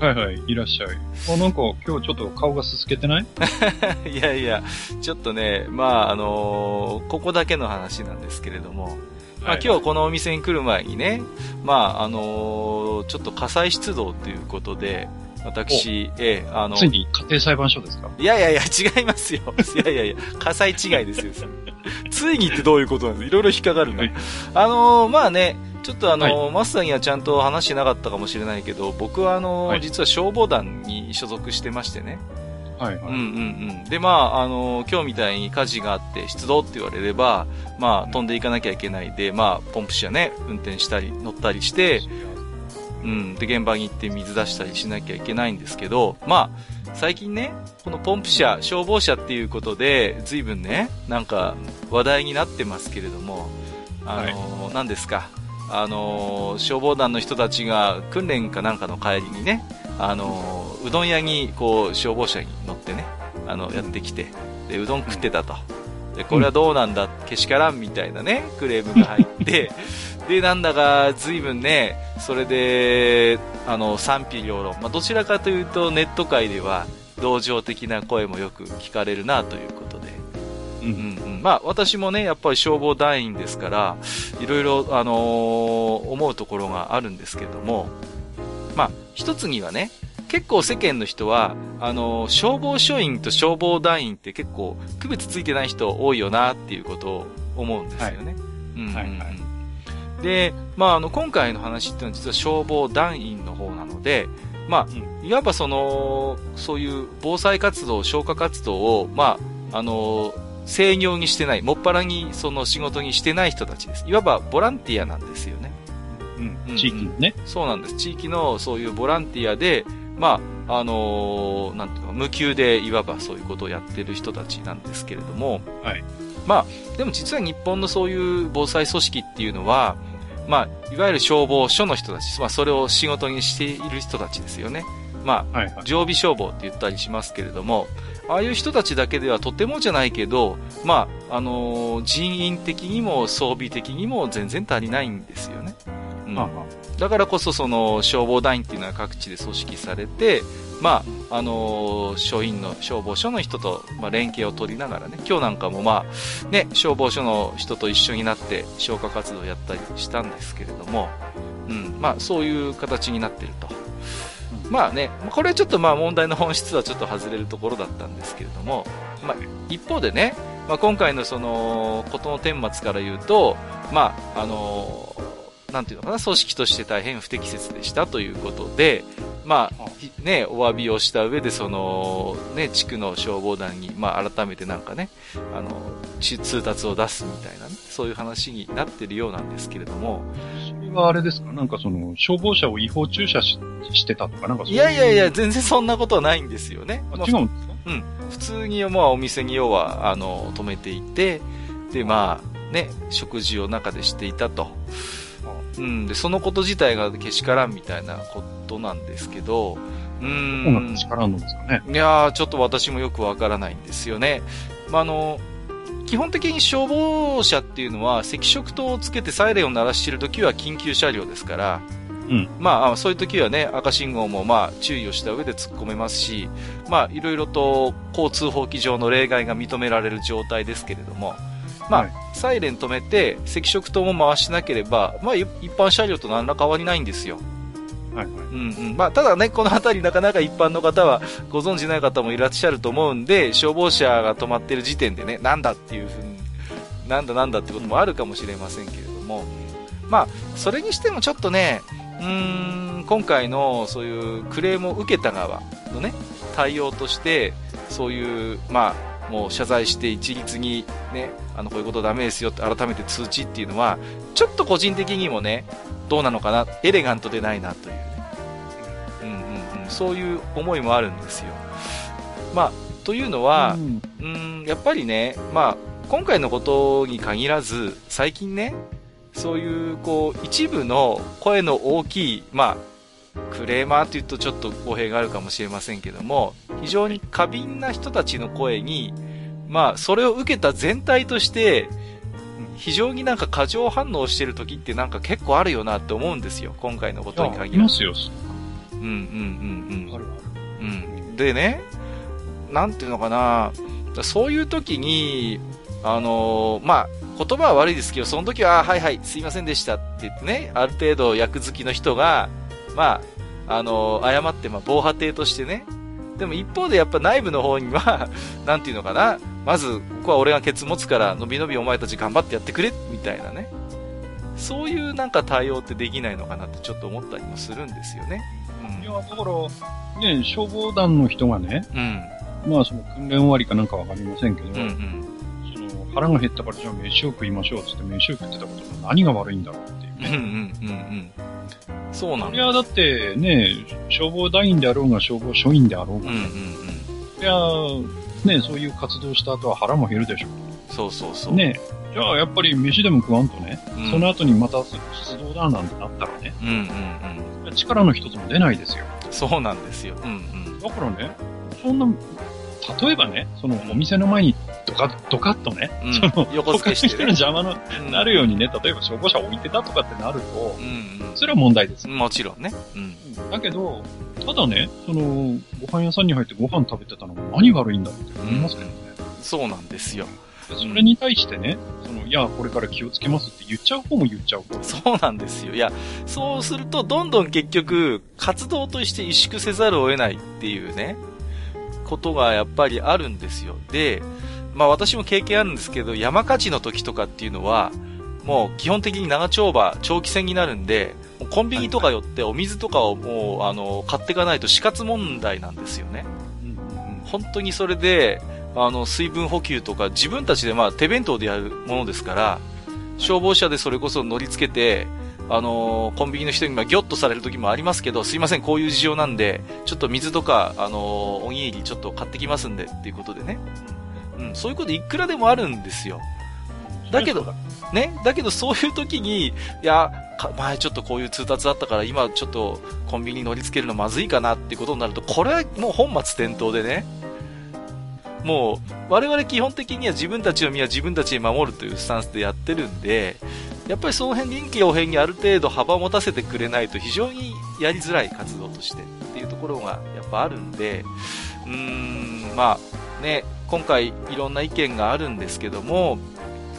はいはい、いらっしゃい。あ、なんか今日ちょっと顔がすすけてない？いやいや、ちょっとね、まあ、あのーここだけの話なんですけれども、まあ、今日このお店に来る前にね、まあ、あのーちょっと火災出動ということで、私、ええ、あの、ついに家庭裁判所ですか？いやいやいや、違いますよ。いやいやいや、火災違いですよ。ついにってどういうことなんです？いろいろ引っかかるな。はいあのーまあね、ちょっとあのーはマスターにはちゃんと話してなかったかもしれないけど、僕はあのーはい実は消防団に所属してましてね。はいはい。うんうんうん。で、まあ、あのー今日みたいに火事があって出動って言われれば、まあ、飛んでいかなきゃいけないで、まあ、ポンプ車ね、運転したり、乗ったりして、うん。で、現場に行って水出したりしなきゃいけないんですけど、まあ、最近ね、このポンプ車、消防車っていうことで、随分ね、なんか、話題になってますけれども、あのー何ですか、あのー消防団の人たちが訓練かなんかの帰りにね、あのーうどん屋に、こう、消防車に乗ってね、あの、やってきて、で、うどん食ってたと。で、これはどうなんだ、けしからんみたいなね、クレームが入って、で、なんだか、随分ね、それで、あの、賛否両論。まあ、どちらかというと、ネット界では、同情的な声もよく聞かれるな、ということで。う。うんんうん。まあ、私もね、やっぱり消防団員ですから、いろいろ、あのー思うところがあるんですけども、まあ、一つにはね、結構世間の人は、あのー消防署員と消防団員って結構区別ついてない人多いよなっていうことを思うんですよね。で、まあ、あの、今回の話っていうのは実は消防団員の方なので、まあ、いわばその、そういう防災活動、消火活動を、まあ、あの、制御にしてない、もっぱらにその仕事にしてない人たちです。いわばボランティアなんですよね。うんうん地域のね。そうなんです。地域のそういうボランティアで、まあ、あのーなんていうの、無給でいわばそういうことをやってる人たちなんですけれども、はい。まあ、でも実は日本のそういう防災組織っていうのは、まあ、いわゆる消防署の人たち、まあ、それを仕事にしている人たちですよね。まあ、はいはい。常備消防って言ったりしますけれども、ああいう人たちだけではとてもじゃないけど、まあ、あのー人員的にも装備的にも全然足りないんですよね。うんあだからこそその消防団員っていうのは各地で組織されて、まあ、あのー署員の消防署の人と、まあ、連携を取りながらね、今日なんかもまあ、ね、消防署の人と一緒になって消火活動をやったりしたんですけれども、うん、まあ、そういう形になっていると。まあね、これはちょっとまあ問題の本質はちょっと外れるところだったんですけれども、まあ、一方でね、まあ、今回のその、ことの顛末から言うと、まあ、あのなんていうのかな、組織として大変不適切でしたということで、まあ、ね、お詫びをした上で、その、ね、地区の消防団に、まあ、改めてなんかね、あの、通達を出すみたいなね、そういう話になってるようなんですけれども、はあれですか？なんかその、消防車を違法駐車ししてたとか、なんかそういやいやいや、全然そんなことはないんですよね。まああ違うんですか？普通に、まあ、お店に要は、あの、止めていて、で、まあ、ね、食事を中でしていたと。うん、で、そのこと自体がけしからんみたいなことなんですけど、うん。ん力あるんですかね？いやー、ちょっと私もよくわからないんですよね。まあ、あの、基本的に消防車っていうのは、赤色灯をつけてサイレンを鳴らしているときは緊急車両ですから、うん。まあ、そういう時はね、赤信号もまあ、注意をした上で突っ込めますし、まあ、いろいろと交通法規上の例外が認められる状態ですけれども、まあ、はいサイレン止めて、赤色灯も回しなければ、まあ、い一般車両と何ら変わりないんですよ。はいはい。うんうん。まあ、ただね、この辺りなかなか一般の方はご存知ない方もいらっしゃると思うんで、消防車が止まってる時点でね、なんだっていうふうに、なんだなんだってこともあるかもしれませんけれども、まあ、それにしてもちょっとね、うん、今回のそういうクレームを受けた側のね、対応として、そういう、まあ、もう謝罪して一律にね、あの、こういうことダメですよって改めて通知っていうのは、ちょっと個人的にもね、どうなのかな、エレガントでないなというね。うんうんうん。うん、そういう思いもあるんですよ。まあ、というのは、うんうん、やっぱりね、まあ、今回のことに限らず、最近ね、そういう、こう、一部の声の大きい、まあ、クレーマーと言うとちょっと語弊があるかもしれませんけども、非常に過敏な人たちの声に、まあ、それを受けた全体として、非常になんか過剰反応してる時ってなんか結構あるよなって思うんですよ。今回のことに限らず。ますよ。うんうんうんうん。あるうん。でね、なんていうのかな、そういう時に、あのーまあ、言葉は悪いですけど、その時は、あはいはい、すいませんでしたって言ってね、ある程度役好きの人が、まあ、あのー謝って、まあ、防波堤としてね、でも一方でやっぱ内部の方には、なんていうのかな、まず、ここは俺がケツ持つから、のびのびお前たち頑張ってやってくれ、みたいなね。そういうなんか対応ってできないのかなってちょっと思ったりもするんですよね。いや、だから、ね、消防団の人がね、うん。まあその訓練終わりかなんかわかりませんけど、うん。うんうん。その腹が減ったからじゃあ飯を食いましょうっつって飯を食ってたことの何が悪いんだろうっていううんね。うんうんうん。そうなんだ。そりゃだってね、消防団員であろうが消防署員であろうが、うんうんうん。いや、ね、そういう活動した後は腹も減るでしょそうそうそう。ね。じゃあやっぱり飯でも食わんとね、うんその後にまた出動だなんてなったらね、うんうんうん。力の一つも出ないですよ。そうなんですよ。うんうん。だからね、そんな、例えばね、そのお店の前にドカッ、ドカッとね、うんその、横付けしてね人の邪魔のうんなるようにね、例えば消防車置いてたとかってなるとう、んそれは問題ですう。ん。もちろんね。うん。だけど、ただね、その、ご飯屋さんに入ってご飯食べてたのが何が悪いんだって思いますけどね。そうなんですよ。でそれに対してね、その、いや、これから気をつけますって言っちゃう方も言っちゃう方。そうなんですよ。いや、そうすると、どんどん結局、活動として萎縮せざるを得ないっていうね、ことがやっぱりあるんですよ。で、まあ私も経験あるんですけど、山火事の時とかっていうのは、もう基本的に長丁場、長期戦になるんで、コンビニとか寄ってお水とかをもう、あの、買っていかないと死活問題なんですよね。本当にそれで、あの、水分補給とか自分たちでまあ手弁当でやるものですから、消防車でそれこそ乗り付けて、あのーコンビニの人にまあギョッとされる時もありますけど、すいません、こういう事情なんで、ちょっと水とか、あのーおにぎりちょっと買ってきますんで、っていうことでね。うん、そういうこといくらでもあるんですよ。だけどね。だけどそういう時に、いや、か前ちょっとこういう通達あったから、今ちょっとコンビニに乗り付けるのまずいかなっていうことになると、これはもう本末転倒でね。もう、我々基本的には自分たちの身は自分たちで守るというスタンスでやってるんで、やっぱりその辺臨機応変にある程度幅を持たせてくれないと非常にやりづらい活動としてっていうところがやっぱあるんで、うーん、まあね、今回いろんな意見があるんですけども、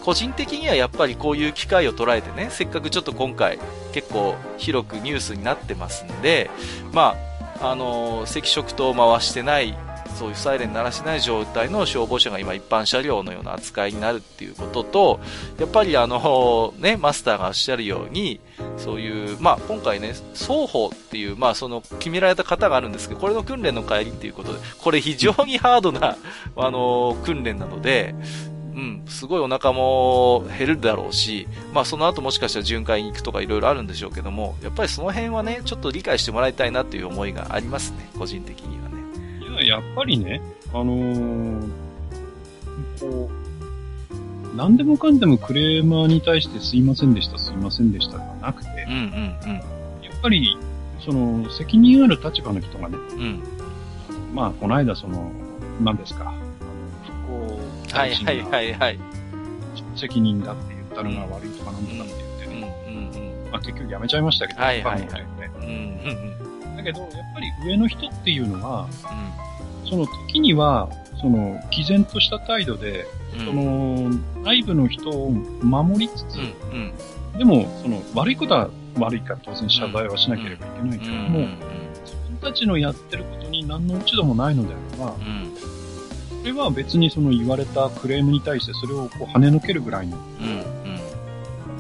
個人的にはやっぱりこういう機会を捉えてね、せっかくちょっと今回結構広くニュースになってますんで、まあ、あの赤色灯を回してない、そういうサイレン鳴らしない状態の消防車が今一般車両のような扱いになるっていうことと、やっぱりあの、ね、マスターがおっしゃるように、そういう、まあ今回ね、双方っていう、まあその決められた方があるんですけど、これの訓練の帰りっていうことで、これ非常にハードな、あの、訓練なので、うん、すごいお腹も減るだろうし、まあその後もしかしたら巡回に行くとかいろいろあるんでしょうけども、やっぱりその辺はね、ちょっと理解してもらいたいなっていう思いがありますね、個人的にはね。いや、やっぱりね、あのーこう、何でもかんでもクレーマーに対してすいませんでした、すいませんでしたではなくて、うんうんやっぱり、その、責任ある立場の人がね、うん。うん。まあ、この間、その、何ですか、あの、復興はいはいはいはい。責任だって言ったのが悪いとかなんとかって言ってうんね、うんまあ結局やめちゃいましたけど、はいはいはいだけど、やっぱり上の人っていうのは、うん。その時には、その、毅然とした態度で、うん。その、内部の人を守りつつ、うんうん。でも、その、悪いことは悪いから当然謝罪はしなければいけないけれども、うん自分たちのやってることに何の落ち度もないのであれば、うんそれは別にその言われたクレームに対してそれをこう跳ねのけるぐらいの。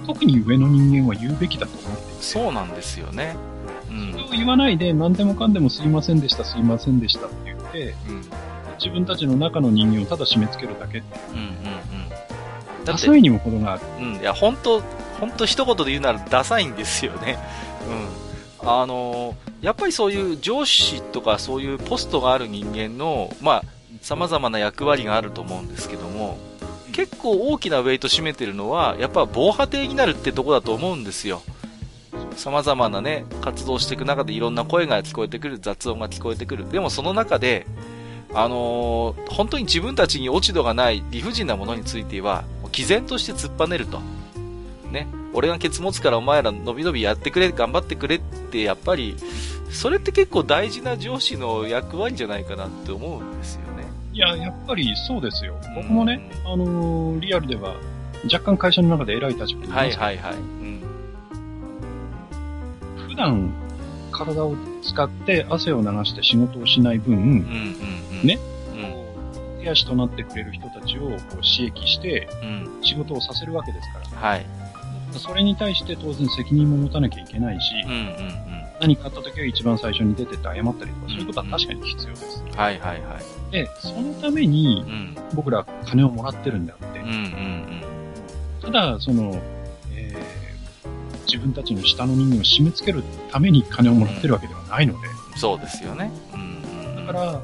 特に上の人間は言うべきだと思っていて、そうなんですよね。うんそれを言わないで何でもかんでもすいませんでした、すいませんでしたって言って、うん自分たちの中の人間をただ締め付けるだけう。うんうんうん。ダサいにも程がある。うん、いや、本当本当一言で言うならダサいんですよね。うん。あのやっぱりそういう上司とかそういうポストがある人間の、まあ、様々な役割があると思うんですけども、結構大きなウェイト占めてるのは、やっぱ防波堤になるってとこだと思うんですよ。様々なね、活動していく中でいろんな声が聞こえてくる、雑音が聞こえてくる。でもその中で、あのー、本当に自分たちに落ち度がない理不尽なものについては、毅然として突っぱねると。ね。俺がケツ持つからお前ら伸び伸びやってくれ、頑張ってくれって、やっぱり、それって結構大事な上司の役割じゃないかなって思うんですよね。いや、やっぱりそうですよ。僕もね、あのー、リアルでは、若干会社の中で偉い立場にいますはいはいはい。うん、普段、体を使って汗を流して仕事をしない分、うんうんうん、ね、うん、手足となってくれる人たちをこう刺激して、仕事をさせるわけですから。はい。それに対して当然責任も持たなきゃいけないし、うんうんうん、何かあった時は一番最初に出てって謝ったりとか、そういうことは確かに必要です。はいはいはい。で、そのために、僕ら金をもらってるんであって、うんうんうん、ただ、その、えー、自分たちの下の人間を締め付けるために金をもらってるわけではないので。うん、そうですよね。うん、だか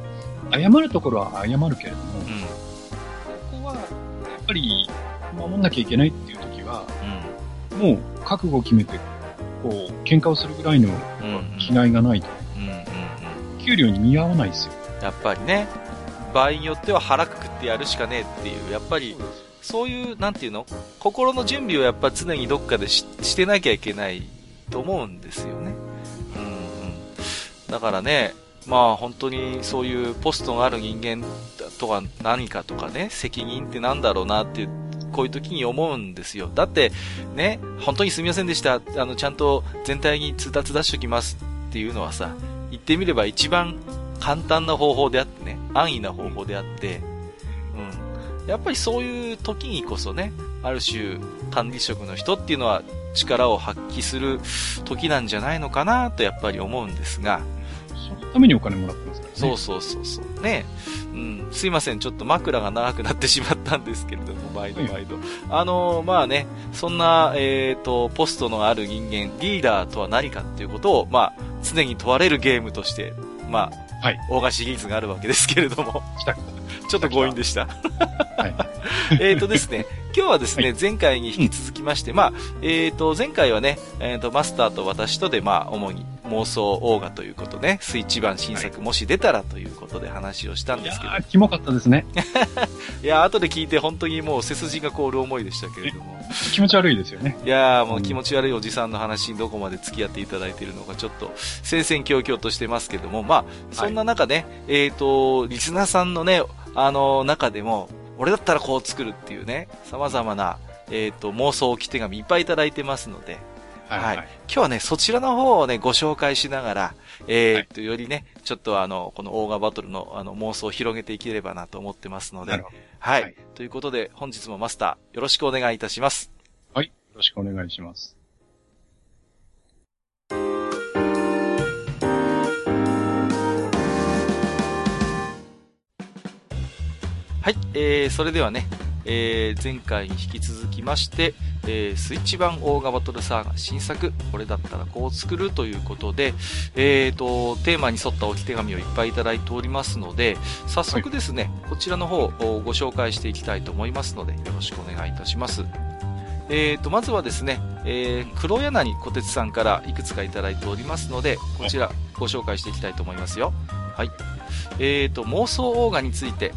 ら、謝るところは謝るけれども、ここは、やっぱり、守んなきゃいけないっていう時は、もう覚悟を決めてこう、喧嘩をするぐらいの気概がないと、給料に見合わないですよ。やっぱりね、場合によっては腹くくってやるしかねえっていう、やっぱり、そういう、なんていうの心の準備をやっぱ常にどっかでしてなきゃいけないと思うんですよね。うんうん。だからね、まあ本当にそういうポストがある人間とは何かとかね、責任ってなんだろうなってこういう時に思うんですよ。だって、ね、本当にすみませんでした。あの、ちゃんと全体に通達出しておきますっていうのはさ、言ってみれば一番簡単な方法であってね、安易な方法であって、やっぱりそういう時にこそね、ある種管理職の人っていうのは力を発揮する時なんじゃないのかなとやっぱり思うんですが、そのためにお金もらってますからね。そうそうそうそう。ね。うん、すいません。ちょっと枕が長くなってしまったんですけれども、毎度毎度。あのー、まあね、そんな、えっ、ー、と、ポストのある人間、リーダーとは何かっていうことを、まあ、常に問われるゲームとして、まあ、はい。大菓子技術があるわけですけれども。ちょっと強引でした。はい。えっとですね、今日はですね、はい、前回に引き続きまして、まあ、えっ、ー、と、前回はね、えっ、ー、と、マスターと私とで、まあ、主に妄想オーガということね、スイッチ版新作もし出たらということで話をしたんですけど。いやキモかったですね。いや後で聞いて本当にもう背筋が凍る思いでしたけれども。気持ち悪いですよね。いやもう気持ち悪いおじさんの話にどこまで付き合っていただいているのかちょっと戦々恐々としてますけども、まあ、そんな中ね、はい、えっ、ー、と、リスナーさんのね、あの、中でも、俺だったらこう作るっていうね、様々な、えっ、ー、と、妄想置き手紙いっぱいいただいてますので、はい、はい、今日はね、そちらの方をね、ご紹介しながら、えー、と、よりね、ちょっとあの、このオーガバトルのあの妄想を広げていければなと思ってますので、はい、はい。ということで、本日もマスター、よろしくお願いいたします。はい。よろしくお願いします。はい、えー、それではね、えー、前回に引き続きまして、えー、スイッチ版オーガバトルサーガ新作、これだったらこう作るということで、えーと、テーマに沿った置き手紙をいっぱいいただいておりますので、早速ですね、はい、こちらの方をご紹介していきたいと思いますので、よろしくお願いいたします。えーと、まずはですね、えー、黒柳小鉄さんからいくつかいただいておりますので、こちらご紹介していきたいと思いますよ。はい。えーと、妄想オーガについて、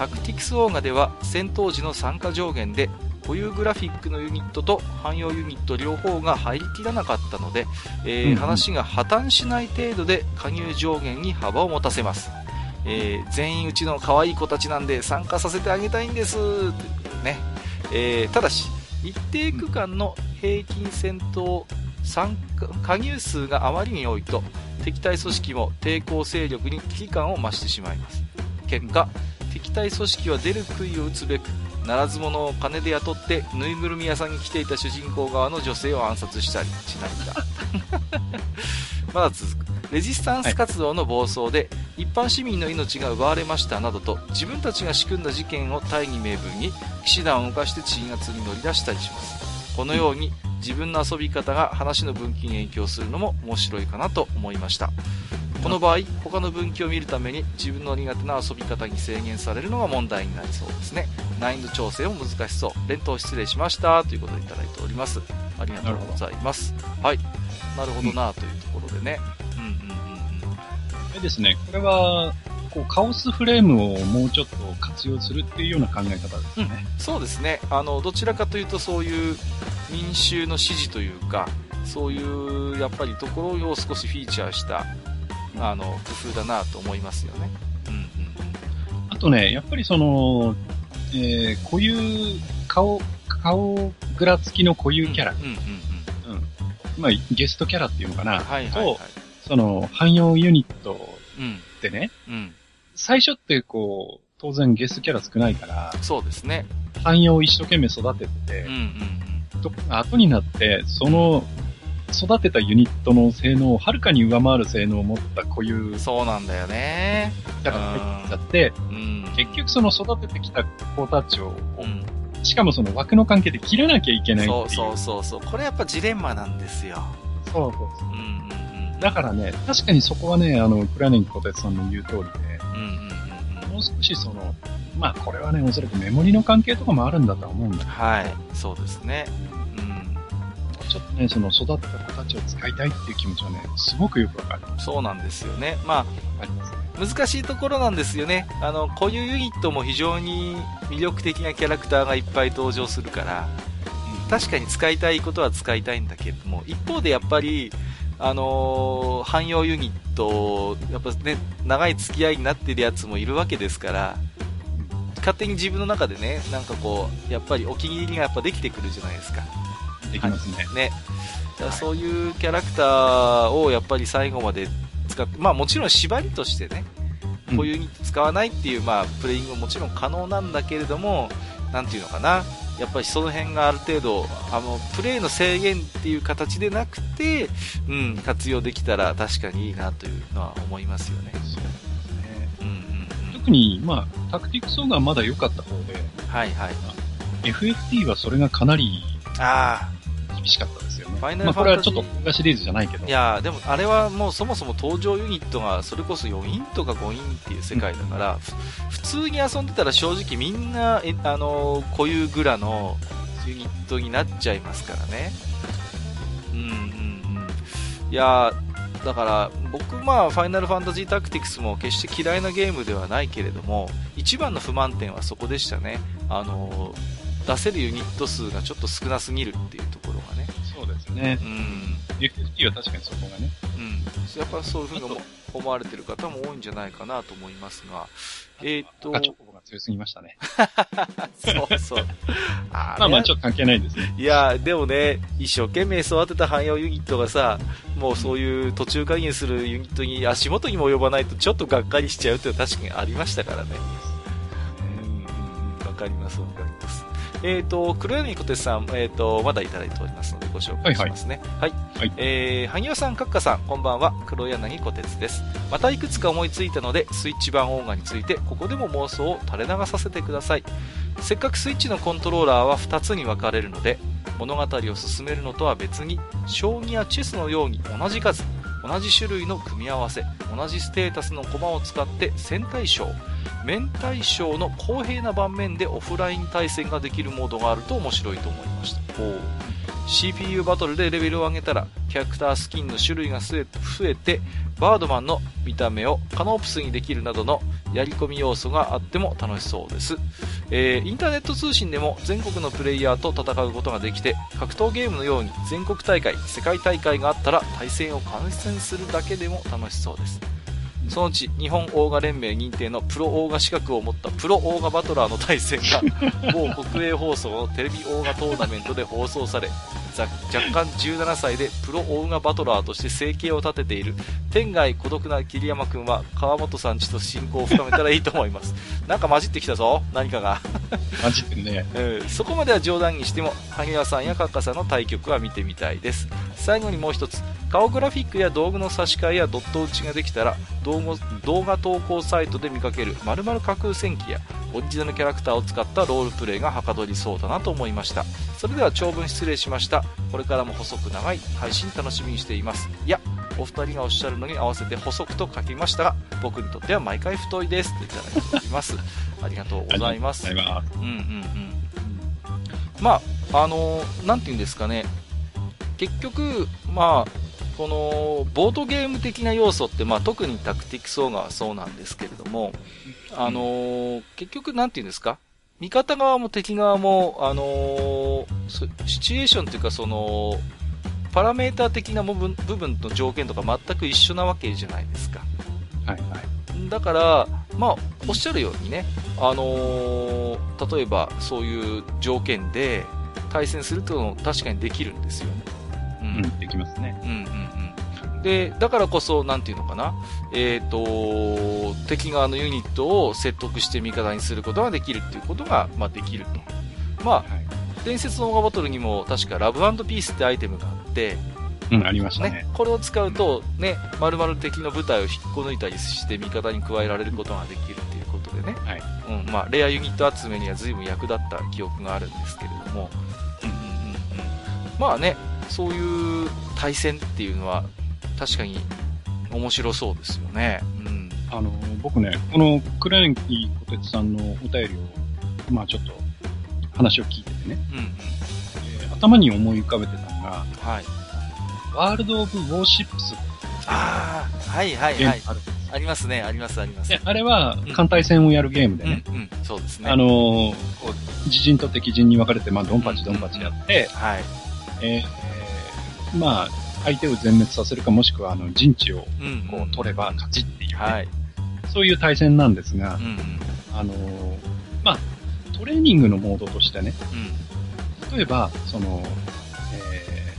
タクティクスオーガでは戦闘時の参加上限で固有グラフィックのユニットと汎用ユニット両方が入りきらなかったので、えー話が破綻しない程度で加入上限に幅を持たせます、えー、全員うちの可愛い子たちなんで参加させてあげたいんですね、えー、ただし一定区間の平均戦闘参加加入数があまりに多いと敵対組織も抵抗勢力に危機感を増してしまいます。結果敵対組織は出る杭を打つべくならず者を金で雇ってぬいぐるみ屋さんに来ていた主人公側の女性を暗殺したりちなみだ まだ続く。レジスタンス活動の暴走で、一般市民の命が奪われましたなどと自分たちが仕組んだ事件を大義名分に騎士団を動かして鎮圧に乗り出したりします。このように自分の遊び方が話の分岐に影響するのも面白いかなと思いました。この場合、他の分岐を見るために自分の苦手な遊び方に制限されるのが問題になりそうですね。難易度調整も難しそう。連投失礼しました。ということでいただいております。ありがとうございます。はい。なるほどなというところでね。うんうんうんうん。でですね、これは、こう、カオスフレームをもうちょっと活用するっていうような考え方ですね。うん、そうですね。あの、どちらかというとそういう民衆の支持というか、そういうやっぱりところを少しフィーチャーしたあの工夫だなと思いますよね。うんうん、あとね、やっぱりその、えー、固有、顔、顔グラ付きの固有キャラ。うんうんうんうんまあ、ゲストキャラっていうのかな。はいはい、はい、と、その、汎用ユニットってね、うん、うん、最初ってこう、当然ゲストキャラ少ないから、そうですね。汎用を一生懸命育てて、うんうんうん、と後になって、その育てたユニットの性能をはるかに上回る性能を持った固有。そうなんだよね。だから入っちゃって、うん、結局その育ててきた子たちを、うん、しかもその枠の関係で切らなきゃいけないっていう。そうそうそうこれやっぱジレンマなんですよ。そうそうそう。うんうんうん、だからね、確かにそこはね、あの、クラネンコテツさんの言う通りで、うんうんうん、もう少しその、まあこれはね、おそらくメモリの関係とかもあるんだとは思うんだけど。はい、そうですね。ちょっとね、その育った子たちを使いたいっていう気持ちはね、すごくよくわかる。そうなんですよね。まあ、ありますね。難しいところなんですよね。あの、こういうユニットも非常に魅力的なキャラクターがいっぱい登場するから、うん、確かに使いたいことは使いたいんだけれども、一方でやっぱり、あのー、汎用ユニット、やっぱね、長い付き合いになってるやつもいるわけですから、勝手に自分の中でね、なんかこう、やっぱりお気に入りがやっぱできてくるじゃないですか。できますね。ね。だそういうキャラクターをやっぱり最後まで使って、まあもちろん縛りとしてね、こういうに使わないっていう、まあ、プレイングももちろん可能なんだけれども、なんていうのかな、やっぱりその辺がある程度、あの、プレイの制限っていう形でなくて、うん、活用できたら確かにいいなというのは思いますよね。そうですね。うんうんうん、特に、まあ、タクティクスオーガンまだ良かった方で、はいはい。FFT はそれがかなり、ああ、厳しかったですよね。ファイナルファンタジー。まあ、これはちょっと動画シリーズじゃないけど。いやでもあれはもうそもそも登場ユニットがそれこそ4人とか5人っていう世界だから、うん、普通に遊んでたら正直みんな、えあの、固有グラのユニットになっちゃいますからね。うんうんうん。いやだから僕、まあ、ファイナルファンタジータクティクスも決して嫌いなゲームではないけれども一番の不満点はそこでしたね。あの出せるユニット数がちょっと少なすぎるっていうところがね。そうですね。うん。FFT は確かにそこがね。うん。やっぱそういうふうに思われてる方も多いんじゃないかなと思いますが、えっ、ー、と。チョコボが強すぎましたね。そうそう。あまあまあちょっと関係ないですね。いや、でもね、一生懸命育てた汎用ユニットがさ、もうそういう途中加減するユニットに足元にも及ばないとちょっとがっかりしちゃうっていうのは確かにありましたからね。うん、わかります、わかります。えっ、ー、と、黒柳小鉄さん、えっ、ー、と、まだいただいておりますので、ご紹介しますね。はい、はい。はい、えー、萩尾さん、閣下さん、こんばんは。黒柳小鉄です。またいくつか思いついたので、スイッチ版オーガについて、ここでも妄想を垂れ流させてください。せっかくスイッチのコントローラーは2つに分かれるので、物語を進めるのとは別に、将棋やチェスのように同じ数、同じ種類の組み合わせ、同じステータスの駒を使って戦対称、面対称の公平な盤面でオフライン対戦ができるモードがあると面白いと思いました。CPU バトルでレベルを上げたらキャラクタースキンの種類が増えてバードマンの見た目をカノープスにできるなどのやり込み要素があっても楽しそうです、えー、インターネット通信でも全国のプレイヤーと戦うことができて格闘ゲームのように全国大会世界大会があったら対戦を観戦するだけでも楽しそうです。そのうち日本オーガ連盟認定のプロオーガ資格を持ったプロオーガバトラーの対戦が 某国営放送のテレビオーガトーナメントで放送され若干17歳でプロオーガバトラーとして生計を立てている。天外孤独な桐山君は川本さんちと親交を深めたらいいと思います。なんか混じってきたぞ何かが。混じってるね、うん、そこまでは冗談にしても萩谷さんやカッカさんの対局は見てみたいです。最後にもう一つ。顔グラフィックや道具の差し替えやドット打ちができたら動画投稿サイトで見かける〇〇架空戦記やオリジナルキャラクターを使ったロールプレイがはかどりそうだなと思いました。それでは長文失礼しましたこれからも細く長い配信楽しみにしています。いやお二人がおっしゃるのに合わせて細くと書きましたが僕にとっては毎回太いです。といただいております。ありがとうございます。うんうんうん。まああのー、なんて言うんですかね。結局まあこのボードゲーム的な要素って、まあ、特にタクティクスオーガはそうなんですけれども、あのー、結局なんて言うんですか？味方側も敵側も、あのー、シチュエーションというかその、パラメーター的な部分部分の条件とか全く一緒なわけじゃないですか。はいはい。だから、まあ、おっしゃるようにね、あのー、例えばそういう条件で対戦するというのも確かにできるんですよね。うん、できますね。うんうんで、だからこそ、なんていうのかな、えっ、ー、と、敵側のユニットを説得して味方にすることができるっていうことが、まあ、できると。まあ、はい、伝説のオーガバトルにも確かラブピースってアイテムがあって、うん、ありましたね。ねこれを使うと、ね、丸々敵の部隊を引っこ抜いたりして味方に加えられることができるっていうことでね。はい。うん、まあ、レアユニット集めには随分役立った記憶があるんですけれども、うんうんうんうん。まあね、そういう対戦っていうのは、確かに面白そうですよね。うん。あの、僕ね、このクレンキー小鉄さんのお便りを、まあちょっと話を聞いててね、うん、えー、頭に思い浮かべてたのが、はい。ワールド・オブ・ウォーシップスああ、はいはいはい。ありますね、ありますあります。あれは、艦隊戦をやるゲームでね。うん、うん、そうですね。あのー、自陣と敵陣に分かれて、まあ、ドンパチドンパチやって、はい。えー、まあ、相手を全滅させるか、もしくはあの陣地をこう取れば勝ちっていう、ね。はい、そういう対戦なんですが、うんうん、あのー、まあ、トレーニングのモードとしてね、うん、例えば、その、え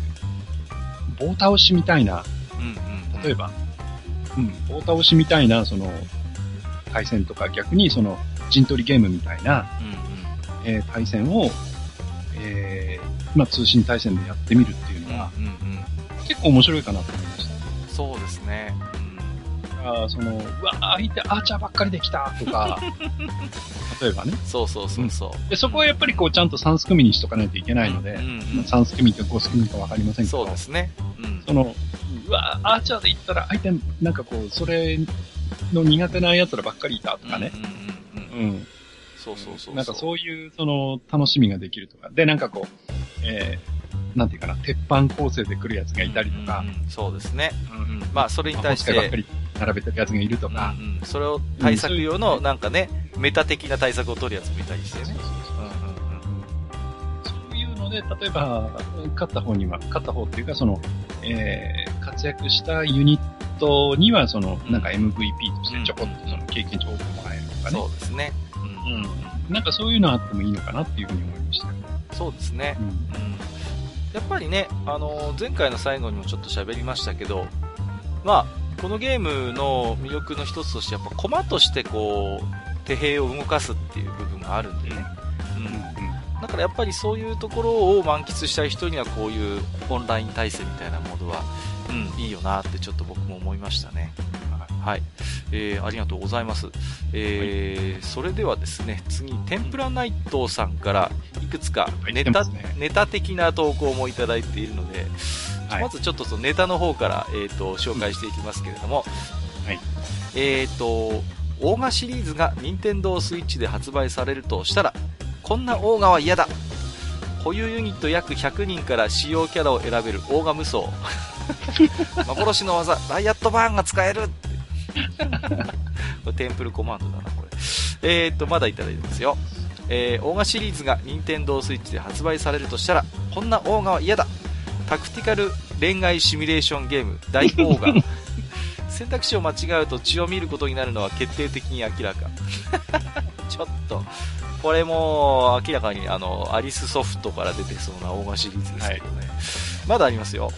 ー、棒倒しみたいな、うんうん、例えば、うん、棒倒しみたいな、その、対戦とか、逆にその、陣取りゲームみたいな、うんうん、えー、対戦を、えー、まあ、通信対戦でやってみるっていうのは、うんうん結構面白いかなと思いました。そうですね。うん。あその、うわ、相手アーチャーばっかりできたとか、例えばね。そうそうそうそう、うん、で、そこはやっぱりこう、ちゃんと3ス組にしとかないといけないので、うんうんうん、3ス組か5ス組かわかりませんけど。そうですね。うん。その、うわ、アーチャーで言ったら相手、なんかこう、それの苦手な奴らばっかりいたとかね。うんうんうん、うん。そうそうそうなんかそういう、その、楽しみができるとか。で、なんかこう、えー、なんていうかな、鉄板構成で来るやつがいたりとか。うんうん、そうですね。うんうん。まあ、それに対して。ばっかり並べてるやつがいるとか。うんうん、それを対策用の、なんかね、メタ的な対策を取るやつもいたりしてね。そういうので、例えば、勝った方には、勝った方っていうか、その、えー、活躍したユニットには、その、なんか MVP としてちょこっとその経験値多くもらえるとかね。そうですね。うん。うん。なんかそういうのあってもいいのかなっていうふうに思いました。そうですね。うん、うんやっぱりね、あの前回の最後にもちょっと喋りましたけど、まあ、このゲームの魅力の一つとして、やっぱ駒としてこう、手兵を動かすっていう部分があるんでね。うん。だからやっぱりそういうところを満喫したい人にはこういうオンライン対戦みたいなモードは、うん、いいよなってちょっと僕も思いましたね。はい。えー、ありがとうございます。えー、はい、それではですね、次、天ぷらナイトさんからいくつかネタ、ね、ネタ的な投稿もいただいているので、はい、まずちょっとそのネタの方から、えっ、ー、と、紹介していきますけれども、はい。えっ、ー、と、オーガシリーズが任天堂 switch で発売されるとしたら、こんなオーガは嫌だ。保有ユニット約100人から使用キャラを選べるオーガ無双。幻の技ライアットバーンが使える テンプルコマンドだな、これ。えー、っと、まだいただいてますよ。えー、オーガシリーズが任天堂 switch で発売されるとしたら、こんなオーガは嫌だ。タクティカル恋愛シミュレーションゲーム、大オーガ。選択肢を間違うと血を見ることになるのは決定的に明らか。ちょっと、これも明らかにあの、アリスソフトから出てそうなオーガシリーズですけどね。はい、まだありますよ。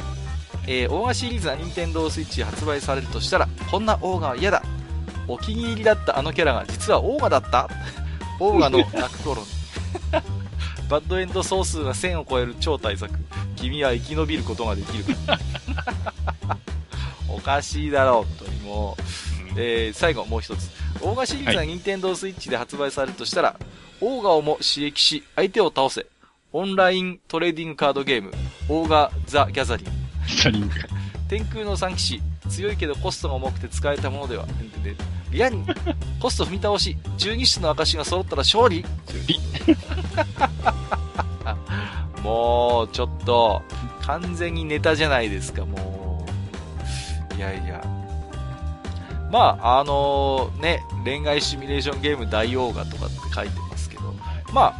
えー、オーガシリーズが任天堂 switch 発売されるとしたら、こんなオーガは嫌だ。お気に入りだったあのキャラが実はオーガだった オーガの泣く頃に。バッドエンド総数が1000を超える超大作。君は生き延びることができるか。おかしいだろう、本当にもう。えー、最後もう一つ。オーガシリーズが任天堂スイッチで発売されるとしたら、オーガをも刺激し、相手を倒せ。オンライントレーディングカードゲーム、オーガ・ザ・ギャザリング。ギャザリング。天空の三騎士、強いけどコストが重くて使えたものでは。リアに、コスト踏み倒し、十二種の証が揃ったら勝利もう、ちょっと、完全にネタじゃないですか、もう。いやいや。まあ、あのー、ね、恋愛シミュレーションゲーム大オーガとかって書いてますけど、まあ、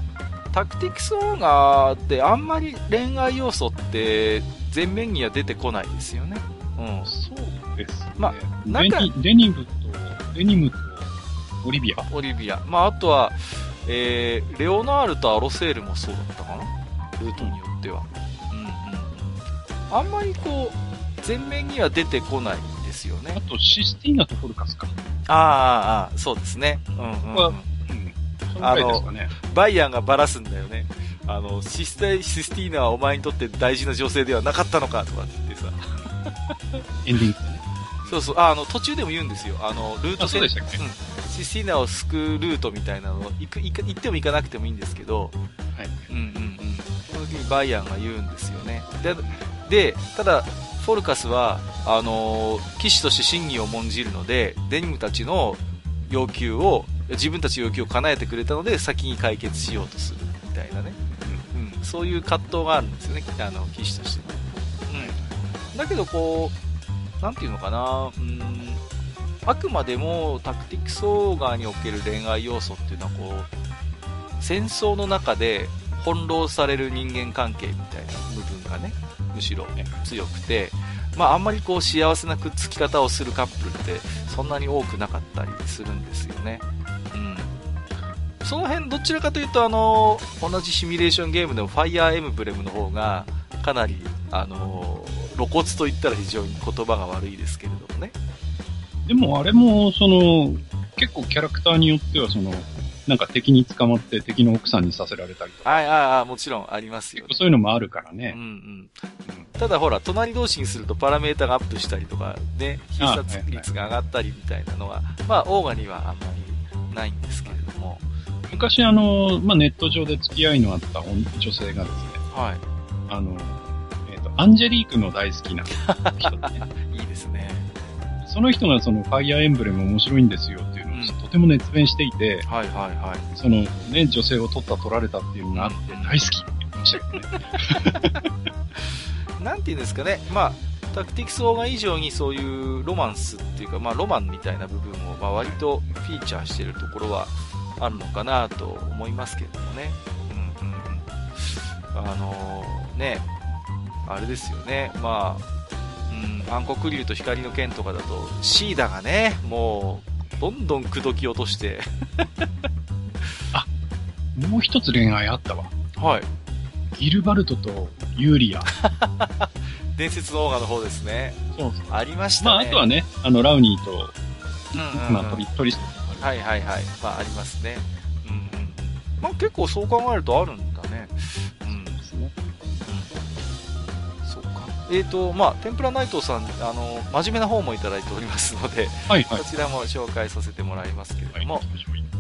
タクティクスオーガーってあんまり恋愛要素って前面には出てこないですよね。うん。そうですね。まあ、なんかデニムと、デニムとオリビアオリビア。まあ、あとは、えー、レオナールとアロセールもそうだったかな？ルートによっては。うんうんうん。あんまりこう、前面には出てこないですよね。あと、システィーナとフォルカスか。ああ、ああ、そうですね。うんうん、うん。うん、あの、バイアンがバラすんだよね。あの、システ、システィーナはお前にとって大事な女性ではなかったのかとかって言ってさ。エンディング。そうそう、あの、途中でも言うんですよ。あの、ルート戦、うん、システィーナを救うルートみたいなの行く、行く、行っても行かなくてもいいんですけど、はい。うんうんうん。その時にバイアンが言うんですよね。で、でただ、フォルカスは、あのー、騎士として真偽を重んじるので、デニムたちの要求を、自分たちの要求を叶えてくれたので、先に解決しようとするみたいなね。そういう葛藤があるんですよね、あの、騎士として。うん。だけど、こう、なんていうのかな、うん、あくまでもタクティクスオーガーにおける恋愛要素っていうのは、こう、戦争の中で翻弄される人間関係みたいな部分がね、むしろ、ね、強くて、まあ、あんまりこう幸せなくっつき方をするカップルってそんなに多くなかったりするんですよね。うん。その辺どちらかというとあの、同じシミュレーションゲームでもファイアーエムブレムの方がかなりあの、露骨と言ったら非常に言葉が悪いですけれどもね。でもあれも、その、結構キャラクターによってはその、なんか敵に捕まって敵の奥さんにさせられたりとか。はいはいはい、もちろんありますよ、ね、そういうのもあるからね。うんうん。ただほら、隣同士にするとパラメータがアップしたりとか、ね、必殺率が上がったりみたいなのは、まあ、オーガにはあんまりないんですけれども。昔あの、まあ、ネット上で付き合いのあった女性がですね、はい。あの、えっ、ー、と、アンジェリークの大好きな人でね。いいですね。その人がそのファイアーエンブレム面白いんですよっていうのを、とても熱弁していて、はいはいはい。そのね、女性を取った取られたっていうのがあって、大好きって言ってましたけどね。なんていうんですかね、まあ、タクティクスオーガ以上にそういうロマンスっていうか、まあ、ロマンみたいな部分を、まあ、割とフィーチャーしてるところはあるのかなと思いますけれどもね。うんうん。あのー、ね、あれですよね、まあ、うん、暗黒竜と光の剣とかだと、シーダがね、もう、どんどん口説き落として あ、もう一つ恋愛あったわ。はい。ギルバルトとユーリア。伝説のオーガの方ですね。そうそう。ありましたね。まあ、あとはね、あの、ラウニーと、うんうん、うん、まあ、トリ、トリスト。はいはいはい。まあ、ありますね。うんうん。まあ、結構そう考えるとあるんだね。えっ、ー、と、まあ、天ぷら内藤さん、あの、真面目な方もいただいておりますので、はいはい、こちらも紹介させてもらいますけれども、はい、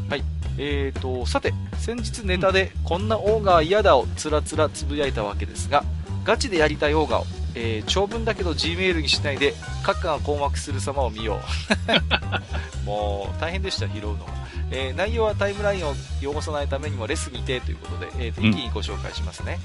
はい、えーと、さて、先日ネタで、こんなオーガー嫌だをつらつらつぶやいたわけですが、ガチでやりたいオーガを、えー、長文だけど G メールにしないで、閣下が困惑する様を見よう。もう、大変でした、拾うのは。えー、内容はタイムラインを汚さないためにもレスにてということで、えー、一気にご紹介しますね、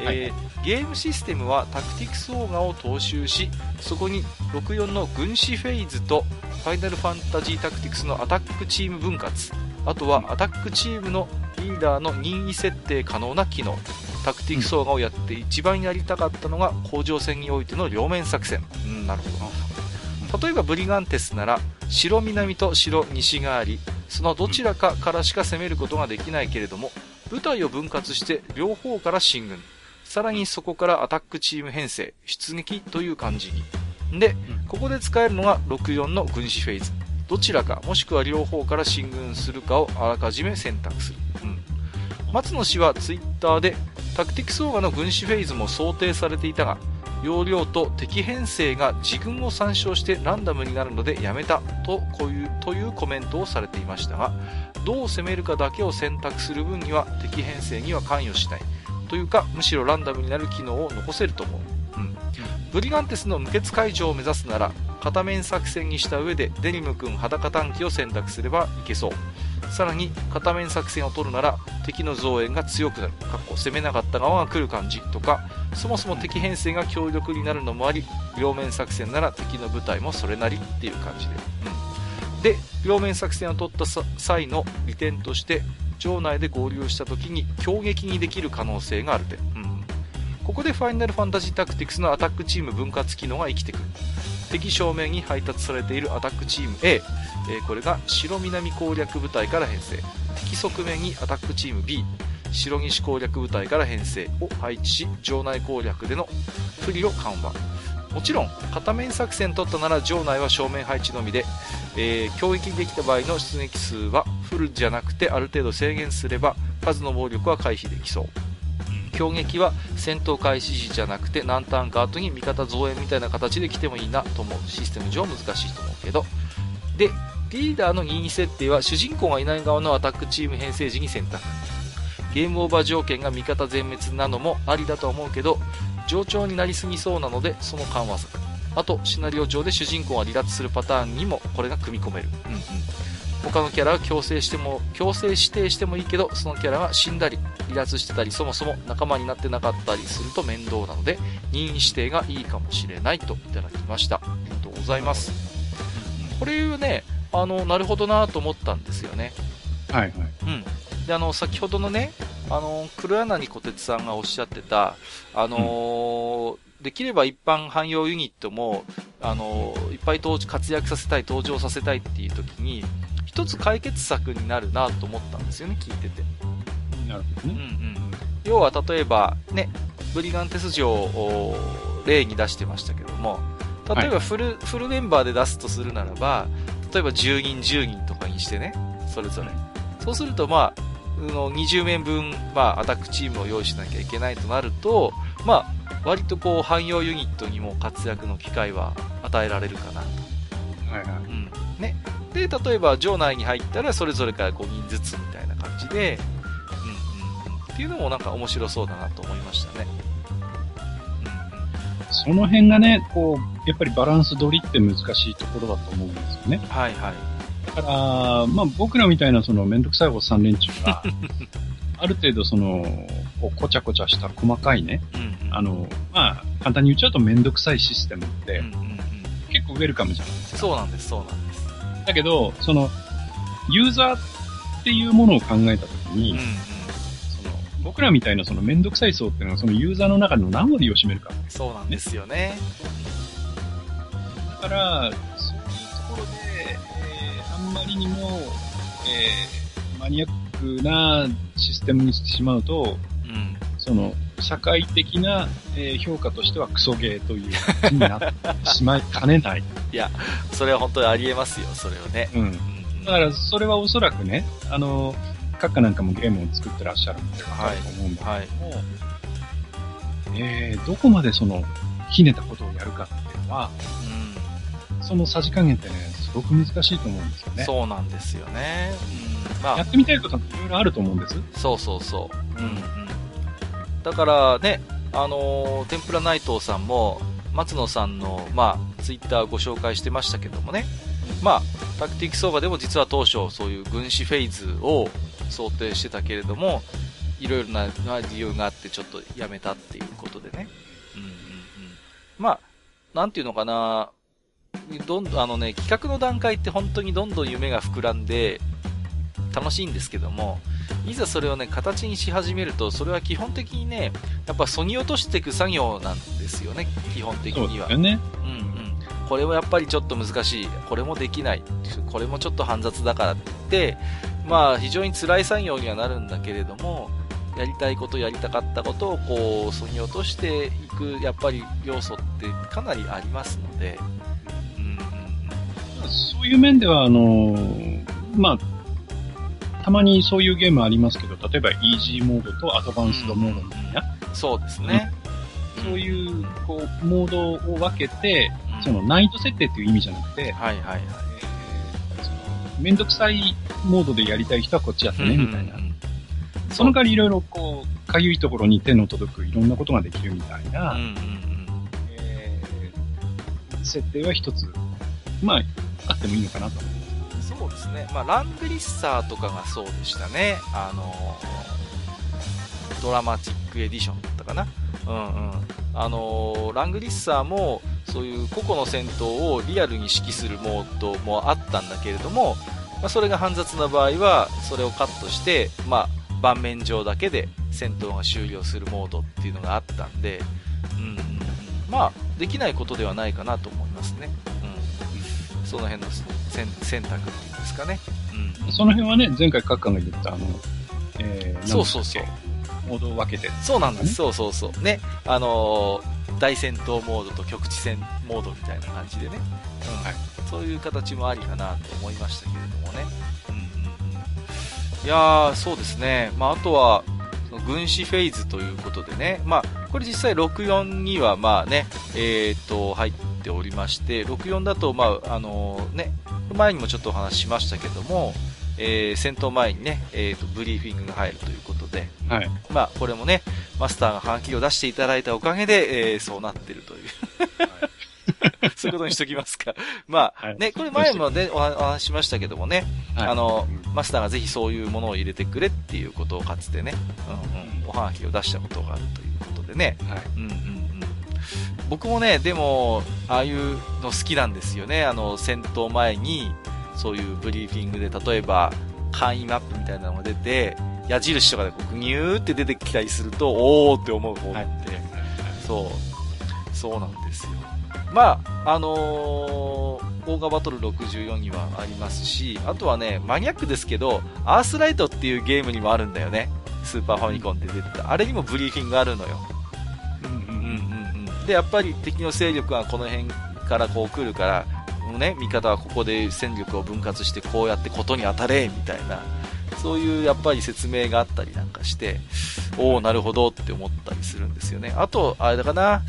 うん、えー、ゲームシステムはタクティクスオーガを踏襲しそこに64の軍師フェイズとファイナルファンタジータクティクスのアタックチーム分割。あとはアタックチームのリーダーの任意設定可能な機能タクティクスオーガをやって一番やりたかったのが甲状腺においての両面作戦、うん、なるほど例えばブリガンテスなら白南と白西がありそのどちらかからしか攻めることができないけれども、部隊を分割して両方から進軍。さらにそこからアタックチーム編成、出撃という感じに。で、ここで使えるのが64の軍師フェーズ。どちらか、もしくは両方から進軍するかをあらかじめ選択する。うん。松野氏はツイッターで、タクティクスオーガの軍師フェーズも想定されていたが、容量と敵編成が自軍を参照してランダムになるのでやめたとこういうというコメントをされていましたがどう攻めるかだけを選択する分には敵編成には関与しない。というかむしろランダムになる機能を残せると思う、うん、ブリガンテスの無血解除を目指すなら片面作戦にした上でデニム君裸短期を選択すればいけそう。さらに片面作戦を取るなら敵の増援が強くなる。かっこ攻めなかった側が来る感じ。とかそもそも敵編成が強力になるのもあり両面作戦なら敵の部隊もそれなり。っていう感じで、うん、で両面作戦を取った際の利点として場内で合流した時に強撃にできる可能性がある点、うん、ここでファイナルファンタジータクティクスのアタックチーム分割機能が生きてくる。敵正面に配達されているアタックチーム A、え、これが白南攻略部隊から編成。敵側面にアタックチーム B 白西攻略部隊から編成を配置し場内攻略での不利を緩和。もちろん片面作戦取ったなら場内は正面配置のみで、えー、攻撃できた場合の出撃数はフルじゃなくてある程度制限すれば数の暴力は回避できそう。攻撃は戦闘開始時じゃなくて何ターンか後に味方増援みたいな形で来てもいいなと思うシステム上難しいと思うけど。でリーダーの任意設定は主人公がいない側のアタックチーム編成時に選択。ゲームオーバー条件が味方全滅なのもありだと思うけど冗長になりすぎそうなのでその緩和策。あとシナリオ上で主人公が離脱するパターンにもこれが組み込める、うんうん、他のキャラは強制しても強制指定してもいいけどそのキャラが死んだり離脱してたりそもそも仲間になってなかったりすると面倒なので任意指定がいいかもしれないといただきました。ありがとうございます。これねあのなるほどなと思ったんですよね。はいはい。うん。であの先ほどのねあの黒柳小鉄さんがおっしゃってたあのーうん。できれば一般汎用ユニットも、あの、いっぱい活躍させたい、登場させたいっていう時に、一つ解決策になるなと思ったんですよね、聞いてて。なるほどね。うんうん。要は例えば、ね、ブリガンテス城を例に出してましたけども、例えばフル、はい、フルメンバーで出すとするならば、例えば10人10人とかにしてね、それぞれ。そうすると、まあ、の20面分、まあ、アタックチームを用意しなきゃいけないとなると、まあ、割とこう、汎用ユニットにも活躍の機会は与えられるかなと。はいはい。うん。ね。で、例えば場内に入ったらそれぞれから5人ずつみたいな感じで、うんうん、っていうのもなんか面白そうだなと思いましたね。うん、その辺がね、こう、やっぱりバランス取りって難しいところだと思うんですよね。はいはい。だから、まあ僕らみたいなそのめんどくさいおっさん連中が、ある程度その、こう、こちゃこちゃした細かいね、うんうん、あの、まあ、簡単に言っちゃうとめんどくさいシステムって、うんうんうん、結構ウェルカムじゃないですか。そうなんです、そうなんです。だけど、その、ユーザーっていうものを考えたときに、うんうん、その、僕らみたいなそのめんどくさい層っていうのはそのユーザーの中の何割を占めるか、ね、そうなんですよね。だから、そういうところで、えー、あんまりにも、えー、マニアックなシステムにしてしまうと、うん、その、社会的な、えー、評価としてはクソゲーという感じになってしまいかねない。いや、それは本当にありえますよ、それはね。うん。だから、それはおそらくね、あの、閣下なんかもゲームを作ってらっしゃるんでわかると思うんだけども、はいはい、えー、どこまでその、ひねたことをやるかっていうのは、うん、そのさじ加減ってね、すごく難しいと思うんですよね。そうなんですよね。うん、まあ、やってみたいこといろいろあると思うんです。そうそうそう。うん、うん。だからね、あの、天ぷら内藤さんも、松野さんの、まあ、ツイッターご紹介してましたけどもね、まあ、タクティック相場でも実は当初そういう軍師フェーズを想定してたけれども、いろいろな理由があってちょっとやめたっていうことでね。うんうんうん。まあ、なんていうのかな、どんどん、あのね、企画の段階って本当にどんどん夢が膨らんで、楽しいんですけども、いざそれをね、形にし始めると、それは基本的にね、やっぱそぎ落としていく作業なんですよね、基本的には。そうね。うんうん。これはやっぱりちょっと難しい。これもできない。これもちょっと煩雑だからって言って、まあ非常に辛い作業にはなるんだけれども、やりたいこと、やりたかったことをこう、そぎ落としていく、やっぱり要素ってかなりありますので、うんうん、そういう面では、あのー、まあ、たまにそういうゲームありますけど、例えばイージーモードとアドバンスドモードみたいな。うん、そうですね。そういう、こう、モードを分けて、うん、その難易度設定っていう意味じゃなくて、はいはいはい。えー、その、めんどくさいモードでやりたい人はこっちやってね、みたいな。その代わりいろいろこう、かゆいところに手の届くいろんなことができるみたいな、うんうんうんえー、設定は一つ、まあ、あってもいいのかなと思います。そうですね。まあ、ラングリッサーとかがそうでしたね。あのドラマチックエディションだったかな。うんうん。あのラングリッサーも、そういう個々の戦闘をリアルに指揮するモードもあったんだけれども、まあ、それが煩雑な場合は、それをカットして、まあ、盤面上だけで戦闘が終了するモードっていうのがあったんで、うん、まあ、できないことではないかなと思いますね。うん。その辺の選択っていうんですかね。うん。その辺はね、前回各館が言った、あの、えー、そうそうそう。モードを分けて、そうなんです。そうそうそう。ね。あのー、大戦闘モードと局地戦モードみたいな感じでね。うん。はい。そういう形もありかなと思いましたけれどもね。いやー、そうですね。まあ、あとは、軍師フェーズということでね、まあ、これ実際64にはまあね、えー、と、入っておりまして、64だと、まあ、あのー、ね、前にもちょっとお話ししましたけども、えー、戦闘前にね、えーと、ブリーフィングが入るということで、はい、まあ、これもね、マスターが半期を出していただいたおかげで、えー、そうなってるという。はい そういうことにしときますか。まあ、はい、ね、これ前もね、お話ししましたけどもね、はい、あの、マスターがぜひそういうものを入れてくれっていうことをかつてね、うんうん、おはがきを出したことがあるということでね、はい、うんうんうん。僕もね、でも、ああいうの好きなんですよね。あの、戦闘前に、そういうブリーフィングで、例えば、簡易マップみたいなのが出て、矢印とかでこう、ニューって出てきたりすると、おーって思う方って、そう、そうなんですよ。まあ、あのー、オーガバトル64にはありますし、あとはね、マニアックですけど、アースライトっていうゲームにもあるんだよね。スーパーファミコンで出てた。あれにもブリーフィングあるのよ。うんうんうんうん。で、やっぱり敵の勢力がこの辺からこう来るから、ね、味方はここで戦力を分割してこうやってことに当たれ、みたいな。そういうやっぱり説明があったりなんかして、おおなるほどって思ったりするんですよね。あと、あれだかな、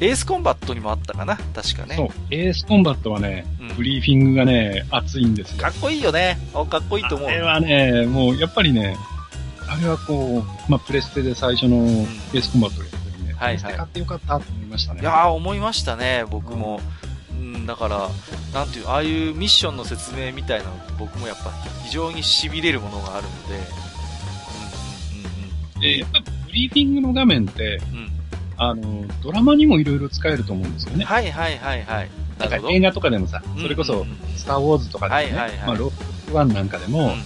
エースコンバットにもあったかな、確かね。そう、エースコンバットはね、うん、ブリーフィングがね、熱いんですよ。かっこいいよね。かっこいいと思う。あれはね、もうやっぱりね、あれはこう、まあ、プレステで最初のエースコンバットをやってるね、はいはい、買ってよかったと思いましたね。いやー、思いましたね、僕も。うん、だから、なんていう、ああいうミッションの説明みたいな僕もやっぱ非常に痺れるものがあるので、うんうんうんうん。で、やっぱブリーフィングの画面って、うんあの、ドラマにもいろいろ使えると思うんですよね。はいはいはいはい。なんか映画とかでもさ、それこそ、スター・ウォーズとかでもね、はいはいはい、まあ、ロックワンなんかでも、うんうんうん、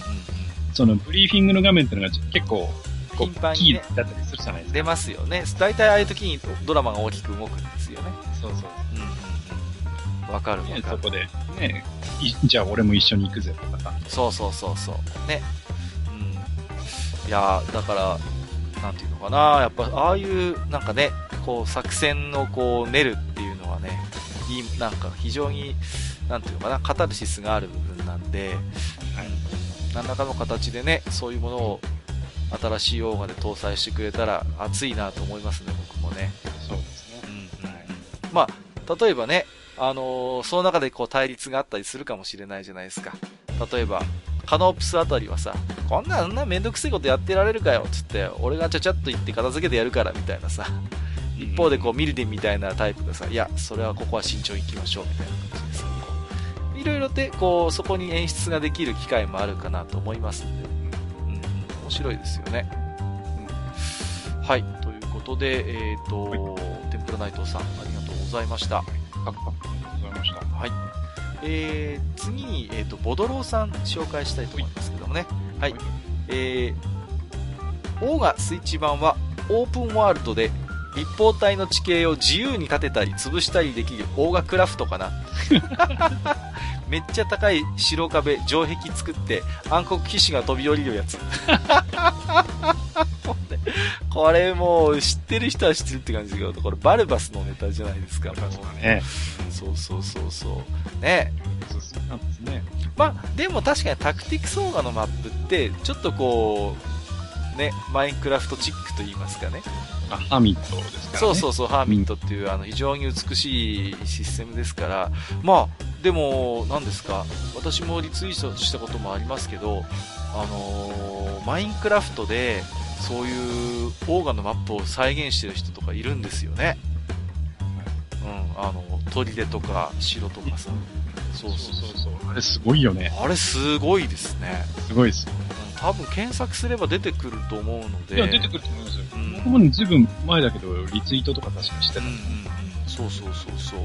そのブリーフィングの画面っていうのが結構、頻繁に、ね、だったりするじゃないですか。出ますよね。大体ああいう時にドラマが大きく動くんですよね。そうそう。うんうんうん。わかるわかる。そこで、ね、じゃあ俺も一緒に行くぜとかさ。そうそうそうそう。ね。うん。いやだから、なんていうのかな、やっぱ、ああいう、なんかね、こう、作戦をこう、練るっていうのはね、いい、なんか非常に、なんていうのかな、カタルシスがある部分なんで、はい、何らかの形でね、そういうものを新しいオーガで搭載してくれたら熱いなと思いますね、僕もね。そうですね。うん、はい、まあ、例えばね、あのー、その中でこう対立があったりするかもしれないじゃないですか。例えば、カノープスあたりはさ、こんな、んなめんどくせえことやってられるかよ、つって、俺がちゃちゃっと言って片付けてやるから、みたいなさ。一方でこう、ミルディンみたいなタイプがさ、いや、それはここは慎重に行きましょう、みたいな感じでさ、いろいろで、こう、そこに演出ができる機会もあるかなと思いますんで、うん、面白いですよね。うん、はい、ということで、えっ、ー、と、はい、天ぷら内藤さん、ありがとうございました。ありがとうございました。はい。えー、次に、えっ、ー、と、ボドローさん紹介したいと思いますけどもね。はい。はい、えー、オーガスイッチ版はオープンワールドで立方体の地形を自由に立てたり潰したりできるオーガクラフトかな めっちゃ高い白壁城壁作って暗黒騎士が飛び降りるやつ。これもう知ってる人は知ってるって感じですけどこれバルバスのネタじゃないですか。ね、そうそうそうそう。ね。そうなんですね。まあでも確かにタクティクスオーガのマップってちょっとこうねマインクラフトチックと言いますかねあ、ハーミットですからね。そうそうそう、ハーミットっていう、あの、非常に美しいシステムですから、まあ、でも、何ですか、私もリツイートしたこともありますけど、あのー、マインクラフトで、そういうオーガのマップを再現してる人とかいるんですよね。うん、あの、砦とか城とかさ。そうそうそうそう。あれすごいよね。あれすごいですね。すごいですよ。多分検索すれば出てくると思うので。いや、出てくると思いますよ。うん、僕もね、ずいぶん前だけど、リツイートとか確かしてた。うんうんうん。そうそうそうそう。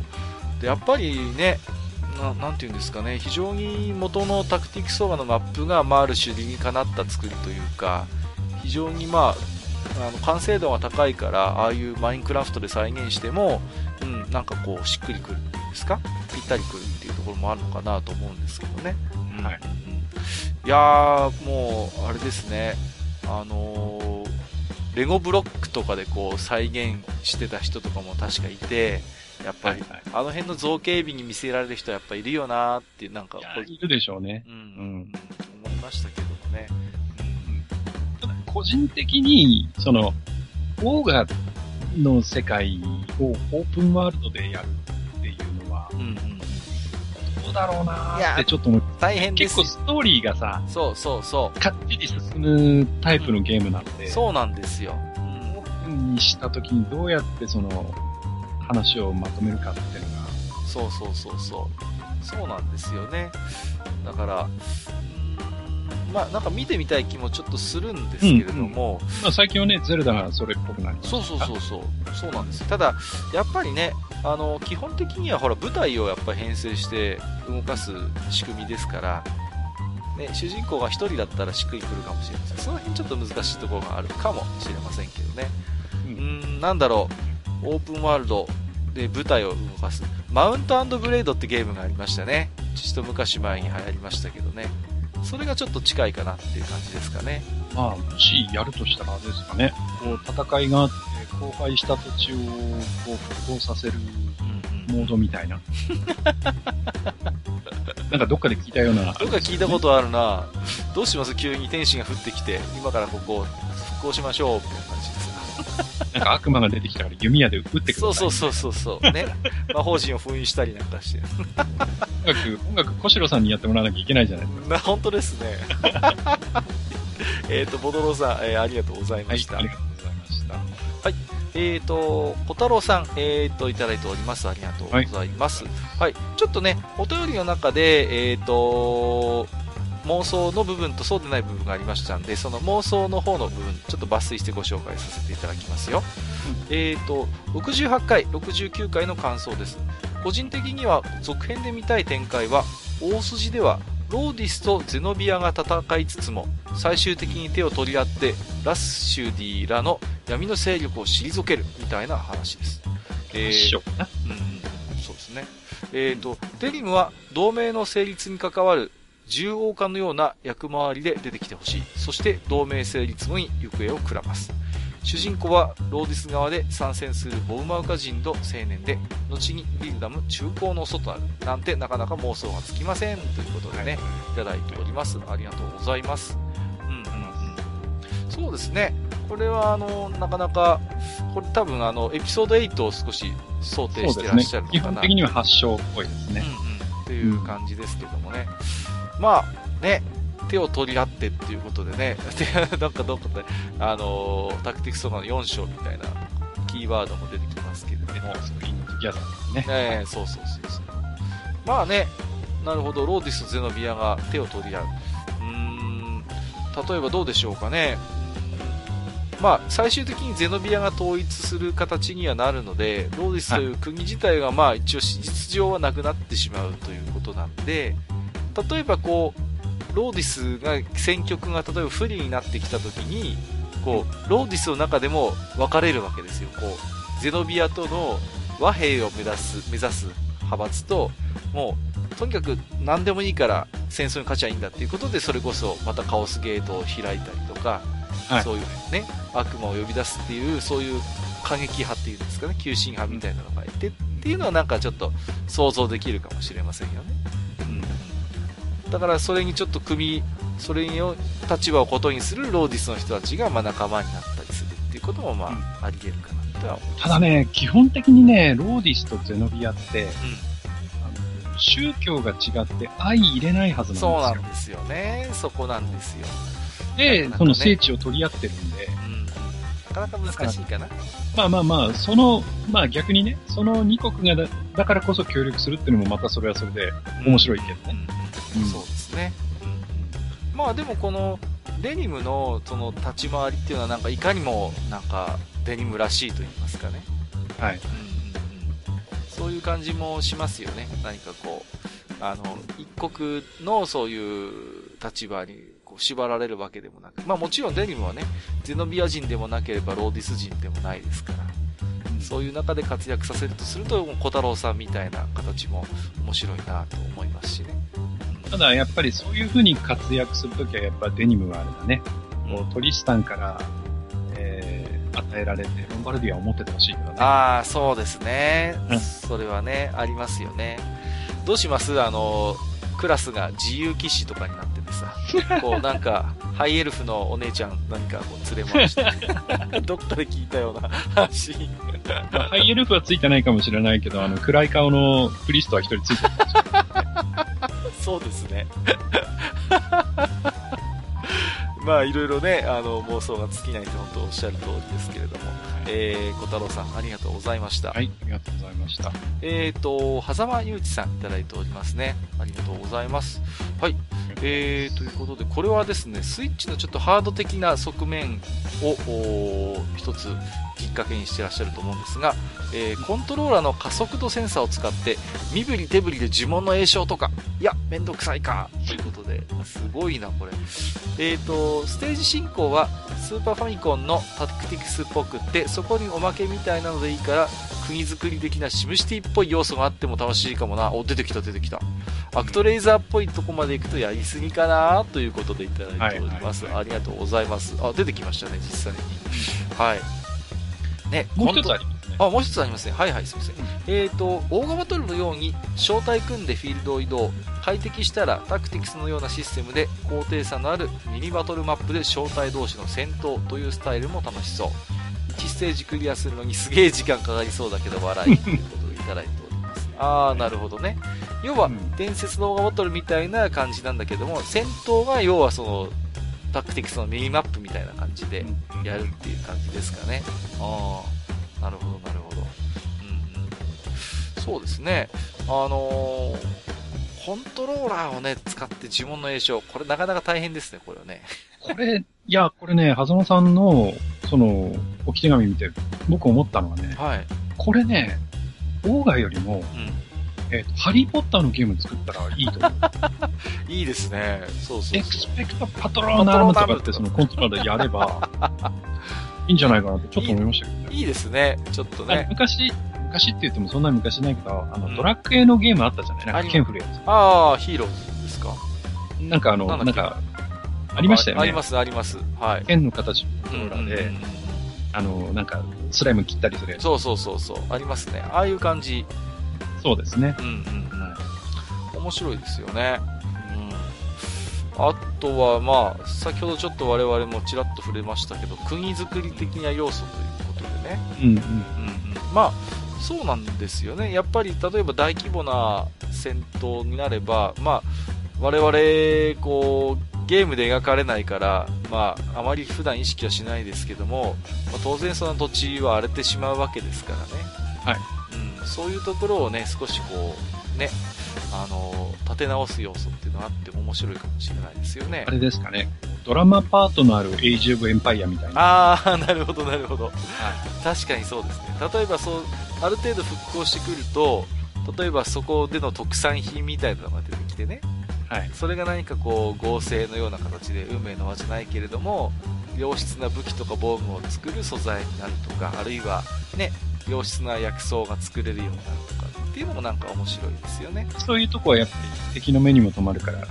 で、やっぱりね、ななんていうんですかね、非常に元のタクティクスオーガのマップが、まあ、ある種理にかなった作りというか、非常にまあ、あの完成度が高いから、ああいうマインクラフトで再現しても、うん、なんかこう、しっくりくるっていうんですか？ぴったりくるっていうところもあるのかなと思うんですけどね。うん、はい。いやー、もう、あれですね、あのー、レゴブロックとかでこう再現してた人とかも確かいて、やっぱり、はいはい、あの辺の造形美に見せられる人はやっぱいるよなーっていう、なんかい、るでしょうね。うん、うん、思いましたけどもね。ただ、個人的に、その、オーガの世界をオープンワールドでやるっていうのは、うんうんうだろうなーってちょっと思って。大変です。結構ストーリーがさ、そうそうそう。かっちり進むタイプのゲームなんで。そうなんですよ。オープンにした時にどうやってその、話をまとめるかっていうのが。そうそうそうそう。そうなんですよね。だから、まあ、なんか見てみたい気もちょっとするんですけれども。うんうん、まあ、最近はね、ゼルダがそれっぽくなりましたそうそうそうそう。そうなんです。ただ、やっぱりね、あの、基本的にはほら、舞台をやっぱ編成して動かす仕組みですから、ね、主人公が1人だったらしっくりくるかもしれません。その辺ちょっと難しいところがあるかもしれませんけどね。うん、ん、なんだろう、オープンワールドで舞台を動かす。マウントブレードってゲームがありましたね。ちょっと昔前に流行りましたけどね。それがちょっと近いかなっていう感じですかね。まあ、もしやるとしたらあれですかね。こう、戦いがあって、荒廃した土地をこう復興させるモードみたいな。なんかどっかで聞いたような、どっか聞いたことあるな。どうします？急に天使が降ってきて、今からここ復興しましょう、みたいな感じです なんか悪魔が出てきたから弓矢で撃ってくる、そうそうそうそうそう。ね。魔法陣を封印したりなんかして。音楽、音楽、小城さんにやってもらわなきゃいけないじゃないですか。本当ですね。えっと、ボドロさん、えー、ありがとうございました。はい、ありがとうございました。はい。えっ、ー、と、小太郎さん、えっ、ー、と、いただいております。ありがとうございます。はい、はい。ちょっとね、お便りの中で、えっ、と、妄想の部分とそうでない部分がありましたんで、その妄想の方の部分、ちょっと抜粋してご紹介させていただきますよ。うん、えっ、ー、と、68回、69回の感想です。個人的には続編で見たい展開は、大筋ではローディスとゼノビアが戦いつつも、最終的に手を取り合って、ラッシュディらの闇の勢力を退けるみたいな話です。えー、うん、そうですね。えっ、ー、と、デリムは同盟の成立に関わる獣王家のような役回りで出てきてほしい。そして同盟成立後に行方をくらます。主人公はローディス側で参戦するボウマウカ人の青年で、後にビルダム中高の祖となる。なんてなかなか妄想がつきません。ということでね、いただいております。ありがとうございます。うんうんうん。そうですね。これはあの、なかなか、これ多分あの、エピソード8を少し想定してらっしゃるのかな。ね、基本的には発祥っぽいですね。うんうん。っていう感じですけどもね。まあ、ね、手を取り合ってっていうことでね、なんかどっかで、あのー、タクティクスの4章みたいなキーワードも出てきますけれども。ギャザーね。えー、そうそうそうそう。まあね、なるほど、ローディスとゼノビアが手を取り合う。うーん、例えばどうでしょうかね。まあ、最終的にゼノビアが統一する形にはなるので、ローディスという国自体がまあ一応事実上はなくなってしまうということなんで、例えばこう、ローディスが、戦局が例えば不利になってきた時に、こう、ローディスの中でも分かれるわけですよ。こう、ゼノビアとの和平を目指す、目指す派閥と、もう、とにかく何でもいいから戦争に勝ちゃいいんだっていうことで、それこそまたカオスゲートを開いたりとか、はい、そういうね、悪魔を呼び出すっていう、そういう過激派っていうんですかね、急進派みたいなのがいてっていうのはなんかちょっと想像できるかもしれませんよね。だからそれにちょっと組み、それを立場をことにするローディスの人たちがま仲間になったりするっっていうことも、まあ、あり得るかなとは思います。ただね、基本的にね、ローディスとゼノビアって、あの宗教が違って相入れないはずなんですよ。そうなんですよね。そこなんですよ。で、ね、その聖地を取り合ってるんで、なかなか難しいかな。まあまあまあ、その、まあ逆にね、その2国がだだからこそ協力するっていうのもまたそれはそれで面白いけどね。うんうん、そうですね。まあでもこのデニムのその立ち回りっていうのはなんかいかにもなんかデニムらしいと言いますかね。はい。うんそういう感じもしますよね。何かこう、あの、一国のそういう立場にこう縛られるわけでもなく、まあもちろんデニムはね、ゼノビア人でもなければローディス人でもないですから、そういう中で活躍させるとすると、小太郎さんみたいな形も面白いなと思いますしね。ただやっぱりそういう風に活躍するときはやっぱデニムはあれだね。こうトリスタンから、えー、与えられて、ロンバルディアを持っててほしいけどね。ああ、そうですね。それはね、ありますよね。どうします？あの、クラスが自由騎士とかになっててさ、こうなんか、ハイエルフのお姉ちゃん何かこう連れ回して、どっかで聞いたような話。まあ、ハイエルフはついてないかもしれないけど、あの、暗い顔のクリストは一人ついてるかもしれない。そうですね。まあいろいろね、あの妄想が尽きないと本当おっしゃる通りですけれども、えー、小太郎さんありがとうございました。はい、ありがとうございました。えっ、ー、と、狭間祐一さんいただいておりますね。ありがとうございます。はい。えー、ということで、これはですね、スイッチのちょっとハード的な側面を一つきっかけにしてらっしゃると思うんですが、えー、コントローラーの加速度センサーを使って身振り手振りで呪文の詠唱とかいやめんどくさいかということですごいなこれ。えっ、ー、とステージ進行はスーパーファミコンのタクティクスっぽくってそこにおまけみたいなのでいいから国作り的なシムシティっぽい要素があっても楽しいかもな。お出てきた出てきた。アクトレイザーっぽいとこまで行くとやりすぎかなということでいただいております、はいはいはい、ありがとうございます。あ出てきましたね実際に。はい。ね、もう一つありますね。あ、もう一つありますね。はいはい、すみません。えっ、ー、と、大型バトルのように、招待組んでフィールドを移動、快適したらタクティクスのようなシステムで高低差のあるミニバトルマップで招待同士の戦闘というスタイルも楽しそう。1ステージクリアするのにすげえ時間かかりそうだけど笑いということでいただいております。あー、なるほどね。要は、伝説の大型バトルみたいな感じなんだけども、戦闘が要はその、タクティクスのミニマップみたいな感じでやるっていう感じですかね。ああ、なるほど、なるほど。うん、うん、そうですね。あのー、コントローラーをね、使って呪文の詠唱。これなかなか大変ですね、これはね。これ、いや、これね、狭間さんの、その、置き手紙見て、僕思ったのはね、はい。これね、オーガよりも、うんえっ、ー、と、ハリーポッターのゲーム作ったらいいと思う。いいですね。そうそうエクスペクトパトローナームとかってそのコントローラーでやれば、いいんじゃないかなってちょっと思いましたけどね。いいですね。ちょっとね。昔、昔って言ってもそんな昔ないけど、あの、うん、ドラッグ系のゲームあったじゃない？なんか剣振るやつ。ああ、ヒーローズですか？なんかあの、なんか、ありましたよね。あります、あります。はい。剣の形のコントローラーで、うんうんうん、あの、なんか、スライム切ったりするやつ。そうそうそうそう。ありますね。ああいう感じ。そうですね。うんうんうん。面白いですよね。うん。あとは、まあ、先ほどちょっと我々もちらっと触れましたけど、国作り的な要素ということでね。うんうん。うんうん、まあ、そうなんですよね。やっぱり、例えば大規模な戦闘になれば、まあ、我々、こう、ゲームで描かれないから、まあ、あまり普段意識はしないですけども、まあ、当然その土地は荒れてしまうわけですからね。はい。そういうところをね、少しこう、ね、あの、立て直す要素っていうのがあって面白いかもしれないですよね。あれですかね。ドラマパートのあるエイジ・オブ・エンパイアみたいな。ああ、なるほど、なるほど。はい、確かにそうですね。例えばそう、ある程度復興してくると、例えばそこでの特産品みたいなのが出てきてね。はい。それが何かこう、合成のような形で運命の輪じゃないけれども、良質な武器とか防具を作る素材になるとか、あるいは、ね、良質な薬草が作れるようになるとかっていうのもなんか面白いですよね。そういうとこはやっぱり敵の目にも留まるから、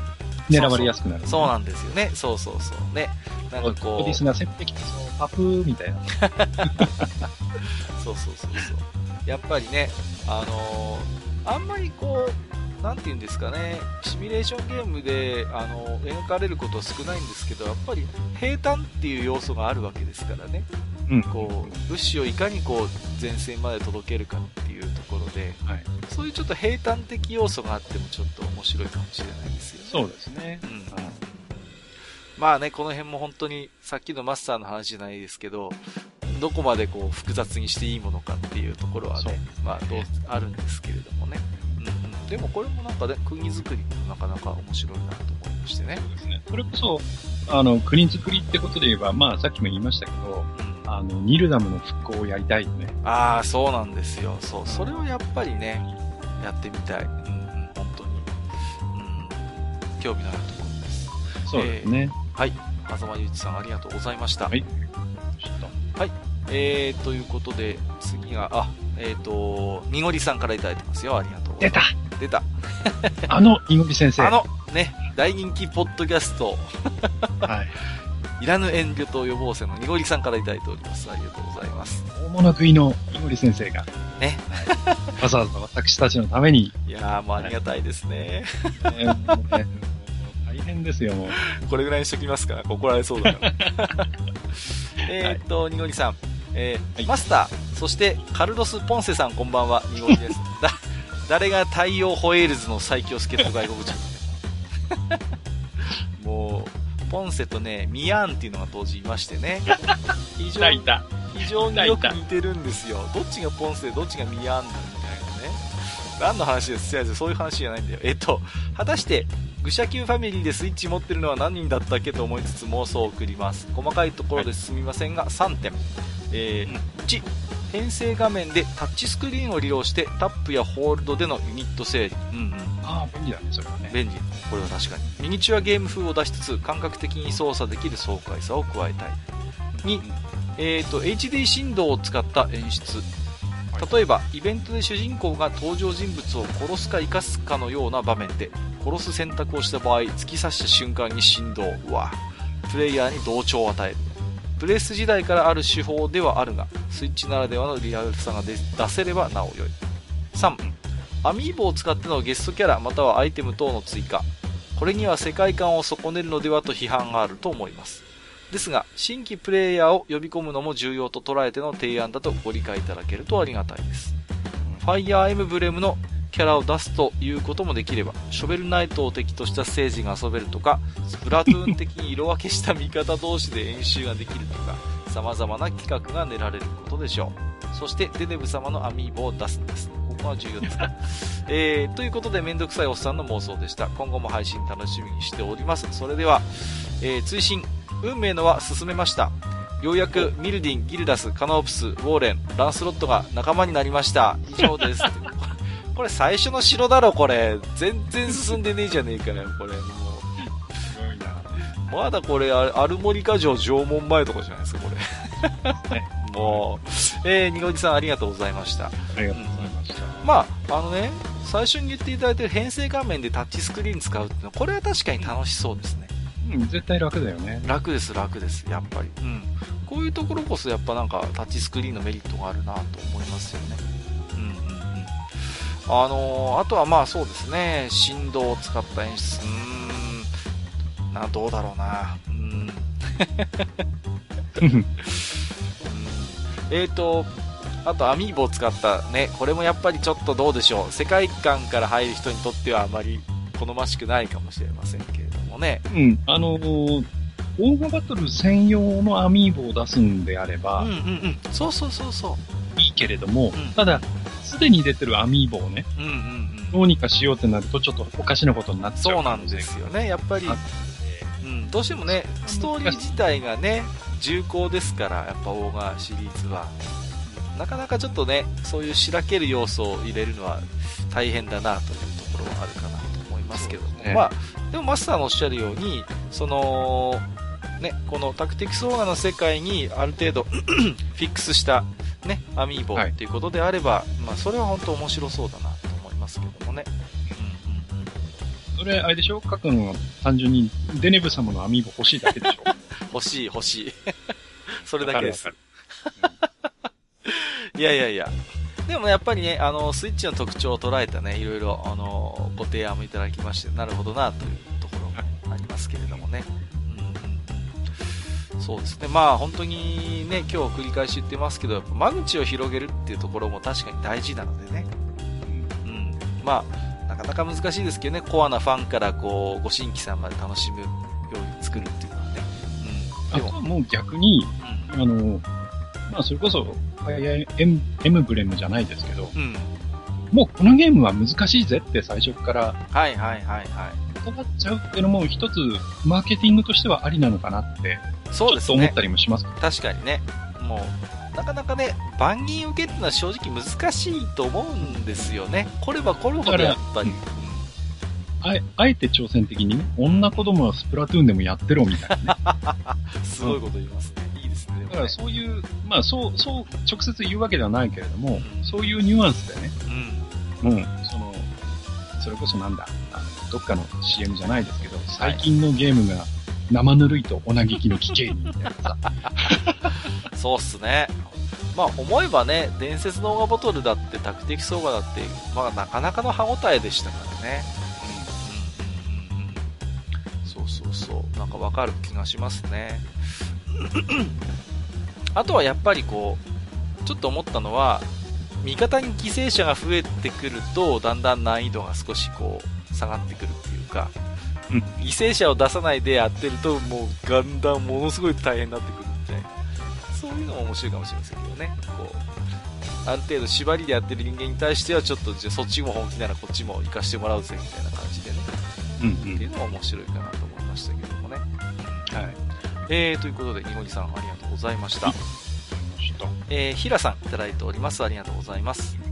狙われやすくなる、ね、そうなんですよね。そうそうそう。ね。なんかこう。リスナー、鉄壁そうパプーみたいな。そうそうそうそう。やっぱりね、あのー、あんまりこう、なんて言うんですかね、シミュレーションゲームで、あの、描かれることは少ないんですけど、やっぱり平坦っていう要素があるわけですからね。ううん、こう、物資をいかにこう、前線まで届けるかっていうところで、はい、そういうちょっと平坦的要素があってもちょっと面白いかもしれないですよね。そうですね。うん。まあね、この辺も本当に、さっきのマスターの話じゃないですけど、どこまでこう、複雑にしていいものかっていうところはね、まあ、どう、あるんですけれどもね。うんうん。でもこれもなんかね、国作りもなかなか面白いなと思いましてね。そうですね。それこそ、あの、国作りってことで言えば、まあ、さっきも言いましたけど、うん、あの、ニルダムの復興をやりたいよね。ああ、そうなんですよ。そう。それをやっぱりね、やってみたい。うん、うん、本当に。うん。興味のあるところです。そうですね。えー、はい。風間ゆうちさんありがとうございました。はい。はい。えー、ということで、次が、あ、えっ、ー、と、にごりさんからいただいてますよ。ありがとうございます。出た。出た。あの、にごり先生。あの、ね、大人気ポッドキャスト。はい。いらぬ遠慮と予防線のにごりさんからいただいております。ありがとうございます。大物食いのにごり先生が。ね。わざわざ私たちのために。いやー、もうありがたいですね。はい、ね大変ですよ、もう。これぐらいにしときますか？ら、怒られそうだから。えっと、にごりさん。えーはい、マスター、そしてカルロス・ポンセさんこんばんは、ニゴリです。だ、誰が太陽ホエールズの最強助っ人外国人？ポンセとね、ミヤンっていうのが当時いましてね。非常に、非常によく似てるんですよ。どっちがポンセでどっちがミヤンみたいなね。何の話です？先生、そういう話じゃないんだよ。えっと、果たして、愚者級ファミリーでスイッチ持ってるのは何人だったっけと思いつつ妄想を送ります。細かいところですみませんが、3点。えー、1、編成画面でタッチスクリーンを利用してタップやホールドでのユニット整理。うんうん。ああ、便利だね、それはね。便利。これは確かに。ミニチュアゲーム風を出しつつ感覚的に操作できる爽快さを加えたい。2、えーと、HD 振動を使った演出。例えば、イベントで主人公が登場人物を殺すか生かすかのような場面で、殺す選択をした場合、突き刺した瞬間に振動。うわ。プレイヤーに同調を与える。プレス時代からある手法ではあるが、スイッチならではのリアルさが出せればなお良い。3、アミーボを使ってのゲストキャラまたはアイテム等の追加。これには世界観を損ねるのではと批判があると思います。ですが、新規プレイヤーを呼び込むのも重要と捉えての提案だとご理解いただけるとありがたいです。ファイヤーエムブレムのキャラを出すということもできれば、ショベルナイトを敵としたステージが遊べるとか、スプラトゥーン的に色分けした味方同士で演習ができるとか、様々な企画が練られることでしょう。そして、デネブ様のアミーボを出すんです。ここは重要ですか。えー、ということで、めんどくさいおっさんの妄想でした。今後も配信楽しみにしております。それでは、えー、追伸、運命の輪進めました。ようやくミルディン、ギルダス、カノープス、ウォーレン、ランスロットが仲間になりました。以上です。これ最初の城だろ、これ。全然進んでねえじゃねえかよ、これ。もう。すごいな。まだこれ、アルモニカ城縄文前とかじゃないですか、これ。もう、えー、にごじさんありがとうございました。ありがとうございました。うん、まあ、あのね、最初に言っていただいてる編成画面でタッチスクリーン使うっていうのは、これは確かに楽しそうですね。うん、絶対楽だよね。楽です、楽です、やっぱり。うん。こういうところこそやっぱなんかタッチスクリーンのメリットがあるなと思いますよね。あのー、あとはまあそうですね、振動を使った演出、うーん、な、どうだろうな、うん。えっと、あとアミーボを使ったね、これもやっぱりちょっとどうでしょう、世界観から入る人にとってはあまり好ましくないかもしれませんけれどもね。うん、あのー、オーガバトル専用のアミーボを出すんであれば、うんうんうん、そうそうそうそう。いいけれども、うん、ただ、すでに出てるアミーボをね、うんうんうん、どうにかしようってなると、ちょっとおかしなことになっちゃう。そうなんですよね。やっぱり、うん、どうしてもね、ストーリー自体がね、重厚ですから、やっぱオーガーシリーズは。なかなかちょっとね、そういうしらける要素を入れるのは大変だなというところはあるかなと思いますけども、ね、まあ、でもマスターのおっしゃるように、その、ね、このタクティクスオーガの世界にある程度 フィックスしたね、アミーボっていうことであれば、はい、まあ、それは本当面白そうだなと思いますけどもね。うんうんうん。それ、あれでしょ？かくんは単純にデネブ様のアミーボ欲しいだけでしょ？欲しい、欲しい。それだけです。いやいやいや。でもやっぱりね、あの、スイッチの特徴を捉えたね、いろいろ、あの、ご提案もいただきまして、なるほどな、というそうですね。まあ本当にね、今日繰り返し言ってますけど、間口を広げるっていうところも確かに大事なのでね。うん。まあ、なかなか難しいですけどね、コアなファンからこう、ご新規さんまで楽しむように作るっていうのはね。うん。でも、あとはもう逆に、うん、あの、まあそれこそ、エムエムブレムじゃないですけど、うん、もうこのゲームは難しいぜって最初から、はいはいはいはい。断っちゃうっていうのも一つ、マーケティングとしてはありなのかなって、そうですね。思ったりもします、確かにね。もう、なかなかね、万人受けっていうのは正直難しいと思うんですよね。これはこれほどやっぱり。あえ、あえて挑戦的に、女子供はスプラトゥーンでもやってろみたいな、ね。すごいこと言いますね。いいですね。だからそういう、まあそう、そう、直接言うわけではないけれども、うん、そういうニュアンスでね、うん。うん、その、それこそなんだ、どっかの CM じゃないですけど、最近のゲームが生ぬるいとおなぎきの危険みたいなさ。そうっすね。まあ思えばね、伝説のオーガボトルだってタクティクスオーガだって、まあなかなかの歯応えでしたからね。そうそうそう。なんかわかる気がしますね。あとはやっぱりこう、ちょっと思ったのは、味方に犠牲者が増えてくると、だんだん難易度が少しこう、下がってくるっていうか、うん、犠牲者を出さないでやってると、もうだんだんものすごい大変になってくるみたいな。そういうのも面白いかもしれませんけどね。こう、ある程度縛りでやってる人間に対しては、ちょっと、じゃそっちも本気ならこっちも行かしてもらうぜ、みたいな感じでね。うん、うん、っていうのは面白いかなと思いましたけどもね。はい。えー、ということで、にごりさんありがとうございました。えー、ひらさんいただいております。ありがとうございます。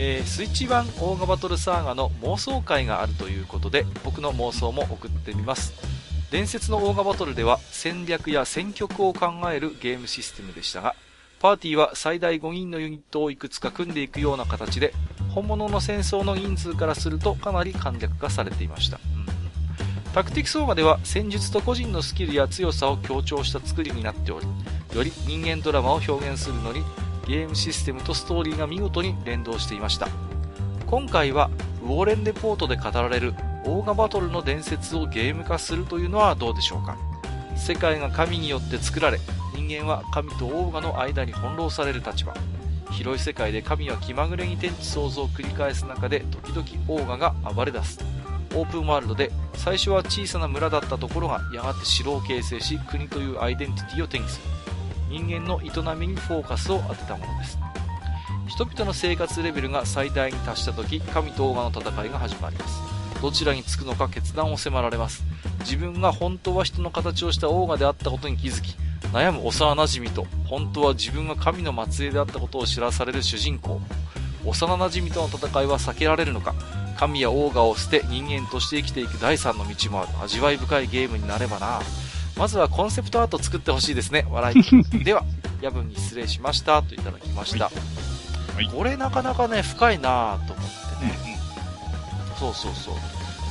えー、スイッチ版オーガバトルサーガの妄想会があるということで僕の妄想も送ってみます。伝説のオーガバトルでは戦略や戦局を考えるゲームシステムでしたがパーティーは最大5人のユニットをいくつか組んでいくような形で本物の戦争の人数からするとかなり簡略化されていました、うん、タクティクスオーガでは戦術と個人のスキルや強さを強調した作りになっておりより人間ドラマを表現するのにゲームシステムとストーリーが見事に連動していました。今回はウォーレンレポートで語られるオーガバトルの伝説をゲーム化するというのはどうでしょうか。世界が神によって作られ人間は神とオーガの間に翻弄される立場。広い世界で神は気まぐれに天地創造を繰り返す中で時々オーガが暴れ出す。オープンワールドで最初は小さな村だったところがやがて城を形成し国というアイデンティティを手にする。人間の営みにフォーカスを当てたものです。人々の生活レベルが最大に達した時神とオーガの戦いが始まります。どちらにつくのか決断を迫られます。自分が本当は人の形をしたオーガであったことに気づき悩む幼馴染と本当は自分が神の末裔であったことを知らされる主人公。幼馴染との戦いは避けられるのか。神やオーガを捨て人間として生きていく第三の道もある。味わい深いゲームになればな。まずはコンセプトアート作ってほしいですね。笑い。では、夜分に失礼しました。といただきました。はい、これなかなかね、深いなぁと思ってね。そうそうそう。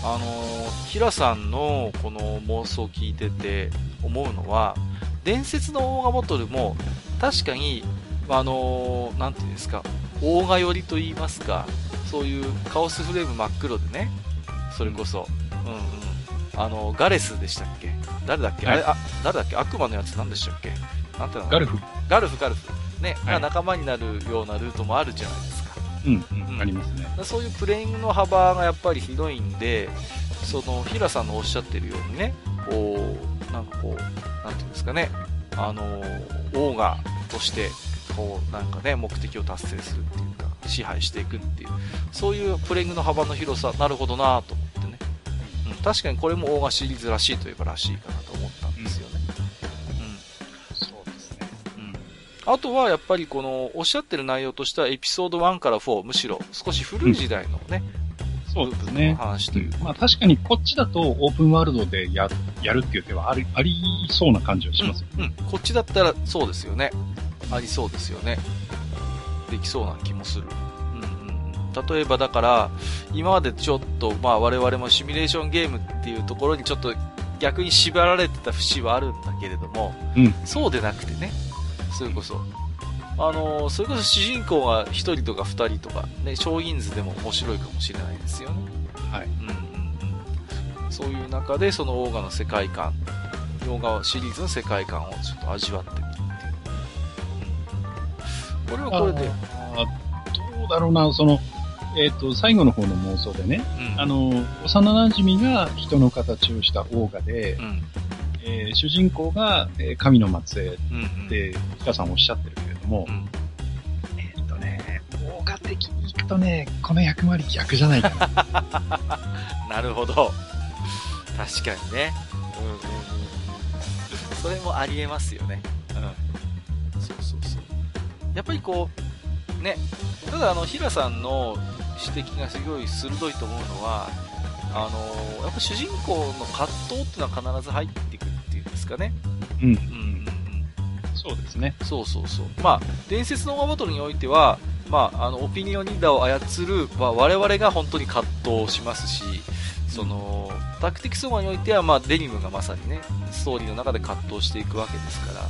あのー、ヒラさんのこの妄想を聞いてて思うのは、伝説のオーガボトルも確かに、あのー、なんていうんですか、オーガ寄りと言いますか、そういうカオスフレーム真っ黒でね、それこそ、うんうん、あの、ガレスでしたっけ？誰だっけ、はい、あれ、あ、誰だっけ？悪魔のやつ何でしたっけ？なんてガルフ。ガルフ、ガルフ。ね、はい、仲間になるようなルートもあるじゃないですか。うん、うん、ありますね。そういうプレイングの幅がやっぱり広いんで、その、ヒラさんのおっしゃってるようにね、こう、なんかこう、なんていうんですかね、あの、オーガとして、こう、なんかね、目的を達成するっていうか、支配していくっていう、そういうプレイングの幅の広さ、なるほどなと思確かにこれもオーガシリーズらしいといえばらしいかなと思ったんですよね。あとはやっぱりこのおっしゃってる内容としてはエピソード1から4、むしろ少し古い時代のね、うん、そうですね。話というまあ確かにこっちだとオープンワールドでややるっていう手はありありそうな感じはしますよ、うん、うん。こっちだったらそうですよね。ありそうですよね。できそうな気もする。例えばだから、今までちょっと、まあ我々もシミュレーションゲームっていうところにちょっと逆に縛られてた節はあるんだけれども、うん、そうでなくてね、それこそ。あのそれこそ主人公が1人とか2人とか、ね、少人数でも面白いかもしれないですよね。はい。うん。そういう中で、そのオーガの世界観洋画シリーズの世界観をちょっと味わってみるっていう。うん、これはこれで。どうだろうな、その、えっ、ー、と、最後の方の妄想でね、うん、あの、幼馴染が人の形をしたオーガで、うん、えー、主人公が、えー、神の末裔って、北さんおっしゃってるけれども、うん、えっ、とね、オーガ的に行くとね、この役割逆じゃないかな。なるほど。確かにね。うんうんうん。それもありえますよね。うん。そうそうそう。やっぱりこう、ね、ただあの、平さんの指摘がすごい鋭いと思うのは、あのー、やっぱ主人公の葛藤っていうのは必ず入ってくるっていうんですかね。うん。うん。そうですね。そうそうそう。まあ、伝説のオーバトルにおいては、まあ、あの、オピニオンリーダーを操る、まあ、我々が本当に葛藤しますし、その、タクティクスオーバーにおいては、まあ、デニムがまさにね、ストーリーの中で葛藤していくわけですから、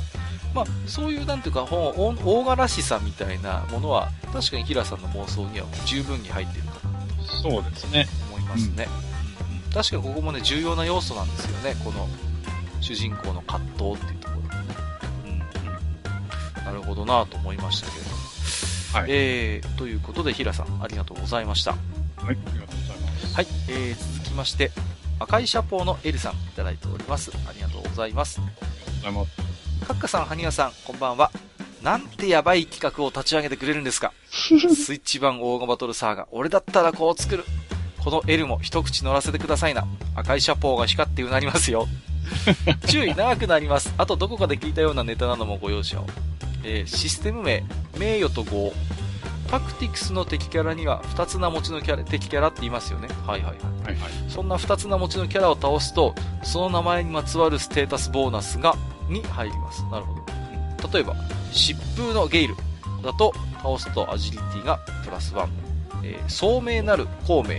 まあ、そういう、なんていうか、大柄らしさみたいなものは、確かに平さんの妄想には十分に入っているかなと。そうですね。思いますね。うん、確かにここもね、重要な要素なんですよね、この、主人公の葛藤っていうところ。うん。なるほどなと思いましたけれども。はい。えー、ということで、平さん、ありがとうございました。はい、ありがとうございます。はい、えー、続きまして、赤いシャポーのエルさんいただいております。ありがとうございます。ありがとうございます。カッカさん、ハニヤさん、こんばんは。なんてやばい企画を立ち上げてくれるんですか スイッチ版オーガバトルサーガ、俺だったらこう作る。この L も一口乗らせてくださいな。赤いシャポーが光ってうなりますよ。注意長くなります。あとどこかで聞いたようなネタなどもご容赦を。えー、システム名、名誉と号。タクティクスの敵キャラには二つ名持ちのキャラ、敵キャラって言いますよね。はいはいはい。はいはい、そんな二つ名持ちのキャラを倒すと、その名前にまつわるステータスボーナスがに入ります。なるほど。例えば、疾風のゲイルだと倒すとアジリティがプラス1。えー、聡明なる孔明、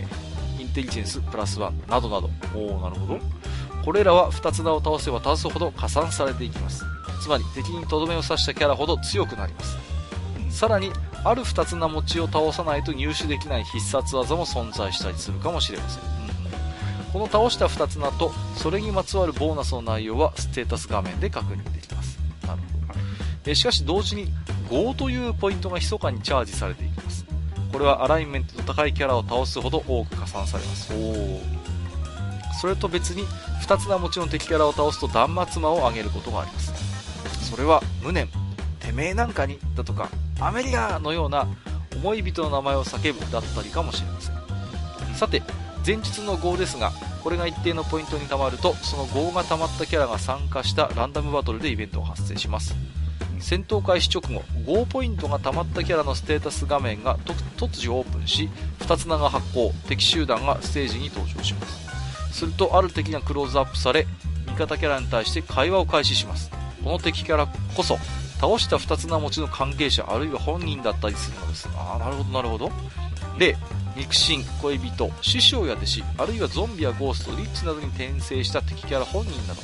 インテリジェンスプラス1などなど。おおなるほど。これらは2つ名を倒せば倒すほど加算されていきます。つまり敵にとどめを刺したキャラほど強くなります。さらに、ある2つ名持ちを倒さないと入手できない必殺技も存在したりするかもしれません。うん。この倒した2つ名とそれにまつわるボーナスの内容はステータス画面で確認できます。なるほど、えしかし同時に5というポイントが密かにチャージされていきます。これはアライメントの高いキャラを倒すほど多く加算されます。おそれと別に2つ名持ちの敵キャラを倒すと断末魔を上げることがあります。それは無念てめえなんかにだとかアメリアのような思い人の名前を叫ぶだったりかもしれません。さて前日の5ですがこれが一定のポイントに貯まるとその5が溜まったキャラが参加したランダムバトルでイベントが発生します。戦闘開始直後5ポイントが溜まったキャラのステータス画面が突如オープンし2つ名が発行敵集団がステージに登場します。するとある敵がクローズアップされ味方キャラに対して会話を開始します。この敵キャラこそ倒した2つ名持ちの関係者あるいは本人だったりするのですああなるほどなるほどで肉親、恋人、師匠や弟子、あるいはゾンビやゴースト、リッチなどに転生した敵キャラ本人など、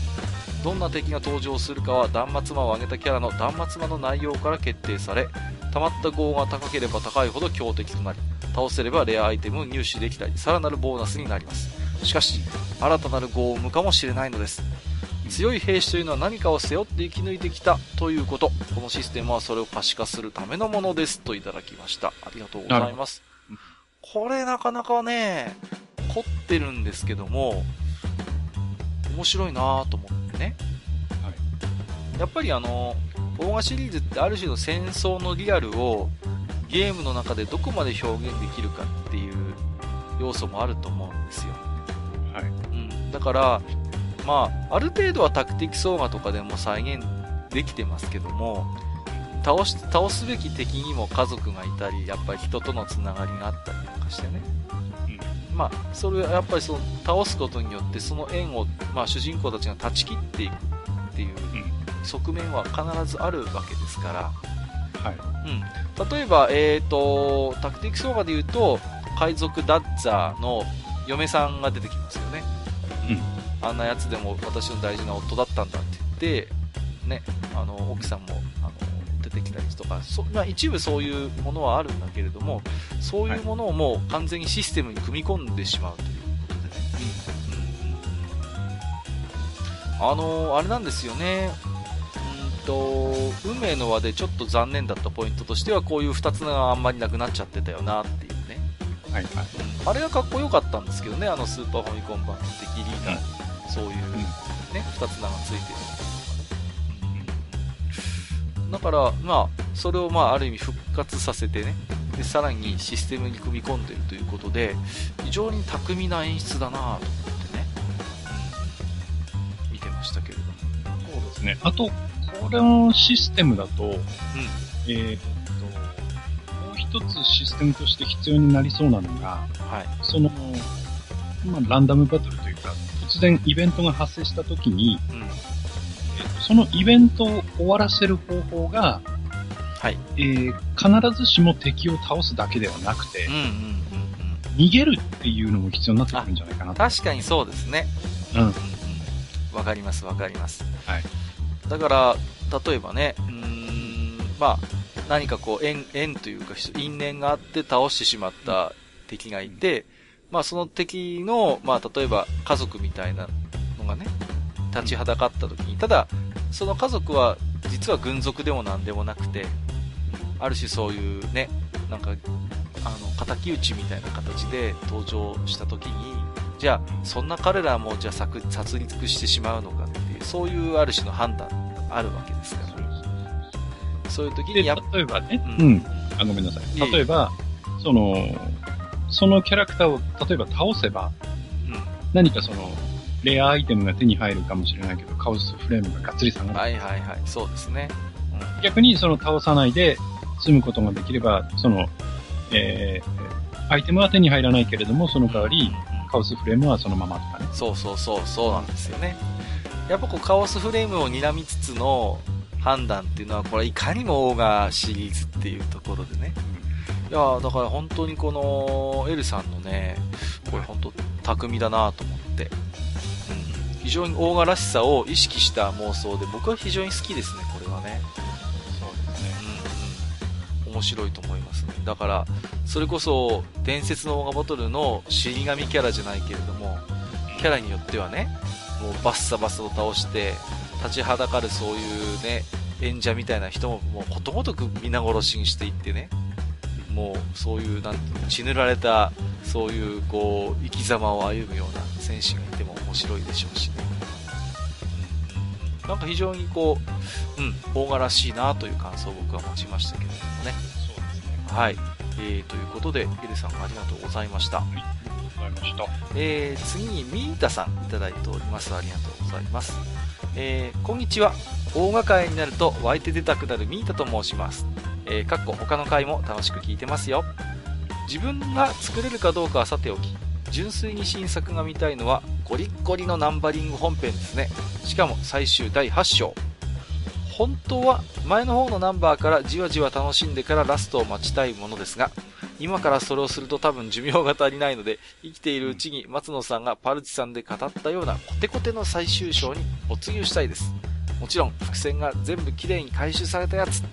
どんな敵が登場するかは断末魔を上げたキャラの断末魔の内容から決定され、溜まった号が高ければ高いほど強敵となり、倒せればレアアイテムを入手できたり、さらなるボーナスになります。しかし、新たなる号を生むかもしれないのです。強い兵士というのは何かを背負って生き抜いてきたということ。このシステムはそれを可視化するためのものです。といただきました。ありがとうございます。これなかなかね、凝ってるんですけども、面白いなぁと思ってね。はい。やっぱりあの、オーガシリーズってある種の戦争のリアルをゲームの中でどこまで表現できるかっていう要素もあると思うんですよ。はい。うん。だから、まあ、ある程度はタクティクスオーガとかでも再現できてますけども、倒し、倒すべき敵にも家族がいたり、やっぱり人とのつながりがあったりとかしてね。うん。まあ、それはやっぱりその、倒すことによってその縁を、まあ主人公たちが断ち切っていくっていう側面は必ずあるわけですから。はい。うん。例えば、えっ、ー、と、タクティクスオーガで言うと、海賊ダッザーの嫁さんが出てきますよね。うん。あんなやつでも私の大事な夫だったんだって言って、ね、あの、奥さんも出てきたりとか、そまあ、一部そういうものはあるんだけれども、そういうものをもう完全にシステムに組み込んでしまうということでね。あのー、あれなんですよね。うんと、運命の輪でちょっと残念だったポイントとしては、こういう2つがあんまりなくなっちゃってたよなっていうね。はいはい。あれがかっこよかったんですけどね、あのスーパーファミコン版の敵リーダーに、そういうね、2つ名がついてる。だから、まあ、それをまあ、ある意味復活させてね、で、さらにシステムに組み込んでるということで、非常に巧みな演出だなと思ってね、うん、見てましたけれども。そうですね。あと、これのシステムだと、うん、えー、っと、もう一つシステムとして必要になりそうなのが、はい、その、まあ、ランダムバトルというか、突然イベントが発生した時に、うん、えー、そのイベントを終わらせる方法が、はい。えー、必ずしも敵を倒すだけではなくて、うんうんうんうん、逃げるっていうのも必要になってくるんじゃないかな確かにそうですね。うん。わ、うん、かりますわかります。はい。だから、例えばね、うん、まあ、何かこう、縁、縁というか、因縁があって倒してしまった敵がいて、うん、まあその敵の、まあ例えば家族みたいなのがね、立ちはだかった時に、ただ、その家族は実は軍属でも何でもなくて、ある種そういうね、なんか、あの、敵討ちみたいな形で登場した時に、じゃあ、そんな彼らもじゃあ殺殺戮してしまうのかっていう、そういうある種の判断があるわけですから。そういう時にや例えばね、うん、うん。あ、ごめんなさい。例えば、その、そのキャラクターを例えば倒せば、うん、何かその、レアアイテムが手に入るかもしれないけど、カオスフレームががっつり下がる。はいはいはい、そうですね。うん、逆にその倒さないで、済むことができれば、その、えー、アイテムは手に入らないけれども、その代わり、カオスフレームはそのままとかね。そうそうそう、そうなんですよね。やっぱこう、カオスフレームを睨みつつの判断っていうのは、これいかにもオーガーシリーズっていうところでね。いやだから本当にこの、エルさんのね、これ本当、巧みだなと思って。うん。非常にオーガらしさを意識した妄想で、僕は非常に好きですね、これはね。面白いと思いますね。だから、それこそ、伝説のオーガバトルの死神キャラじゃないけれども、キャラによってはね、もうバッサバサと倒して、立ちはだかるそういうね、演者みたいな人も、もうことごとく皆殺しにしていってね、もうそういう、なん血塗られた、そういう、こう、生き様を歩むような戦士がいても面白いでしょうしね。なんか非常にこう、うん、大柄らしいなという感想を僕は持ちましたけれどもね。ね。はい。えー、ということで、エルさんありがとうございました。はい、ありがとうございました。えー、次にミータさんいただいております。ありがとうございます。えー、こんにちは。大掛かりになると湧いて出たくなるミータと申します。えー、かっこ他の回も楽しく聞いてますよ。自分が作れるかどうかはさておき、純粋に新作が見たいのはゴリッゴリのナンバリング本編ですね。しかも最終第8章。本当は前の方のナンバーからじわじわ楽しんでからラストを待ちたいものですが、今からそれをすると多分寿命が足りないので、生きているうちに松野さんがパルチさんで語ったようなコテコテの最終章に没入したいです。もちろん伏線が全部きれいに回収されたやつ。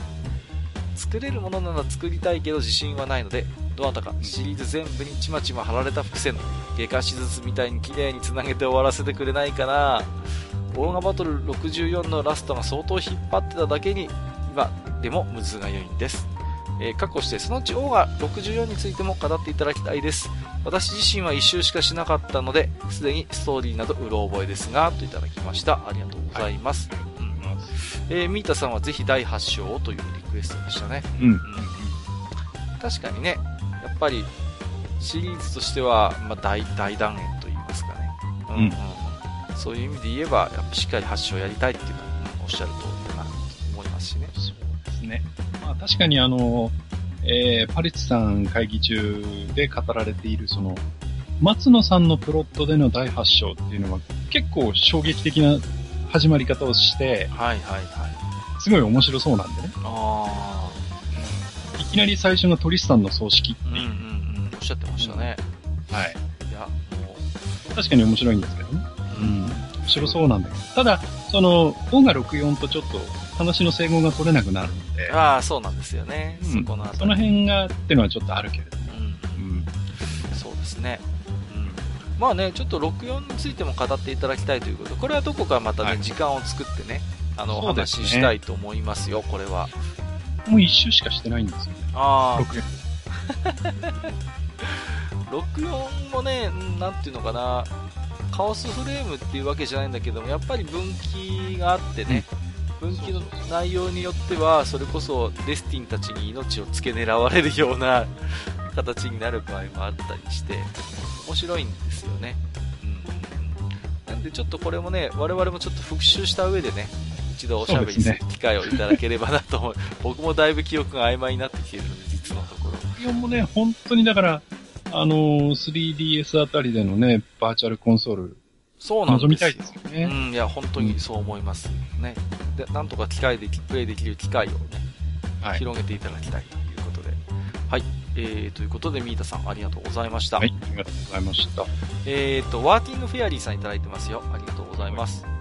作れるものなら作りたいけど自信はないので、どなたかシリーズ全部にちまちま貼られた伏線、外科手術みたいに綺麗に繋げて終わらせてくれないかなオーガバトル64のラストが相当引っ張ってただけに、今でもむずが良いんです。えー、過去して、そのうちオーガ64についても語っていただきたいです。私自身は一周しかしなかったので、すでにストーリーなどうろ覚えですが、といただきました。ありがとうございます。はい、えー、ミータさんはぜひ第8章をというリクエストでしたね。うん。うん、確かにね、やっぱりシリーズとしては、まあ、大大断円と言いますかね。うん、うん、そういう意味で言えば、やっぱしっかり8章やりたいっていうのは、おっしゃる通りだなと思いますしね。そうですね。まあ確かにあの、えー、パリッツさん会議中で語られているその、松野さんのプロットでの第8章っていうのは結構衝撃的な始まり方をして、はいはいはい。すごい面白そうなんでね。ああ。いきなり最初のトリスタンの葬式っていう。うんうんうん。おっしゃってましたね。うん、はい。いや、もう。確かに面白いんですけどね。うん。面白そうなんだけど。ただ、その、オガ64とちょっと話の整合が取れなくなるので。ああ、そうなんですよね。うん、そこのその辺がっていうのはちょっとあるけれども。うん。うん、そうですね。まあね、ちょっと64についても語っていただきたいということ。で、これはどこかまたね、はい、時間を作ってね、あの、お話ししたいと思いますよ、これは。もう一周しかしてないんですよね。ああ。64 もね、なんていうのかな、カオスフレームっていうわけじゃないんだけども、やっぱり分岐があってね、分岐の内容によっては、それこそデスティンたちに命を付け狙われるような形になる場合もあったりして、面白いんですよね。うん。なんでちょっとこれもね、我々もちょっと復習した上でね、一度おしゃべりする機会をいただければなと思う。うね、僕もだいぶ記憶が曖昧になってきているので、実のところ。64もね、本当にだから、あのー、3DS あたりでのね、バーチャルコンソール、そうなんです。望みたいですよね。うん、いや、本当にそう思いますね。で、なんとか機械でプレイできる機会をね、はい、広げていただきたいということで。はい。えー、ということで、ミータさん、ありがとうございました。はい、ありがとうございました。えっ、ー、と、ワーキングフェアリーさんいただいてますよ。ありがとうございます。はい、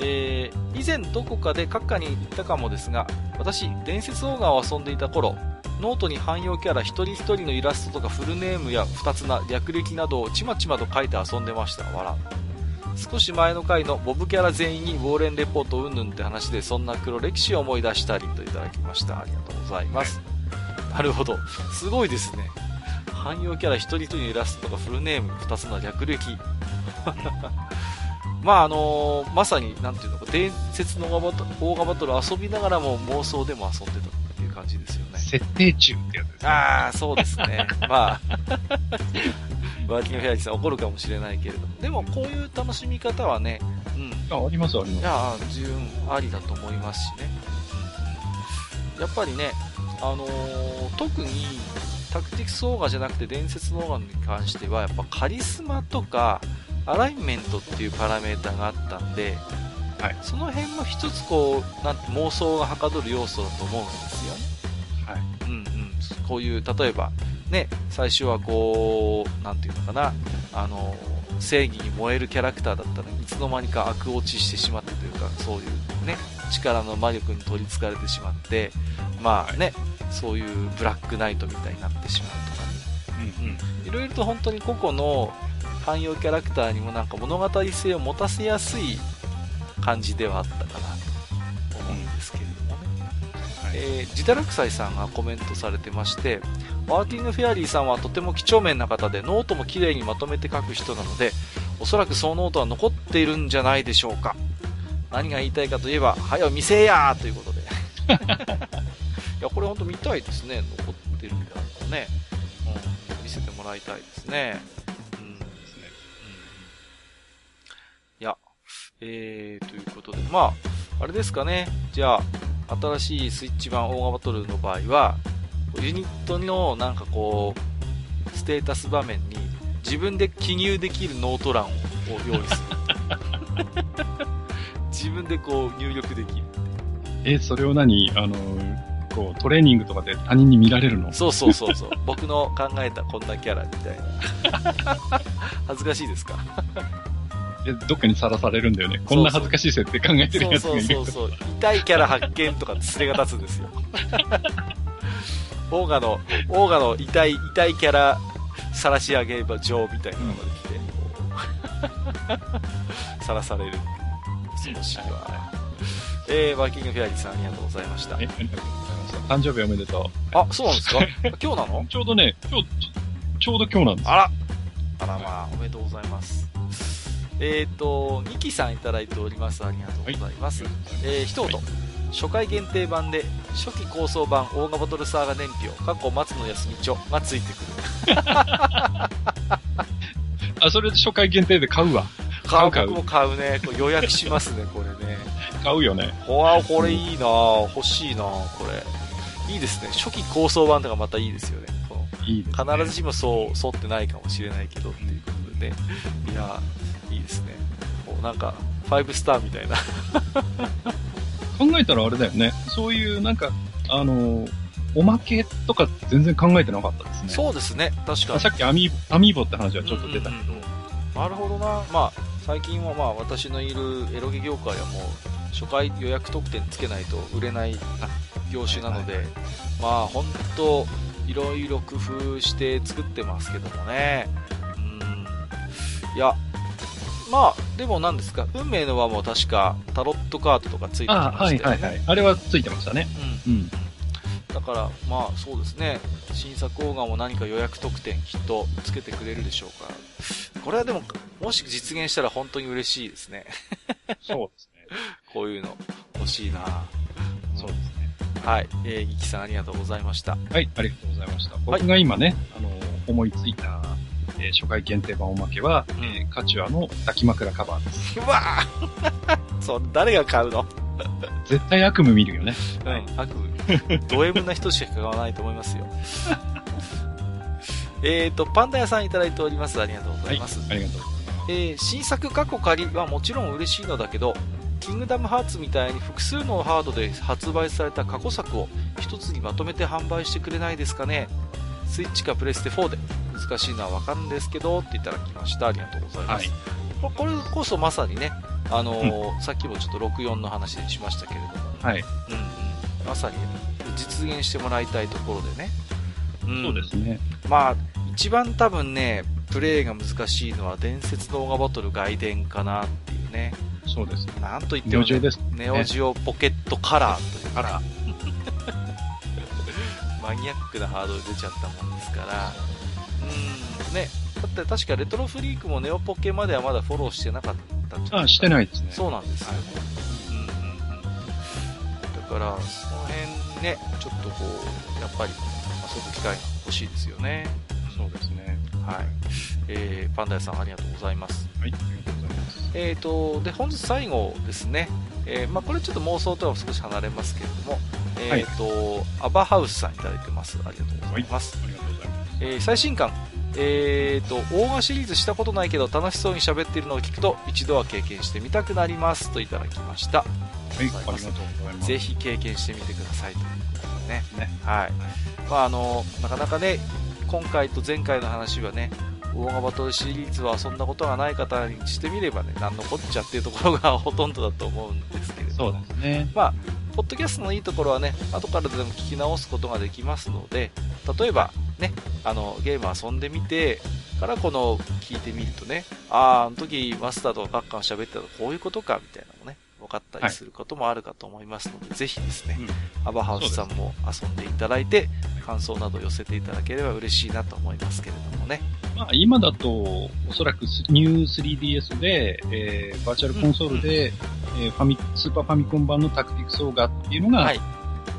えー、以前どこかで閣下に言ったかもですが、私、伝説オーガを遊んでいた頃、ノートに汎用キャラ一人一人のイラストとかフルネームや二つ名、略歴などをちまちまと書いて遊んでました。笑少し前の回のモブキャラ全員にウォーレンレポートうんぬんって話でそんな黒歴史を思い出したりといただきました。ありがとうございます。なるほど。すごいですね。汎用キャラ一人一人のイラストとかフルネーム二つの略歴。まああのー、まさに、なんていうのか、伝説のオーガバトル遊びながらも妄想でも遊んでたっていう感じですよね。設定中ってやつですね。ああ、そうですね。まあ、ワーキングフェアリーさん怒るかもしれないけれども。でも、こういう楽しみ方はね、うん。あ、ありますあります。いや、十分ありだと思いますしね。やっぱりね、あのー、特に、タクティクスオーガじゃなくて伝説のオーガに関しては、やっぱカリスマとか、アライメントっていうパラメータがあったんで、はい、その辺も一つこう、なんて妄想がはかどる要素だと思うんですよね。はい。うんうん。こういう、例えば、ね、最初はこう、なんていうのかな、あの、正義に燃えるキャラクターだったのに、いつの間にか悪落ちしてしまってというか、そういうね、力の魔力に取り憑かれてしまって、まあね、そういうブラックナイトみたいになってしまうとかね。うんうん。いろいろと本当に個々の汎用キャラクターにもなんか物語性を持たせやすい感じではあったかなと思うんですけれどもね。はい、えー、ジダラクサイさんがコメントされてまして、ワーキングフェアリーさんはとても几帳面な方で、ノートも綺麗にまとめて書く人なので、おそらくそのノートは残っているんじゃないでしょうか。何が言いたいかといえば、はよ見せやーということで。いや、これほんと見たいですね。残ってるんだったらね。うん、見せてもらいたいですね。えー、ということで、まあ、あれですかね。じゃあ、新しいスイッチ版オーガバトルの場合は、ユニットのなんかこう、ステータス場面に自分で記入できるノート欄を用意する。自分でこう入力できる。え、それを何？あの、こう、トレーニングとかで他人に見られるの？そうそうそうそう。僕の考えたこんなキャラみたいな。恥ずかしいですか？どっかにさらされるんだよね。こんな恥ずかしい設定考えてるやつがいる。そうそうそう痛いキャラ発見とかスレが立つんですよ。オーガの、オーガの痛い、痛いキャラ、晒し上げば上みたいなのができて、さらされる。恐ろしいわ。えー、ワーキングフェアリーさんありがとうございました。え、ありがとうございました。誕生日おめでとう。あ、そうなんですか？今日なの？ちょうどね、今日、ちょうど今日なんです。あら。あらまあ、おめでとうございます。えっ、ー、と、ニキさんいただいております。ありがとうございます。はい、えー、一言。初回限定版で初期構想版オーガバトルサーガ年表過去松野休み帳がついてくる。あそれで初回限定で買うわ。買う買う僕も買うね。これ予約しますねこれね。買うよね。わこれいいな欲しいなこれいいですね初期構想版とかまたいいですよねいい、ね、必ずしもそう沿ってないかもしれないけどっていうことでねいやいいですね。こうなんか、5スターみたいな。考えたらあれだよね。そういうなんか、あの、おまけとかって全然考えてなかったですね。そうですね。確かに。さっきアミアミーボって話はちょっと出たけど。うんうんうん、なるほどな。まあ、最近はまあ私のいるエロゲ業界はもう初回予約特典つけないと売れない業種なので、はいはい、まあ本当いろいろ工夫して作ってますけどもね。いや、まあ、でも何ですか、運命の輪も確かタロットカードとかついてましたよね。あはいはいはい。あれはついてましたね。うん。うん。だから、まあそうですね、新作オーガも何か予約特典きっとつけてくれるでしょうから。これはでも、もし実現したら本当に嬉しいですね。そうですね。こういうの欲しいなそうですね。はい。えー、ギキさんありがとうございました。はい、ありがとうございました。僕が今ね、あの、思いついたえー、初回限定版おまけは、うん、えー、カチュアの抱き枕カバーです。うわぁ そう、誰が買うの？絶対悪夢見るよね。うん、悪夢。ド M な人しか買わないと思いますよ。えっと、パンダ屋さんいただいております。ありがとうございます。はい、ありがとうございます。えー、新作過去仮はもちろん嬉しいのだけど、キングダムハーツみたいに複数のハードで発売された過去作を一つにまとめて販売してくれないですかね。スイッチかプレステ4で難しいのはわかるんですけどっていただきました。ありがとうございます。はい、これこそまさにね、あのーうん、さっきもちょっと64の話でしましたけれども、はい。うん、うん、まさに実現してもらいたいところでね。うん、そうですね。まあ、一番多分ね、プレイが難しいのは伝説動画バトル外伝かなっていうね。そうです。なんと言っても、ね、ネオジオポケットカラーという、カラー。マニアックなハードル出ちゃったもんですから、うん、ね。だって確かレトロフリークもネオポケまではまだフォローしてなかったんじゃないあ、してないですね。そうなんですよね。はい、うん。だから、その辺ね、ちょっとこう、やっぱり遊ぶ機会が欲しいですよね。そうですね。はい。えー、パンダ屋さんありがとうございます。はい、えっ、ー、と、で、本日最後ですね。えー、まあ、これちょっと妄想とは少し離れますけれども、えっ、ー、と、はい、アバハウスさんいただいてます。ありがとうございます。はい。えー、最新刊、えっ、ー、と、オーガシリーズしたことないけど楽しそうに喋っているのを聞くと一度は経験してみたくなりますといただきました。はい、ありがとうございます。ぜひ経験してみてくださいということでね。ねはい。まあ、あの、なかなかね、今回と前回の話はね、オーガバトルシリーズはそんなことがない方にしてみればね、なんのこっちゃっていうところが ほとんどだと思うんですけれどそうですね。まあ、ポッドキャストのいいところはね、後からでも聞き直すことができますので、例えばね、あの、ゲーム遊んでみて、からこの聞いてみるとね、ああ、あの時マスターとかカッカン喋ってたらこういうことか、みたいなのもね、分かったりすることもあるかと思いますので、はい、ぜひですね、うん、アバハウスさんも遊んでいただいて、感想など寄せていただければ嬉しいなと思いますけれどもね。まあ、今だと、おそらくニュー 3DS で、えー、バーチャルコンソールで、うん、えー、ファミ、スーパーファミコン版のタクティクスオーガっていうのが、はい、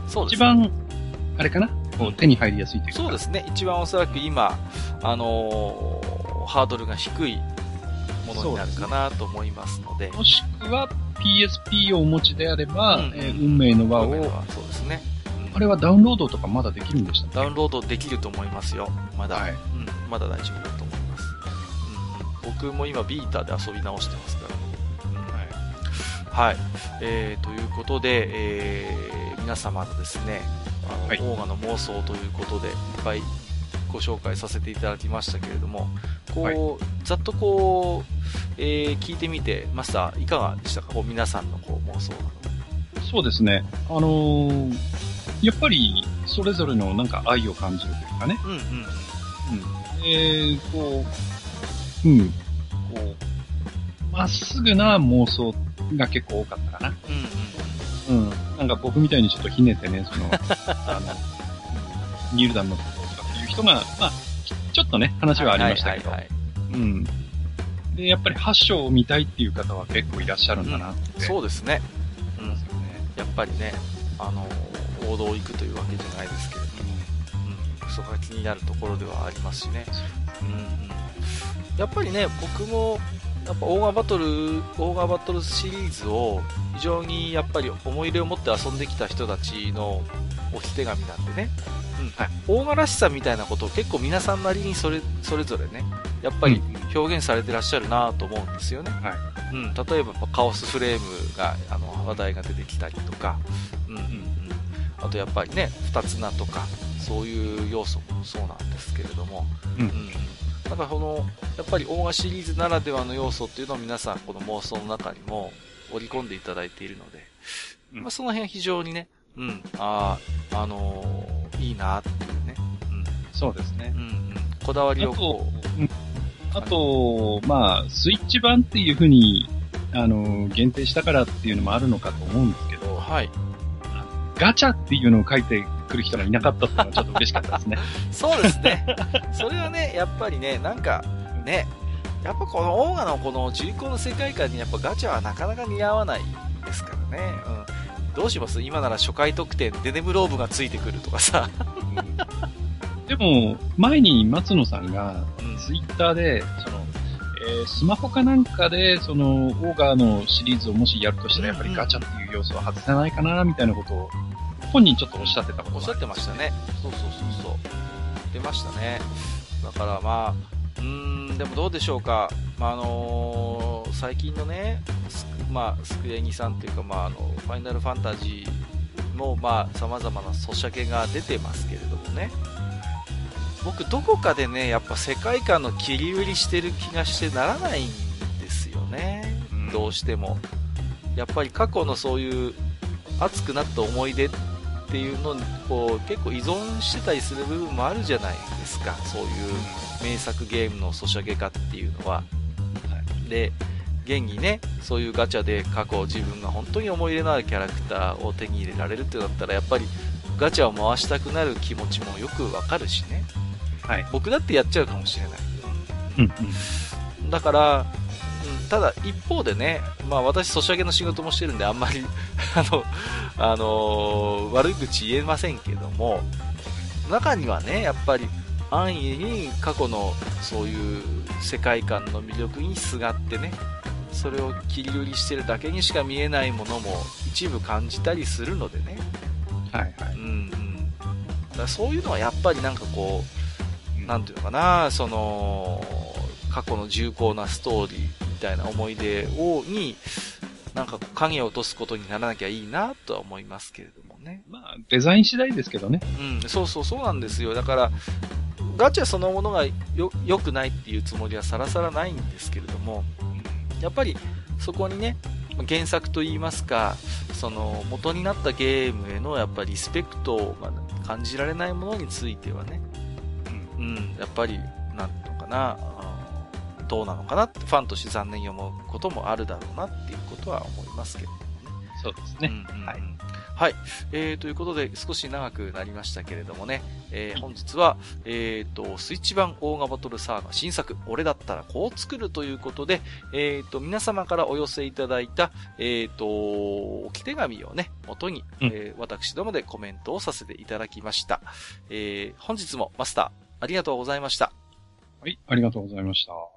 そうです、ね、一番、あれかな？こう手に入りやすいというか。そうですね。一番おそらく今、あのー、ハードルが低いものになるかなと思いますので。もしくは PSP をお持ちであれば、うん、えー、運命の輪を。そうですね。あれはダウンロードとかまだできるんでしたダウンロードできると思いますよ。まだ。はい、うん。まだ大丈夫だと思います。うん。僕も今ビーターで遊び直してますから。うん、はい。はい。えー、ということで、えー、皆様のですね、あの、はい、オーガの妄想ということで、いっぱいご紹介させていただきましたけれども、こう、はい、ざっとこう、えー、聞いてみて、マスター、いかがでしたか？こう皆さんのこう妄想そうですね。あのー、やっぱり、それぞれのなんか愛を感じるというかね。うんうん。うん。えー、こう、うん、こう、まっすぐな妄想が結構多かったかな。うん、うん。うん。なんか僕みたいにちょっとひねってね、その、あの、ニールダムの人が、まあ、ちょっとね、話はありましたけど。はいはいはいはい、うん。で、やっぱり8章を見たいっていう方は結構いらっしゃるんだなって、うん、そうですね。うん。やっぱりね、あの、王道行くというわけじゃないですけれども、うん、そこが気になるところではありますしね。うん、うん。やっぱりね、僕も、やっぱオーガバトル、オーガバトルシリーズを非常にやっぱり思い入れを持って遊んできた人たちの置き手紙なんでね、うんはい、オーガらしさみたいなことを結構皆さんなりにそれそれぞれね、やっぱり表現されてらっしゃるなと思うんですよね。はい、うん、例えばカオスフレームが、あの、話題が出てきたりとか、うんうんうん、あとやっぱりね、二つ名とか、そういう要素もそうなんですけれども、うん、うんだからこの、やっぱりオーガシリーズならではの要素っていうのを皆さんこの妄想の中にも織り込んでいただいているので、うん、まあ、その辺非常にね、うん、ああ、あのー、いいなっていうね。うん。そうですね。うん、うん。こだわりをこう、うん、あと、まあ、スイッチ版っていうふうに、あの、限定したからっていうのもあるのかと思うんですけど、はい。ガチャっていうのを書いてくる人がいなかったっていうのはちょっと嬉しかったですね。そうですね。それはね、やっぱりね、なんか、ね、やっぱこのオーガのこの重厚の世界観にやっぱガチャはなかなか似合わないですからね。うん。どうします？今なら初回特典、デネブローブがついてくるとかさ。でも、前に松野さんが、ツイッターで、その、えー、スマホかなんかで、その、オーガーのシリーズをもしやるとしたら、やっぱりガチャっていう要素は外せないかな、みたいなことを、本人ちょっとおっしゃってたことおっしゃってましたね。そうそうそうそう。出ましたね。だからまあ、うーん、でもどうでしょうか。まあ、あのー、最近のね、まあ、スクエニさんっていうか、まあ、あの、ファイナルファンタジーも、まあ、様々なソシャゲが出てますけれどもね。僕どこかでねやっぱ世界観の切り売りしてる気がしてならないんですよね、うん、どうしてもやっぱり過去のそういう熱くなった思い出っていうのにこう結構依存してたりする部分もあるじゃないですか。そういう名作ゲームのソシャゲ化っていうのは、はい、で現にねそういうガチャで過去自分が本当に思い入れのあるキャラクターを手に入れられるってなったらやっぱりガチャを回したくなる気持ちもよくわかるしね。はい、僕だってやっちゃうかもしれない。うん、だから、うん、ただ一方でね、まあ私、ソシャゲの仕事もしてるんで、あんまり あの、あのー、悪口言えませんけども、中にはね、やっぱり安易に過去のそういう世界観の魅力にすがってね、それを切り売りしてるだけにしか見えないものも一部感じたりするのでね。はいはい。うんうん。だからそういうのはやっぱりなんかこう、なんていうのかな、その、過去の重厚なストーリーみたいな思い出を、に、なんか影を落とすことにならなきゃいいなとは思いますけれどもね。まあ、デザイン次第ですけどね。うん、そうそうそうなんですよ。だから、ガチャそのものがよ、良くないっていうつもりはさらさらないんですけれども、やっぱりそこにね、原作といいますか、その元になったゲームへのやっぱりリスペクトが感じられないものについてはね、うん、やっぱり、なんのかな、どうなのかなって、ファンとして残念に思うこともあるだろうなっていうことは思いますけどね。そうですね。うんうん、はい。はい。えー、ということで、少し長くなりましたけれどもね、えー、本日は、えー、と、スイッチ版オーガバトルサーガ新作、俺だったらこう作るということで、えー、と、皆様からお寄せいただいた、えー、と、置き手紙をね、元に、えー、私どもでコメントをさせていただきました。えー、本日もマスター、ありがとうございました。はい、ありがとうございました。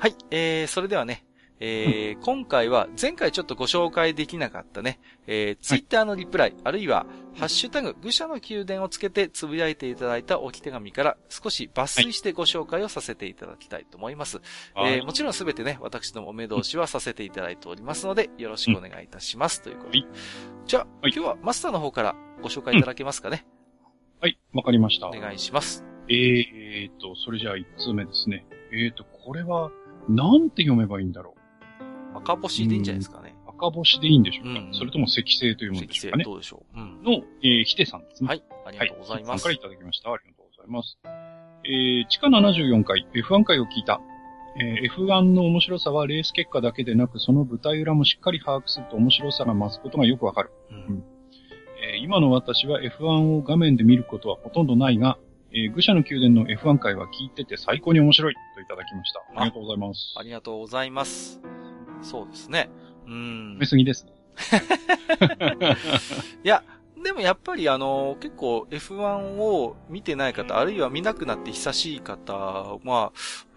はい、えー、それではね、えー、今回は前回ちょっとご紹介できなかったね、えー、ツイッターのリプライ、はい、あるいは、ハッシュタグ、愚者の宮殿をつけてつぶやいていただいた置き手紙から少し抜粋してご紹介をさせていただきたいと思います。はい、えー、もちろんすべてね、私どもお目通しはさせていただいておりますので、よろしくお願いいたします。ということで。じゃあ、今日はマスターの方からご紹介いただけますかね。はい、わかりました。お願いします。えーと、それじゃあ一通目ですね。えーと、これは、なんて読めばいいんだろう。赤星でいいんじゃないですかね。赤星でいいんでしょうか、うん、それとも赤星というものでしょうかね。どうでしょう。うん、の、えー、ひてさんですね。はい。ありがとうございます。はい、さんからいただきました。ありがとうございます。えー、地下74回 F1 回を聞いた。えー、F1 の面白さはレース結果だけでなく、その舞台裏もしっかり把握すると面白さが増すことがよくわかる。うん、えー、今の私は F1 を画面で見ることはほとんどないが、えー、愚者の宮殿の F1 回は聞いてて最高に面白いといただきました。ありがとうございます。ありがとうございます。そうですね。うん。めすぎですね。いや、でもやっぱりあの、結構 F1 を見てない方、あるいは見なくなって久しい方は、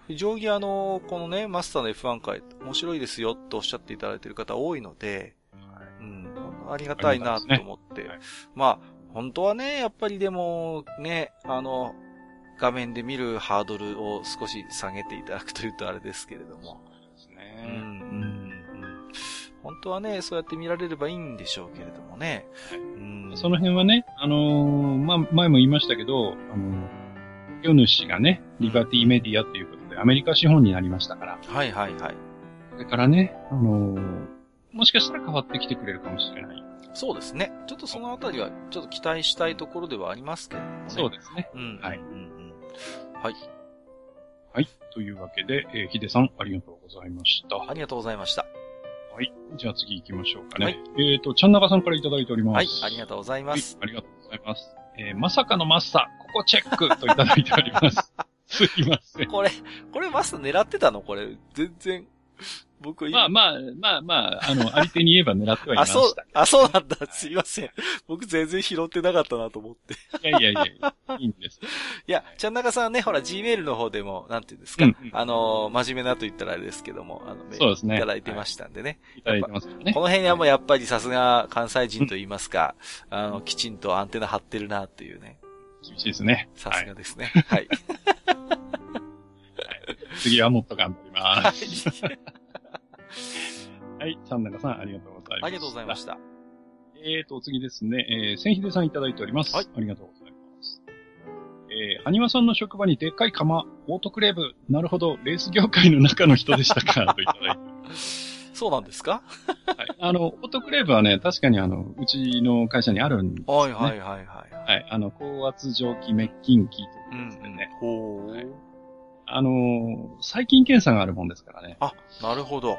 非常にあの、このね、マスターの F1 回、面白いですよっておっしゃっていただいている方多いので、うん、ありがたいなと思って、まあ、本当はね、やっぱりでも、ね、あの、画面で見るハードルを少し下げていただくというとあれですけれども。そうですね。うん、うん本当はね、そうやって見られればいいんでしょうけれどもね。はい、うんその辺はね、あのー、まあ、前も言いましたけど、あのー、世主がね、リバティメディアということで、アメリカ資本になりましたから。はいはいはい。それからね、あのー、もしかしたら変わってきてくれるかもしれない。そうですね。ちょっとそのあたりは、ちょっと期待したいところではありますけどもね。そうですね。うん。はい。うんうん、はい。はい。というわけで、えー、ヒデさん、ありがとうございました。ありがとうございました。はい。じゃあ次行きましょうかね。はい、えっ、ー、と、ちゃんなかさんからいただいております。はい。ありがとうございます。はい、ありがとうございます。えー、まさかのマスター、ここチェックといただいております。すいません。これ、これマスター狙ってたの？これ、全然。僕まあまあ、まあまあ、あの、相手に言えば狙ってはいました、あ、そう、あ、そうなんだ。すいません。僕全然拾ってなかったなと思って。いやいやいやいいんです。いや、ちゃんなかさんね、ほら、Gmail の方でも、なんていうんですか、うんうん、あの、真面目なと言ったらあれですけども、あの、そうですね。いただいてましたんでね。はい、いただいてますね。この辺はもうやっぱりさすが関西人と言いますか、うん、あの、きちんとアンテナ張ってるなっていうね。厳しいですね。さすがですね。はい。次はもっと頑張ります。はいはい、チャンネルさん、ありがとうございます。ありがとうございました。えーと、次ですね、えー、千秀さんいただいております。はい。ありがとうございます。えー、ハニワさんの職場にでっかい釜、オートクレーブ、なるほど、レース業界の中の人でしたか、といただいて そうなんですか？はい。あの、オートクレーブはね、確かにあの、うちの会社にあるんですよ、ね。はいはいはいはい。はい。あの、高圧蒸気滅菌機というですね。うん、ほう、はい。あの細菌検査があるもんですからね。あ、なるほど。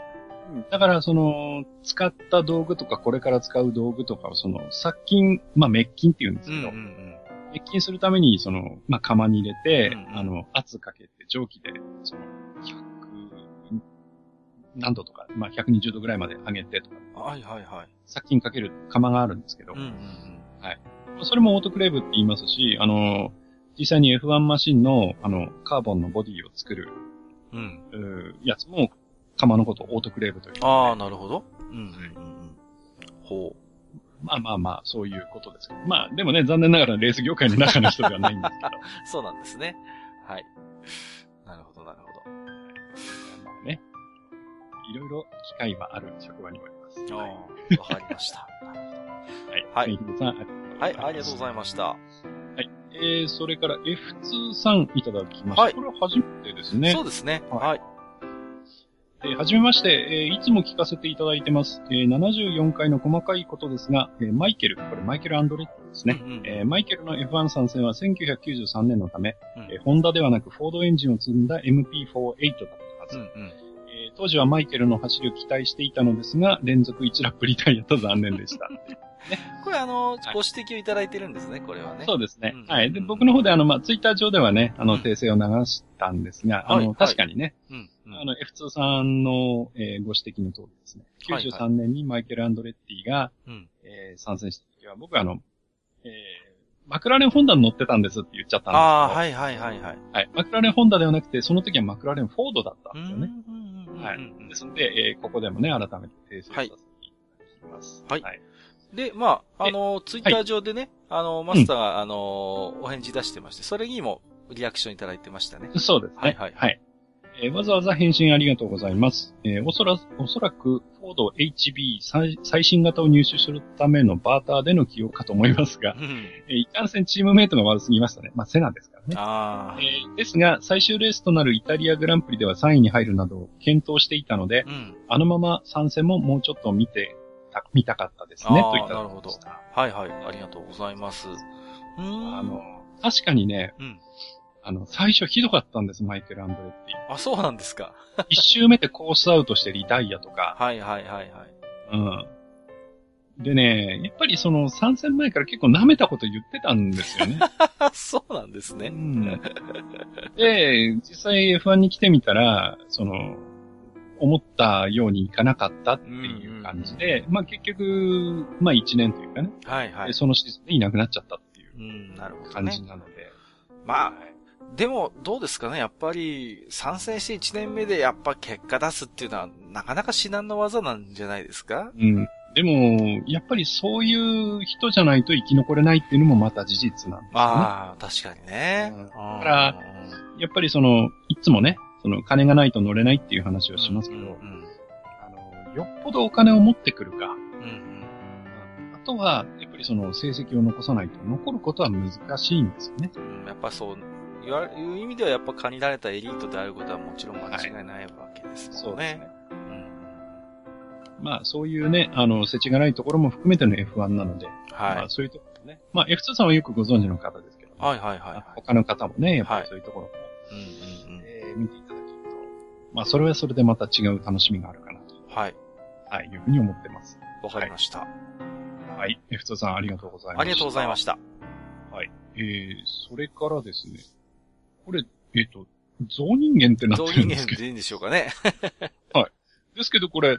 だから、その、使った道具とか、これから使う道具とかを、その、殺菌、まあ、滅菌って言うんですけど、うんうんうん、滅菌するために、その、まあ、釜に入れて、うんうん、あの、圧かけて、蒸気で、その、100、何度とか、まあ、120度ぐらいまで上げてとか。はいはいはい。殺菌かける釜があるんですけど、うんうんうん、はい。それもオートクレーブって言いますし、あの、実際に F1 マシンの、あの、カーボンのボディを作る、うん、やつも釜のことをオートクレーブという、ね。ああ、なるほど。うん、うん、うん。ほう。まあまあまあ、そういうことですけど。まあ、でもね、残念ながらレース業界の中の人ではないんですけど。そうなんですね。はい。なるほど、なるほど。まあね。いろいろ機会はある職場におります。ああ、わかりました。なるほど。はい。はい。はい、ありがとうございました。はい。えー、それから F2 さんいただきました。はい。これは初めてですね。そうですね。はいえー、はじめまして、えー、いつも聞かせていただいてます。えー、74回の細かいことですが、えー、マイケル、これマイケル・アンドレットですね。うんうん、えー、マイケルの F1 参戦は1993年のため、うん、えー、ホンダではなくフォードエンジンを積んだ MP48 だったはず。うんうんえー、当時はマイケルの走りを期待していたのですが、連続1ラップリタイアと残念でした。ね。これあの、ご指摘をいただいてるんですね、これはね。そうですね。はい。で、僕の方であの、まあ、ツイッター上ではね、あの、訂正を流したんですが、あの、確かにね、あの、F2 さんの、えご指摘の通りですね。93年にマイケル・アンドレッティが、え参戦した時は、僕はあの、えマクラーレン・ホンダに乗ってたんですって言っちゃったんですけど。ああ、はいはいはいはい。はい。マクラーレン・ホンダではなくて、その時はマクラーレン・フォードだったんですよね。はい。ですので、えここでもね、改めて訂正させていただきます。はい。はいで、まあ、あの、ツイッター上でね、はい、あの、マスターが、うん、あの、お返事出してまして、それにもリアクションいただいてましたね。そうですね。はいはい。はい。えー、わざわざ返信ありがとうございます。えー、おそら、おそらく、フォード HB 最最新型を入手するためのバーターでの起用かと思いますが、うん、えー、いかんせんチームメイトが悪すぎましたね。まあ、セナですからね。あえー、ですが、最終レースとなるイタリアグランプリでは3位に入るなど検討していたので、うん、あのまま参戦ももうちょっと見てた、見たかったですね、といったなるほど。はいはい、ありがとうございます。うん。あの、確かにね、うん。あの、最初ひどかったんです、マイケル・アンドレッティ。あ、そうなんですか。一周目でコースアウトしてリタイアとか。はいはいはいはい。うん。でね、やっぱりその参戦前から結構舐めたこと言ってたんですよね。そうなんですね。うん。で、実際 F1 に来てみたら、その、思ったようにいかなかったっていう感じで、まあ結局、まあ1年というかね。はいはい。そのシーズンでいなくなっちゃったっていう感じなので。ね、まあ、でも、どうですかねやっぱり、参戦して1年目でやっぱ結果出すっていうのは、なかなか至難の技なんじゃないですか？うん。でも、やっぱりそういう人じゃないと生き残れないっていうのもまた事実なんですよね。ああ、確かにね。うん、だから、やっぱりその、いつもね、その金がないと乗れないっていう話をしますけど、うんうんうん、あの、よっぽどお金を持ってくるか、うんうん、あとは、やっぱりその成績を残さないと残ることは難しいんですよね。うん、やっぱそう、言わいう意味ではやっぱ限られたエリートであることはもちろん間違いないわけですね。そうですね。まあ、そういうね、あの、世知がないところも含めての F1 なので、はい。まあ、そういうところね。まあ、F2 さんはよくご存知の方ですけど、はいはいはいはい。他の方もね、やっぱりそういうところも、うんうんうん。まあ、それはそれでまた違う楽しみがあるかなと、はい。はい、いうふうに思ってます。わかりました。はい。F2 さんありがとうございました。ありがとうございました。はい。えー、それからですね、これ、えっ、と、造人間ってなってるんですけど、間でいいんでしょうかね。ですけどこれ、あ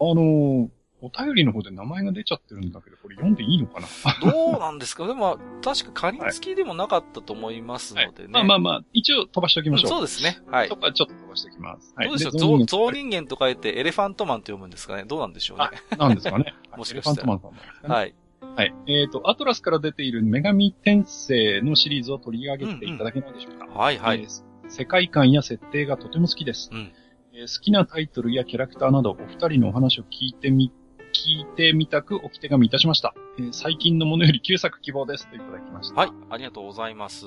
のーお便りの方で名前が出ちゃってるんだけど、これ読んでいいのかな？どうなんですか？でも、確か仮付きでもなかったと思いますのでね。まあまあまあ、一応飛ばしておきましょう。そうですね。はいそ。こはちょっと飛ばしておきます。はい。どうでしょう？で造造人人間と書いてエレファントマンと読むんですかね？どうなんでしょうね？間なんですかね。もしかしたらエレファントマンさんなんですかね。はい。はい。えっ、と、アトラスから出ている女神転生のシリーズを取り上げていただけないでしょうか？はいはい。えー世界観や設定がとても好きです、うんえー好きなタイトルやキャラクターなどお二人のお話を聞いてみ、聞いてみたくおき手紙いたしました。えー最近のものより旧作希望ですといただきました。はい。ありがとうございます。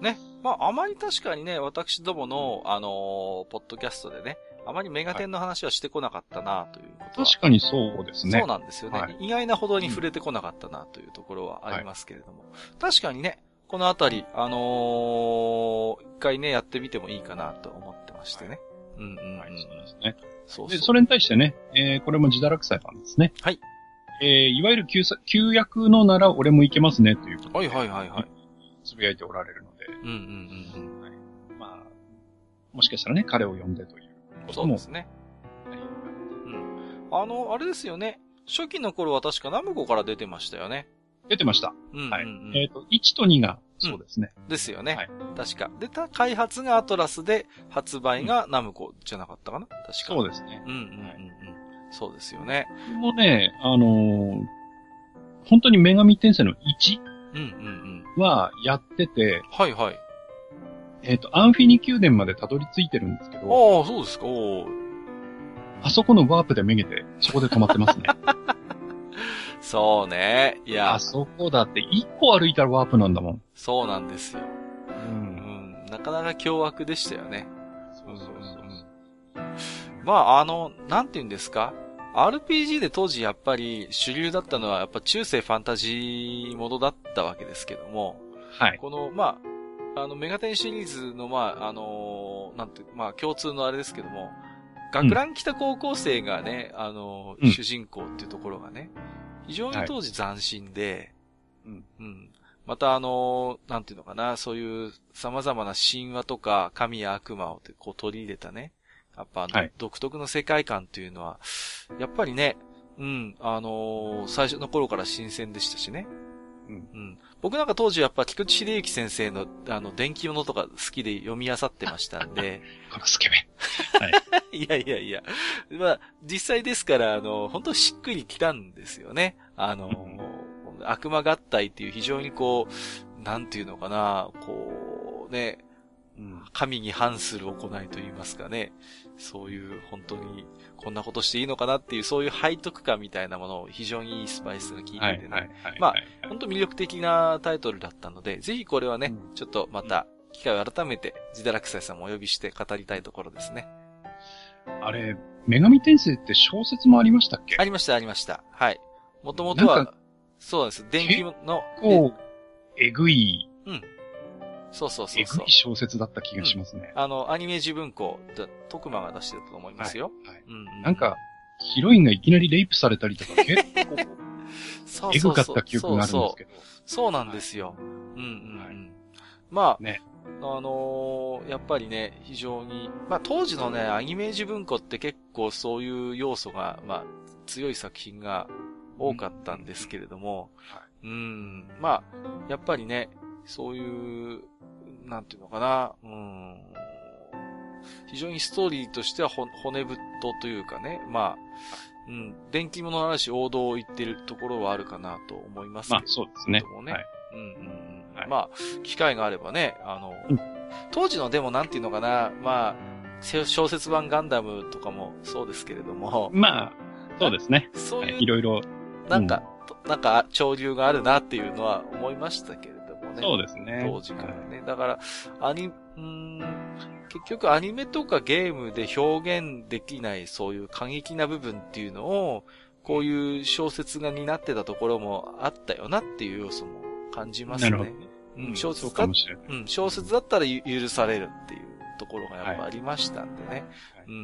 ね。まあ、あまり確かにね、私どもの、あのーポッドキャストでね、あまりメガテンの話はしてこなかったな、ということは。確かにそうですね。そうなんですよね、はい意外なほどに触れてこなかったなというところはありますけれども。確かにね、このあたり、あのー一回ね、やってみてもいいかなと思ってましてね。うんうんうん。はい、そうですね。で、そうそう。それに対してね、えーこれも自堕落斎さんですね。はい。えーいわゆる旧作、旧役のなら俺もいけますね、ということで。はいはいはいはい。つぶやいておられるので、うんうんうんまあ、もしかしたらね、彼を呼んでといううん。こともそうですね。うん。あの、あれですよね。初期の頃は確かナムコから出てましたよね。出てました。うんうんうん。はい。えっ、と、1と2が、そうですね。ですよね。はい確か。で、た開発がアトラスで、発売がナムコじゃなかったかな？確か。そうですね。うんうんうんうん。そうですよね。これもね、あのー本当に女神転生の1うんうんうん。はやってて、はいはい。えっ、と、アンフィニ宮殿までたどり着いてるんですけど、ああ、そうですか。あそこのワープでめげて、そこで止まってますね。そうね。いやあ、そこだって、一歩歩いたらワープなんだもん。そうなんですよ。う。うんん。なかなか凶悪でしたよね。そうそうそう。まあ、あの、なんて言うんですか？RPG で当時やっぱり主流だったのはやっぱ中世ファンタジーものだったわけですけども、はい。この、まあ、あの、メガテンシリーズの、まあ、あのなんて、まあ、共通のあれですけども、学ラン来た高校生がね、あのうん主人公っていうところがね、非常に当時斬新で、うんうん。またあのなんていうのかな、そういう様々な神話とか神や悪魔をこう取り入れたね、やっぱあの、はい独特の世界観っていうのは、やっぱりね、うん、あの最初の頃から新鮮でしたしね。うんうん。僕なんか当時やっぱ菊池秀之先生のあの電気物とか好きで読み漁ってましたんで、このスケベ。いやいやいや。まあ、実際ですから、あの、本当しっくりきたんですよね。あの、悪魔合体っていう非常にこう、なんていうのかな、こう、ね、うん。神に反する行いといいますかね。そういう、本当に、こんなことしていいのかなっていう、そういう背徳感みたいなものを非常にいいスパイスが効いててね。はい、はい、はい。まあはい本当魅力的なタイトルだったので、ぜひこれはね、うんちょっとまた、機会を改めて、ジダラクサイさんもお呼びして語りたいところですね。あれ、女神転生って小説もありましたっけ？ありました、ありました。はい。もともとはそうです。電気の、こう、えぐい、そうそうそうそうえぐい。小説だった気がしますね。あの、アニメ自文庫で、徳間が出してると思いますよ。はい。うんうん、なんか、ヒロインがいきなりレイプされたりとか、結構、そうえそうそう、ぐかった記憶があるんですそうけど。そうなんですよ。うんうんうん。はいまあ、ねあのーやっぱりね、非常に、まあ当時のね、アニメージ文庫って結構そういう要素が、まあ強い作品が多かったんですけれども、はうん、まあ、やっぱりね、そういう、なんていうのかな、うん、非常にストーリーとしてはほ骨太というかね、まあ、うん、電気物の話王道を言ってるところはあるかなと思いますけまあれ、そうですね。ね。はい。うんうんうん。はい。まあ、機会があればね、あの、うん。当時のでもなんていうのかな、まあ、せ小説版ガンダムとかもそうですけれども、まあ、そうですね。そういうはい。いろいろ、なんか、となんか、潮流があるなっていうのは思いましたけれどもね。そうですね。当時からね。だから、アニ、うーん、結局アニメとかゲームで表現できないそういう過激な部分っていうのを、こういう小説が担ってたところもあったよなっていう要素も感じますね。なるほど。うん、小説だ、うん、小説だったら許されるっていうところがやっぱありましたんでね。はい、うんうんう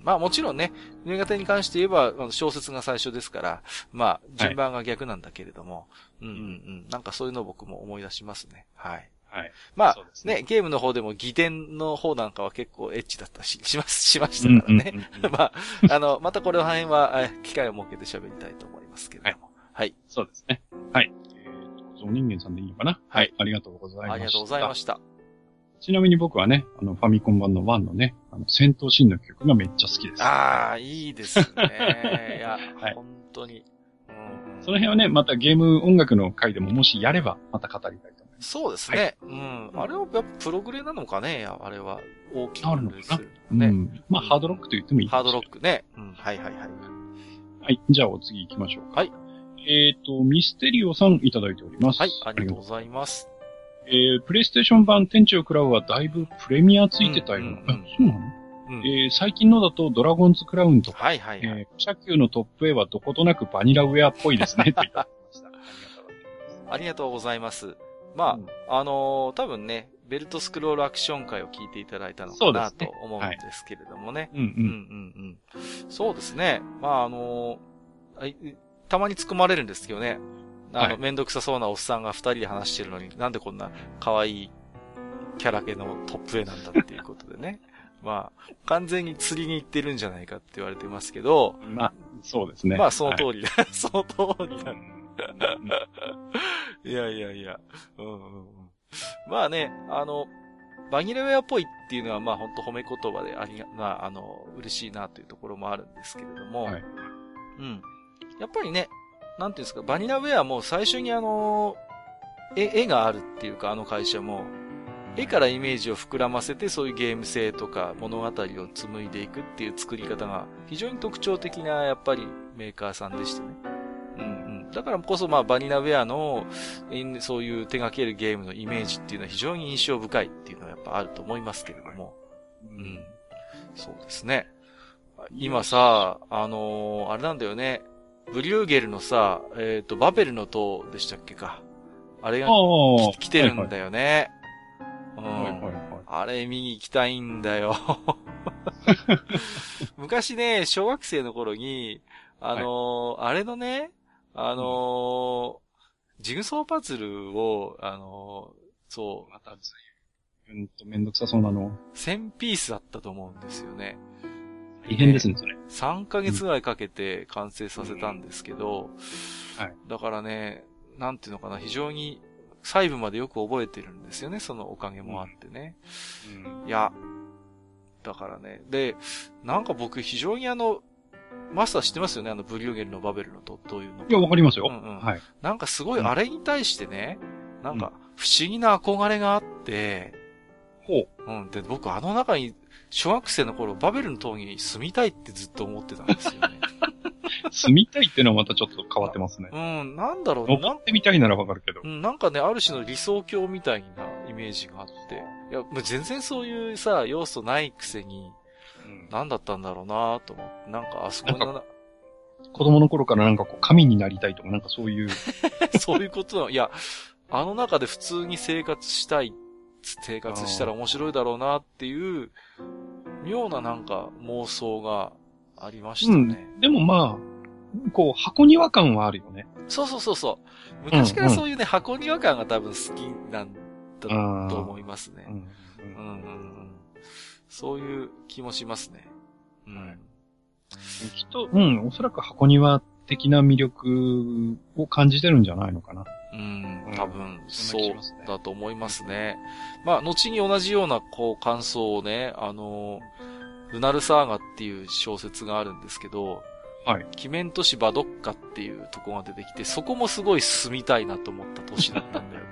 ん。まあもちろんね、新潟に関して言えば小説が最初ですから、まあ順番が逆なんだけれども、はい、うんうんうん。なんかそういうのを僕も思い出しますね。はい。はい。まあ、ね、ね、ゲームの方でも義伝の方なんかは結構エッチだったし、します、しましたからね。まあ、あの、またこれの辺は、機会を設けて喋りたいと思いますけれども。はい。はい、そうですね。はい。えー、と、人間さんでいいのかな？はい。ありがとうございました。ありがとうございました。ちなみに僕はね、あの、ファミコン版の1のね、あの、戦闘シーンの曲がめっちゃ好きです。ああ、いいですね。いや、はい、本当に。その辺はね、またゲーム音楽の回でももしやれば、また語りたいと思います。そうですね。はい、うん。あれはやっぱプログレなのかねあれは。大きくですよね。うん。まあ、ハードロックと言ってもいいハードロックね。うん。はいはいはい。はい。じゃあお次行きましょうか。はい。えっ、ー、と、ミステリオさんいただいております。はい。ありがとうございます。えー、プレイステーション版天地を食らうはだいぶプレミアついてたよ。うんうんうん、そうなの？うん、えー、最近のだとドラゴンズクラウンとか、はいはい、はい、えー、車級のトップ A はどことなくバニラウェアっぽいですね、といただきました。ありがとうございます。まあ、うん、あのー、多分ね、ベルトスクロールアクション会を聞いていただいたのかな、と思うんですけれどもね。そうですね。まあ、あのー、たまに突っ込まれるんですけどね。あの、めんどくさそうなおっさんが二人で話してるのに、なんでこんな可愛いキャラ系のトップ A なんだっていうことでね。まあ、完全に釣りに行ってるんじゃないかって言われてますけど。まあ、そうですね。まあ、その通りだ。はい、その通りだ。いやいやいや。うんうんうん。まあね、あの、バニラウェアっぽいっていうのは、まあ本当褒め言葉でありが、まああの、嬉しいなというところもあるんですけれども、はい、うん。やっぱりね、なんていうんですか、バニラウェアも最初にあの、絵、絵があるっていうか、あの会社も、絵からイメージを膨らませて、そういうゲーム性とか物語を紡いでいくっていう作り方が非常に特徴的な、やっぱりメーカーさんでしたね。うんうん。だからこそ、まあ、バニラウェアの、そういう手掛けるゲームのイメージっていうのは非常に印象深いっていうのはやっぱあると思いますけれども。うん。そうですね。今さ、あのー、あれなんだよね。ブリューゲルのさ、えっ、ー、と、バベルの塔でしたっけか。あれが来てるんだよね。うん。あれ見に行きたいんだよ。昔ね、小学生の頃に、あのーはい、あれのね、あのー、ジグソーパズルを、あのー、そう。またずいぶんとめんどくさそうなの。1000ピースだったと思うんですよね。大変ですね、それ。3ヶ月ぐらいかけて完成させたんですけど、はい。だからね、なんていうのかな、非常に細部までよく覚えてるんですよね、そのおかげもあってね。うん。いや、だからね。で、なんか僕非常にあの、マスター知ってますよねあのブリューゲルのバベルのと、どういうのいや、わかりますよ。うんうん。はい。なんかすごいあれに対してね、なんか不思議な憧れがあって、ほう。うん。で、僕あの中に小学生の頃、バベルの塔に住みたいってずっと思ってたんですよね。住みたいってのはまたちょっと変わってますね。うん、なんだろう登ってみたいならわかるけど。うん、なんかね、ある種の理想郷みたいなイメージがあって。いや、もう全然そういうさ、要素ないくせに、うん、何だったんだろうなと思って。なんかあそこのな、子供の頃からなんかこう、神になりたいとか、なんかそういう。そういうことなの。いや、あの中で普通に生活したい生活したら面白いだろうなっていう、妙ななんか妄想がありましたね。うん、でもまあ、こう、箱庭感はあるよね。そうそうそうそう。昔からそういうね、うんうん、箱庭感が多分好きなんだと思いますね。うんうんうん、そういう気もしますね。うん。きっと、うん、おそらく箱庭的な魅力を感じてるんじゃないのかな。うん、多分、そうだと思いますね。まあ、後に同じような、こう、感想をね、あの、ルナルサーガっていう小説があるんですけど、はい。キメント市バドッカっていうとこが出てきて、そこもすごい住みたいなと思った年だったんだよね。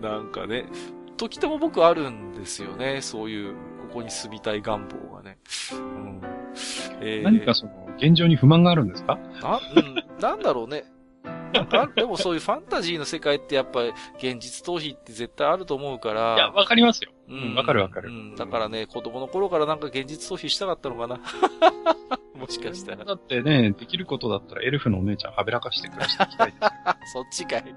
なんかね、時とも僕あるんですよね、そういう、ここに住みたい願望がね。うん。えー、何かその、現状に不満があるんですか？な、うん、なんだろうね。でもそういうファンタジーの世界ってやっぱり現実逃避って絶対あると思うから。いや、わかりますよ。うん、わかるわかる。うん、だからね、子供の頃からなんか現実逃避したかったのかな。もしかしたら。だってね、できることだったらエルフのお姉ちゃんはべらかして暮らしていきたいです そっちかい。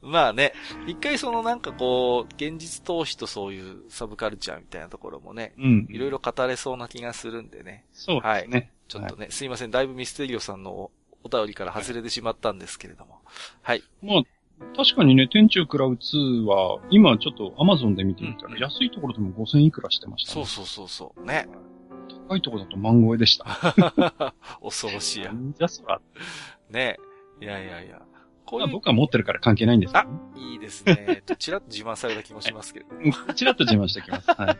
まあね、一回そのなんかこう、現実逃避とそういうサブカルチャーみたいなところもね、うん。いろいろ語れそうな気がするんでね。そうですね。はい。ちょっとね、はい、すいません、だいぶミステリオさんのお便りから外れてしまったんですけれども。はい。まあ、確かにね、天中食らう2は、今ちょっとアマゾンで見てみたら、安いところでも5000いくらしてました、ね、そうそうそうそう。ね。高いところだと万超えでした。恐ろしいや。じゃそら。ねいやいやいや。こういう僕は持ってるから関係ないんですあ、いいですね。ちらっと自慢された気もしますけど。ちらっと自慢してきます。はい。はい。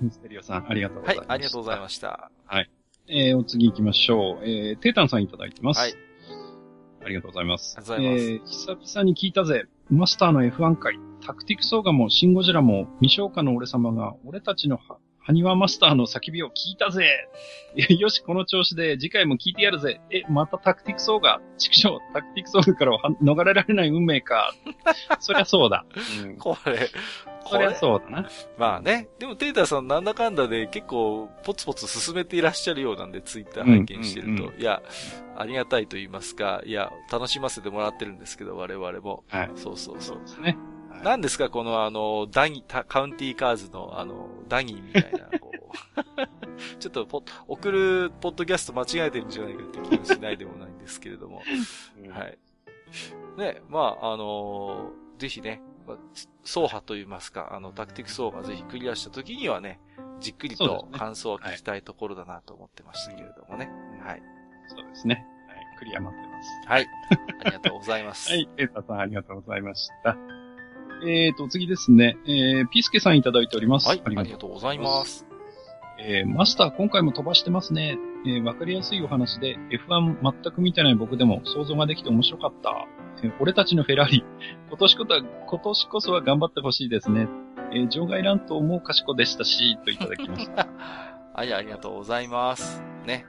ミステリオさん、ありがとうございました。はい、ありがとうございました。はい。えー、お次行きましょう。えー、テータンさんいただいてます。はい。ありがとうございます。ありがとうございます。えー、久々に聞いたぜ。マスターの F1 回、タクティクソーガもシンゴジラも未消化の俺様が、俺たちのハニワマスターの叫びを聞いたぜよし、この調子で次回も聞いてやるぜえ、またタクティクソーガ畜生タクティクソーガからは逃れられない運命か そりゃそうだ。うん、これ、そりゃそうだな。まあね。でもテータさんなんだかんだで結構ポツポツ進めていらっしゃるようなんで、ツイッター拝見してると。いや、ありがたいと言いますか、いや、楽しませてもらってるんですけど、我々も。はい。そうそうそう。そうですね。何ですかこのあの、ダニ、カウンティーカーズのあの、ダニーみたいな、こう。ちょっとポ、送るポッドキャスト間違えてるんじゃないかって気がしないでもないんですけれども。はい。ね、まあ、あのー、ぜひね、走破と言いますか、あの、タクティク走破ぜひクリアした時にはね、じっくりと感想を聞きたいところだなと思ってましたけれどもね。はい。そうですね。はい。クリア待ってます。はい。ありがとうございます。はい。エータさんありがとうございました。えーと、次ですね。えー、ピースケさんいただいております。はい。ありがとうございます。えー、マスター今回も飛ばしてますね。えー、わかりやすいお話で F1 全く見てない僕でも想像ができて面白かった。えー、俺たちのフェラーリ、今年こそは、今年こそは頑張ってほしいですね。えー、場外乱闘も賢でしたし、といただきました。はい、ありがとうございます。ね。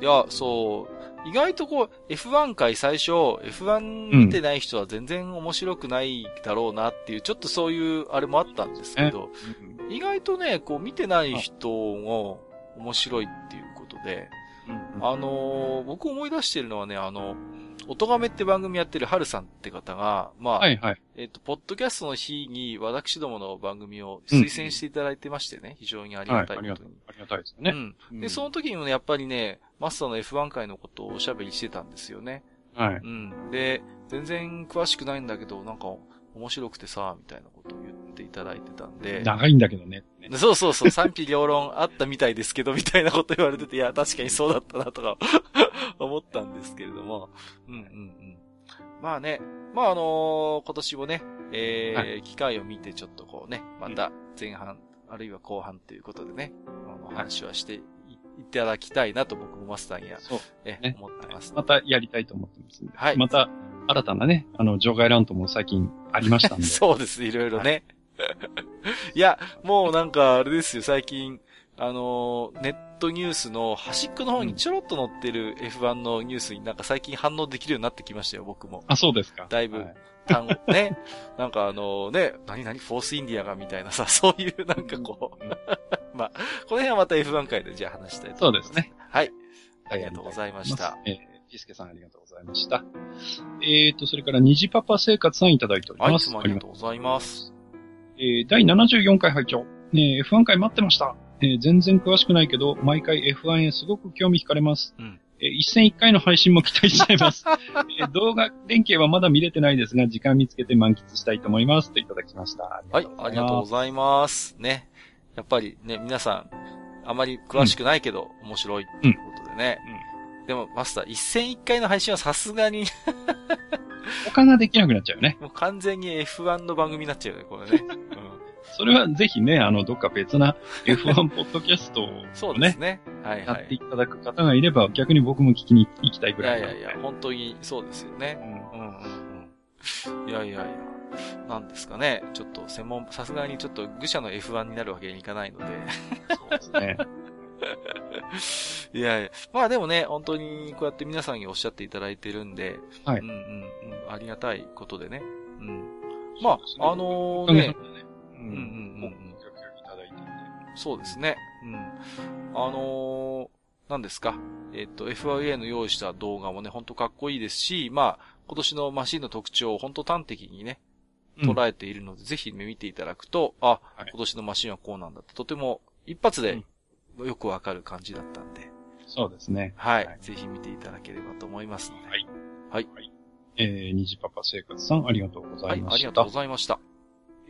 いや、そう、意外とこう、F1 回最初、F1 見てない人は全然面白くないだろうなっていう、うん、ちょっとそういうあれもあったんですけど、意外とね、こう見てない人も面白いっていうことで、うん、あのー、僕思い出してるのはね、あの、音亀って番組やってるハルさんって方が、まあ、はいはい。えっ、ー、と、ポッドキャストの日に私どもの番組を推薦していただいてましてね、うん、非常にありがたいことに、はい、ありがたいですね。うん。で、その時にもね、やっぱりね、マスターの F1 回のことをおしゃべりしてたんですよね。はい。うん。で、全然詳しくないんだけど、なんか面白くてさ、みたいなことを言っていただいてたんで。長いんだけどね。そうそうそう、賛否両論あったみたいですけど、みたいなこと言われてて、いや、確かにそうだったなとか 思ったんですけれども。うんうんうん。まあね、まああのー、今年もね、えー、はい、機会を見てちょっとこうね、また前半、うん、あるいは後半ということでね、お話はしていただきたいなと僕もマスターには、そう、え、ね、思ってます、またやりたいと思ってます。はい。また、新たなね、あの、場外ラントも最近ありましたんで。そうです、いろいろね。はい、いや、もうなんか、あれですよ、最近、あの、ネットニュースの端っこの方にちょろっと載ってる F1 のニュースになんか最近反応できるようになってきましたよ、僕も。あ、そうですか。だいぶ。はい単語、ね。なんかあのね、何々フォースインディアがみたいなさ、そういうなんかこう、まあ、この辺はまた F1 回でじゃあ話したいと思います。そうですね。はい。ありがとうございました。えー、ピスケさんありがとうございました。えーと、それから虹パパ生活さんいただいております。はい、ありがとうございます。えー、第74回拝聴ね F1 回待ってました。えー、全然詳しくないけど、毎回 F1 へすごく興味惹かれます。うん。えー、一戦一回の配信も期待しちゃいます。えー、動画連携はまだ見れてないですが、時間見つけて満喫したいと思います。といただきました。はい、ありがとうございます。ね。やっぱりね、皆さん、あまり詳しくないけど、面白いっていうことでね。うん、でも、マスター、一戦一回の配信はさすがに 他ができなくなっちゃうよね。もう完全に F1 の番組になっちゃうよね、これね。うんそれはぜひね、あの、どっか別な F1 ポッドキャストをね、そうですね。はい、はい。やっていただく方がいれば、逆に僕も聞きに行きたいぐらい。いやいやいや、本当にそうですよね。うん、うん、うん。いやいやいや。なんですかね。ちょっと専門、さすがにちょっと愚者の F1 になるわけにいかないので。そうですね。いやいや。まあでもね、本当にこうやって皆さんにおっしゃっていただいてるんで、はい。うんうんうん。ありがたいことでね。うん。まあ、あのー、ね、うん、うん、うん。そうですね。うん。あのー、何ですか？えっ、と、FIA の用意した動画もね、ほんとかっこいいですし、まあ、今年のマシンの特徴をほんと端的にね、捉えているので、うん、ぜひ見ていただくと、あ、はい、今年のマシンはこうなんだと、とても一発でよくわかる感じだったんで。そうですね。はい。はい、ぜひ見ていただければと思いますので。はい。はい。はい、えー、虹パパ生活さん、ありがとうございました。はい、ありがとうございました。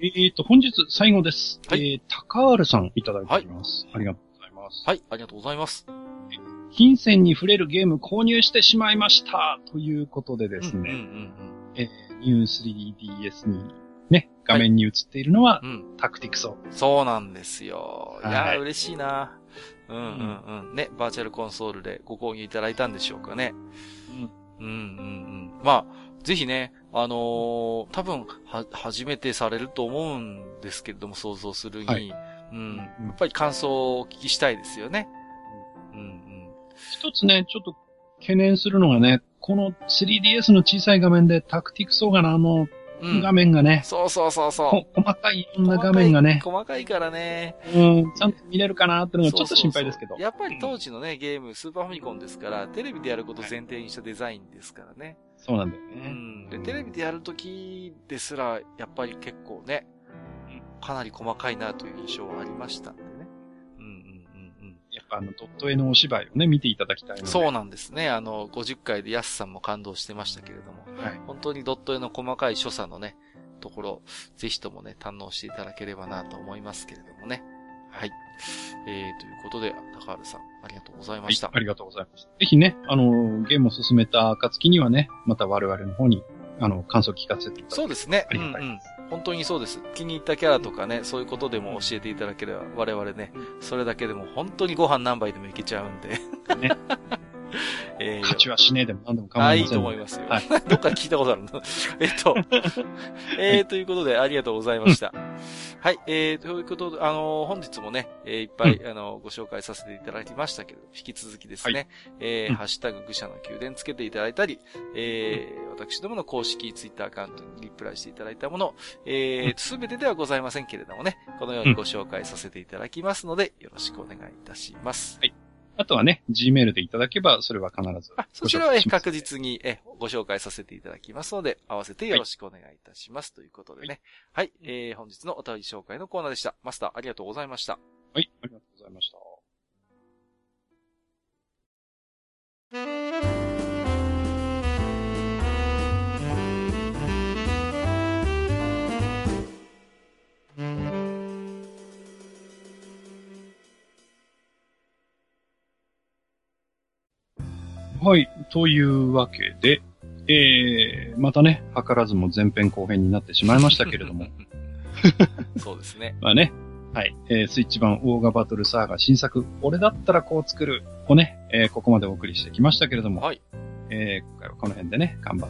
えっ、ー、と、本日最後です。はい。えー、高ールさんいただいております。はい、ありがとうございます。はい、ありがとうございます。金銭に触れるゲーム購入してしまいました。ということでですね。うんうんうんうん、えー、ニュー 3DS にね、画面に映っているのは、はいうん、タクティクソ。そうなんですよ。いや、嬉しいな。うんうんうん。ね、バーチャルコンソールでご購入いただいたんでしょうかね。うん。うんうんうん。まあ、ぜひね、あのー、多分、は、初めてされると思うんですけれども、想像するに。はい、うん。やっぱり感想をお聞きしたいですよね。うんうん。一つね、ちょっと懸念するのがね、この 3DS の小さい画面でタクティクソーがあの、画面がね。そうそうそうそう。細かいいろんな画面がね。細かいからね。うん、ちゃんと見れるかなってのがちょっと心配ですけど。やっぱり当時のね、ゲーム、スーパーファミコンですから、テレビでやること前提にしたデザインですからね。そうなんだよね。うん。で、テレビでやるときですら、やっぱり結構ね、かなり細かいなという印象はありましたあの、ドット絵のお芝居をね、見ていただきたいので。そうなんですね。あの、50回でヤスさんも感動してましたけれども。はい。本当にドット絵の細かい所作のね、ところ、ぜひともね、堪能していただければなと思いますけれどもね。はい。えー、ということで、高原さん、ありがとうございました。はい、ありがとうございました。ぜひね、あの、ゲームを進めた暁にはね、また我々の方に、あの、感想聞かせていただそうですね。ありがたいです。うんうん本当にそうです。気に入ったキャラとかね、そういうことでも教えていただければ、我々ね、それだけでも本当にご飯何杯でもいけちゃうんで。ね。えー、勝ちはしねえでも何でも構いません。いいと思いますよ。はい、どっか聞いたことあるの？えっと、えー、ということでありがとうございました。はい、えー、ということで、あのー、本日もね、えー、いっぱい、うん、あのー、ご紹介させていただきましたけど、引き続きですね、はい、えー、うん、ハッシュタグ愚者の宮殿つけていただいたり、えー、私どもの公式ツイッターアカウントにリプライしていただいたもの、えー、すべてではございませんけれどもね、このようにご紹介させていただきますので、よろしくお願いいたします。はい。あとはね、Gmail でいただけば、それは必ず。あ、そちらは確実にえご紹介させていただきますので、合わせてよろしくお願いいたします。はい、ということでね。はい、はい、えー、本日のお便り紹介のコーナーでした。マスター、ありがとうございました。はい、ありがとうございました。はい。というわけで、えー、またね、図らずも前編後編になってしまいましたけれども。そうですね。まあね。はい。えー、スイッチ版オーガバトルサーガ新作、俺だったらこう作るをね、えー、ここまでお送りしてきましたけれども。はい。えー、今回はこの辺でね、看板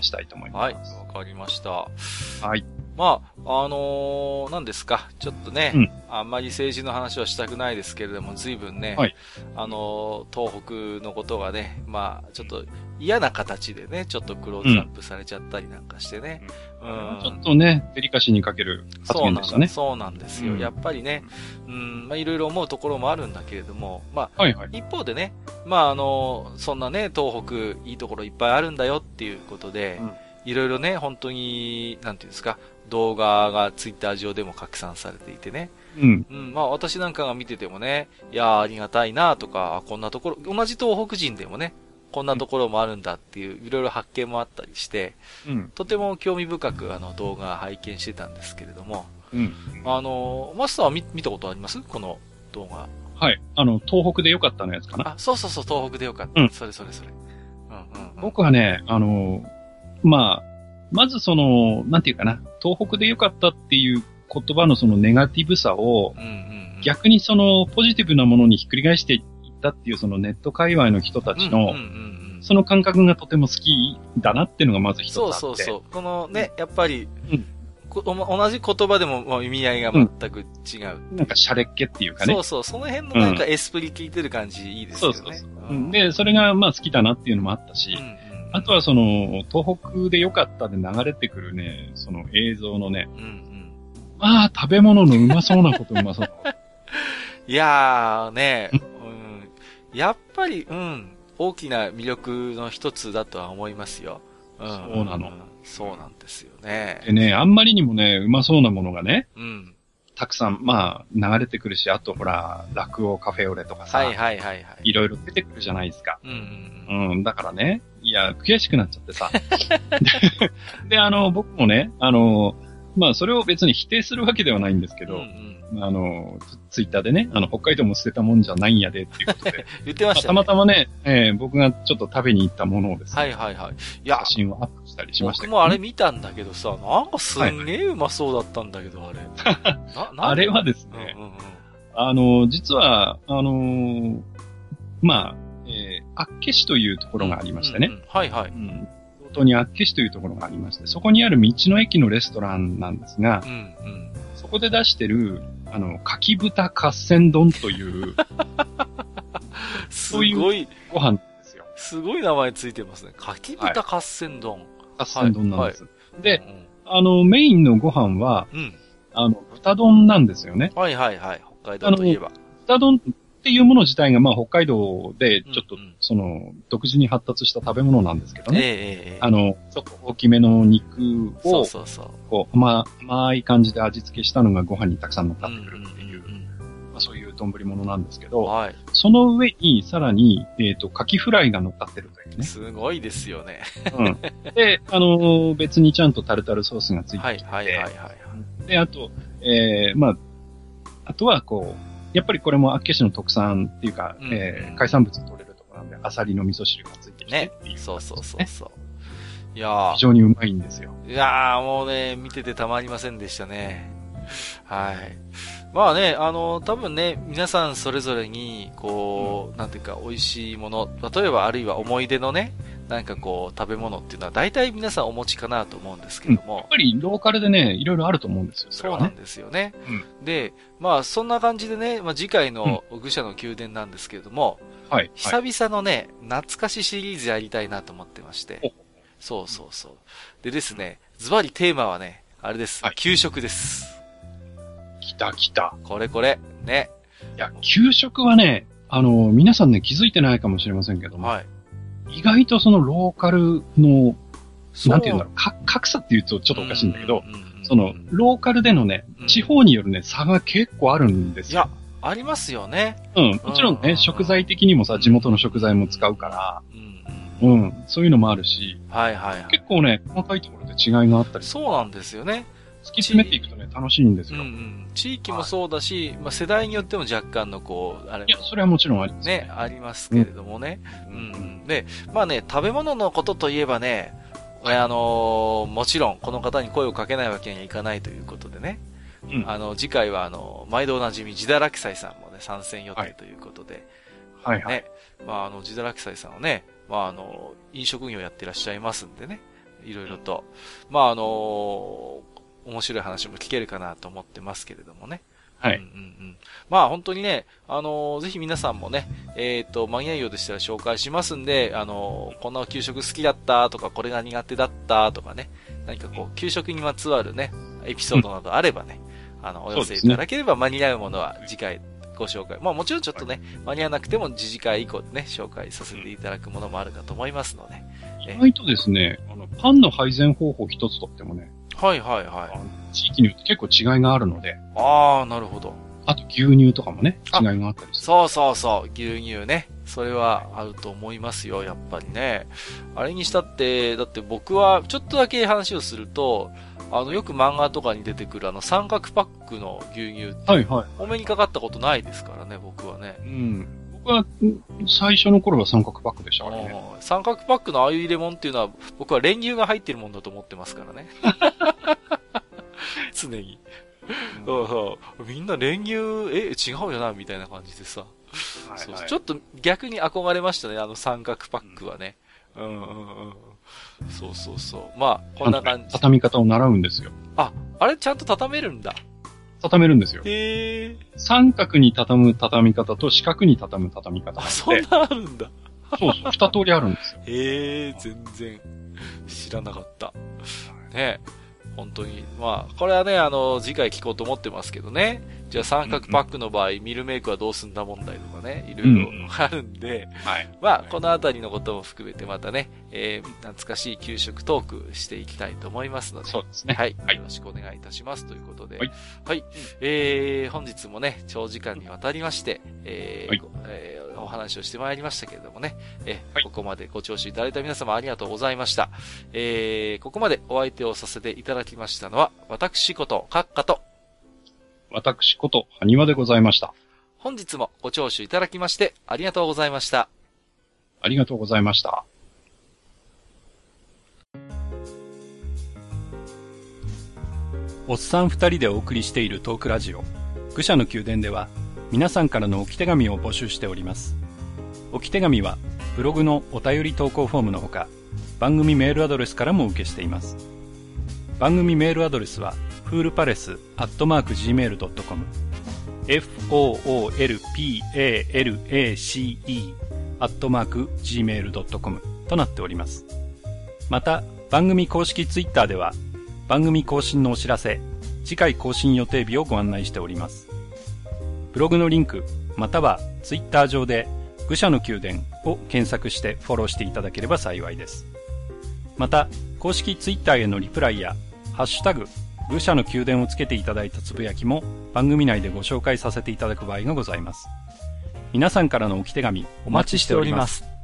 したいと思います。はい。わかりました。はい。まあ、あのー、何ですか。ちょっとね、うん、あんまり政治の話はしたくないですけれども、随分ね、はい、あのー、東北のことがね、まあ、ちょっと嫌な形でね、ちょっっとクローズアップされちゃったりなんかしてね。うん、ちょっとね、デリカシーにかける発言でしたね。そうなんですよ。うん、やっぱりね、うん、まあいろいろ思うところもあるんだけれども、まあ、はいはい、一方でね、まああの、そんなね、東北いいところいっぱいあるんだよっていうことで、いろいろね、本当に、なんていうんですか、動画がツイッター上でも拡散されていてね。うん。うん、まあ私なんかが見ててもね、いやありがたいなとか、こんなところ、同じ東北人でもね、こんなところもあるんだっていう、いろいろ発見もあったりして、うん、とても興味深くあの動画拝見してたんですけれども、うん、あの、マスターは見見たことあります？この動画。はい。あの、東北でよかったのやつかな？あ、そうそうそう、東北でよかった。うん、それそれそれ。うんうん、うん、僕はね、あの、まあ、まずその、なんていうかな、東北でよかったっていう言葉のそのネガティブさを、うんうんうん、逆にそのポジティブなものにひっくり返してったっていうそのネット界隈の人たちの、その感覚がとても好きだなっていうのがまず一つあって。そうそうそう。このね、やっぱり、うん同じ言葉でも意味合いが全く違う、うん。なんかシャレっ気っていうかね。そうそう、その辺のなんかエスプリ効いてる感じいいですよね。そうそうそう、うん。で、それがまあ好きだなっていうのもあったし、うんあとはその、東北で良かったで流れてくるね、その映像のね、うんうん、まあ、食べ物のうまそうなことうまそう。いやーね、うん、やっぱり、うん、大きな魅力の一つだとは思いますよ。うん、そうなの、そうなんですよね。でね、あんまりにもね、うまそうなものがね、うん、たくさん、まあ、流れてくるし、あとほら、落語カフェオレとかさ、はいはいはいはい。いろいろ出てくるじゃないですか。うん、うん、うん。だからね、いや、悔しくなっちゃってさ。で、あの、僕もね、あの、まあ、それを別に否定するわけではないんですけど、うんうんあの、ツイッターでね、あの、北海道も捨てたもんじゃないんやでっていうことで。言ってましたね、たまたまね、えー、僕がちょっと食べに行ったものをですね。はいはいはい。いや、写真をアップしたりしましたけど、ね、僕もあれ見たんだけどさ、なんかすんげえうまそうだったんだけど、あれ。あれはですね、うんうんうん、あの、実は、あのー、まあ、えー、厚岸というところがありましてね。うんうん、はいはい。うん東に厚岸というところがありまして、そこにある道の駅のレストランなんですが、うんうん、そこで出してる、あの、かき豚合戦丼という、すごいご飯ですよ。すごい名前ついてますね。かき豚合戦丼。合戦丼なんです。はい、で、うん、あの、メインのご飯は、うん、あの、豚丼なんですよね。はいはいはい。北海道といえば。豚丼っていうもの自体が、まあ、北海道で、ちょっと、その、独自に発達した食べ物なんですけどね。ええあの、ちょっと大きめの肉を、そうそうそう。こう、甘、甘い感じで味付けしたのがご飯にたくさん乗っかってくるっていう、まあ、そういう丼物なんですけど、はい。その上に、さらに、えっ、と、カキフライが乗っかってるというね。すごいですよね。うん。で、あの、別にちゃんとタルタルソースがついてて、はいはいはいはい。で、あと、えー、まあ、あとは、こう、やっぱりこれも厚岸の特産っていうか、うん、えー、海産物取れるところなんで、アサリの味噌汁がついてきてね。ね。そうそうそうそう。いや非常にうまいんですよ。いやー、もうね、見ててたまりませんでしたね。はい。まあね、あの、多分ね、皆さんそれぞれに、こう、うん、なんていうか、美味しいもの、例えばあるいは思い出のね、なんかこう、食べ物っていうのは大体皆さんお持ちかなと思うんですけども。やっぱりローカルでね、いろいろあると思うんですよ。そね、そうなんですよね。うん、で、まあそんな感じでね、まあ次回の愚者の宮殿なんですけれども、うん、はい。久々のね、懐かしシリーズやりたいなと思ってまして。そうそうそう。でですね、ズバリテーマはね、あれです。はい、給食です。来た来た。これこれ。ね。いや、給食はね、あの、皆さんね、気づいてないかもしれませんけども、はい。意外とそのローカルの、なんていうんだろう、か、格差って言うとちょっとおかしいんだけど、その、ローカルでのね、地方によるね、差が結構あるんですよ。いや、ありますよね。うん。もちろんね、食材的にもさ、地元の食材も使うから、うん、そういうのもあるし、はいはい、結構ね、細かいところで違いがあったりそうなんですよね。突き詰めていくとね、楽しいんですよ。うんうん、地域もそうだし、はい、まあ世代によっても若干のこう、あれいや、それはもちろんありますね。ね、ありますけれどもね。うん。うん、で、まあね、食べ物のことといえばね、はい、あのー、もちろんこの方に声をかけないわけにはいかないということでね。うん、あの、次回はあの、毎度おなじみ、ジダラキサイさんもね、参戦予定ということで。はい、はい、はい。ね。まああの、ジダラキサイさんはね、まああの、飲食業やってらっしゃいますんでね。いろいろと。まああの面白い話も聞けるかなと思ってますけれどもね。はい。うんうんうん。まあ本当にね、あのー、ぜひ皆さんもね、えっ、ー、と、間に合いようでしたら紹介しますんで、あのー、こんな給食好きだったとか、これが苦手だったとかね、何かこう、給食にまつわるね、エピソードなどあればね、うん、あの、お寄せいただければ間に合うものは次回ご紹介。まあもちろんちょっとね、間に合わなくても次次回以降でね、紹介させていただくものもあるかと思いますので。意外とですね、あの、パンの配膳方法一つとってもね、はいはいはい。地域によって結構違いがあるので。ああ、なるほど。あと牛乳とかもね、違いがあったりする。そうそうそう、牛乳ね。それはあると思いますよ、やっぱりね。あれにしたって、だって僕は、ちょっとだけ話をすると、あの、よく漫画とかに出てくるあの三角パックの牛乳って、はいはい。お目にかかったことないですからね、僕はね。うん。僕は、最初の頃は三角パックでしたからね。三角パックのああいうレモンっていうのは、僕は練乳が入ってるもんだと思ってますからね。常に。うん、みんな練乳、え、違うよな、みたいな感じでさ。はいはい、そうちょっと逆に憧れましたね、あの三角パックはね。うん、うん、うんうんそうそうそう。まあ、こんな感じ。畳み方を習うんですよ。あ、あれちゃんと畳めるんだ。畳めるんですよ。へ三角に畳む畳み方と四角に畳む畳み方。あ、そんなあるんだ。そうそう、二通りあるんですよ。へえ、全然知らなかった。ね本当に。まあ、これはね、あの、次回聞こうと思ってますけどね。じゃあ三角パックの場合、ミルメイクはどうすんだ問題とかね、いろいろあるんで、はい。まあ、このあたりのことも含めてまたね、えー、懐かしい給食トークしていきたいと思いますので、そうですね。はい。はい、よろしくお願いいたしますということで、はい。はい。えー、本日もね、長時間にわたりまして、えー、はい、えー、お話をしてまいりましたけれどもね、えー、はい、ここまでご聴取いただいた皆様ありがとうございました。えー、ここまでお相手をさせていただきましたのは、私こと、閣下と、私こと、はにわでございました。本日もご聴取いただきまして、ありがとうございました。ありがとうございました。おっさん二人でお送りしているトークラジオ、愚者の宮殿では、皆さんからの置き手紙を募集しております。置き手紙は、ブログのお便り投稿フォームのほか、番組メールアドレスからも受けしています。番組メールアドレスは、フールパレスアットマーク Gmail.com foolpalace アットマーク Gmail.com となっております。また、番組公式ツイッターでは、番組更新のお知らせ、次回更新予定日をご案内しております。ブログのリンク、またはツイッター上で、愚者の宮殿を検索してフォローしていただければ幸いです。また、公式ツイッターへのリプライや、ハッシュタグ、愚者の宮殿をつけていただいたつぶやきも番組内でご紹介させていただく場合がございます。皆さんからの置き手紙お待ちしております。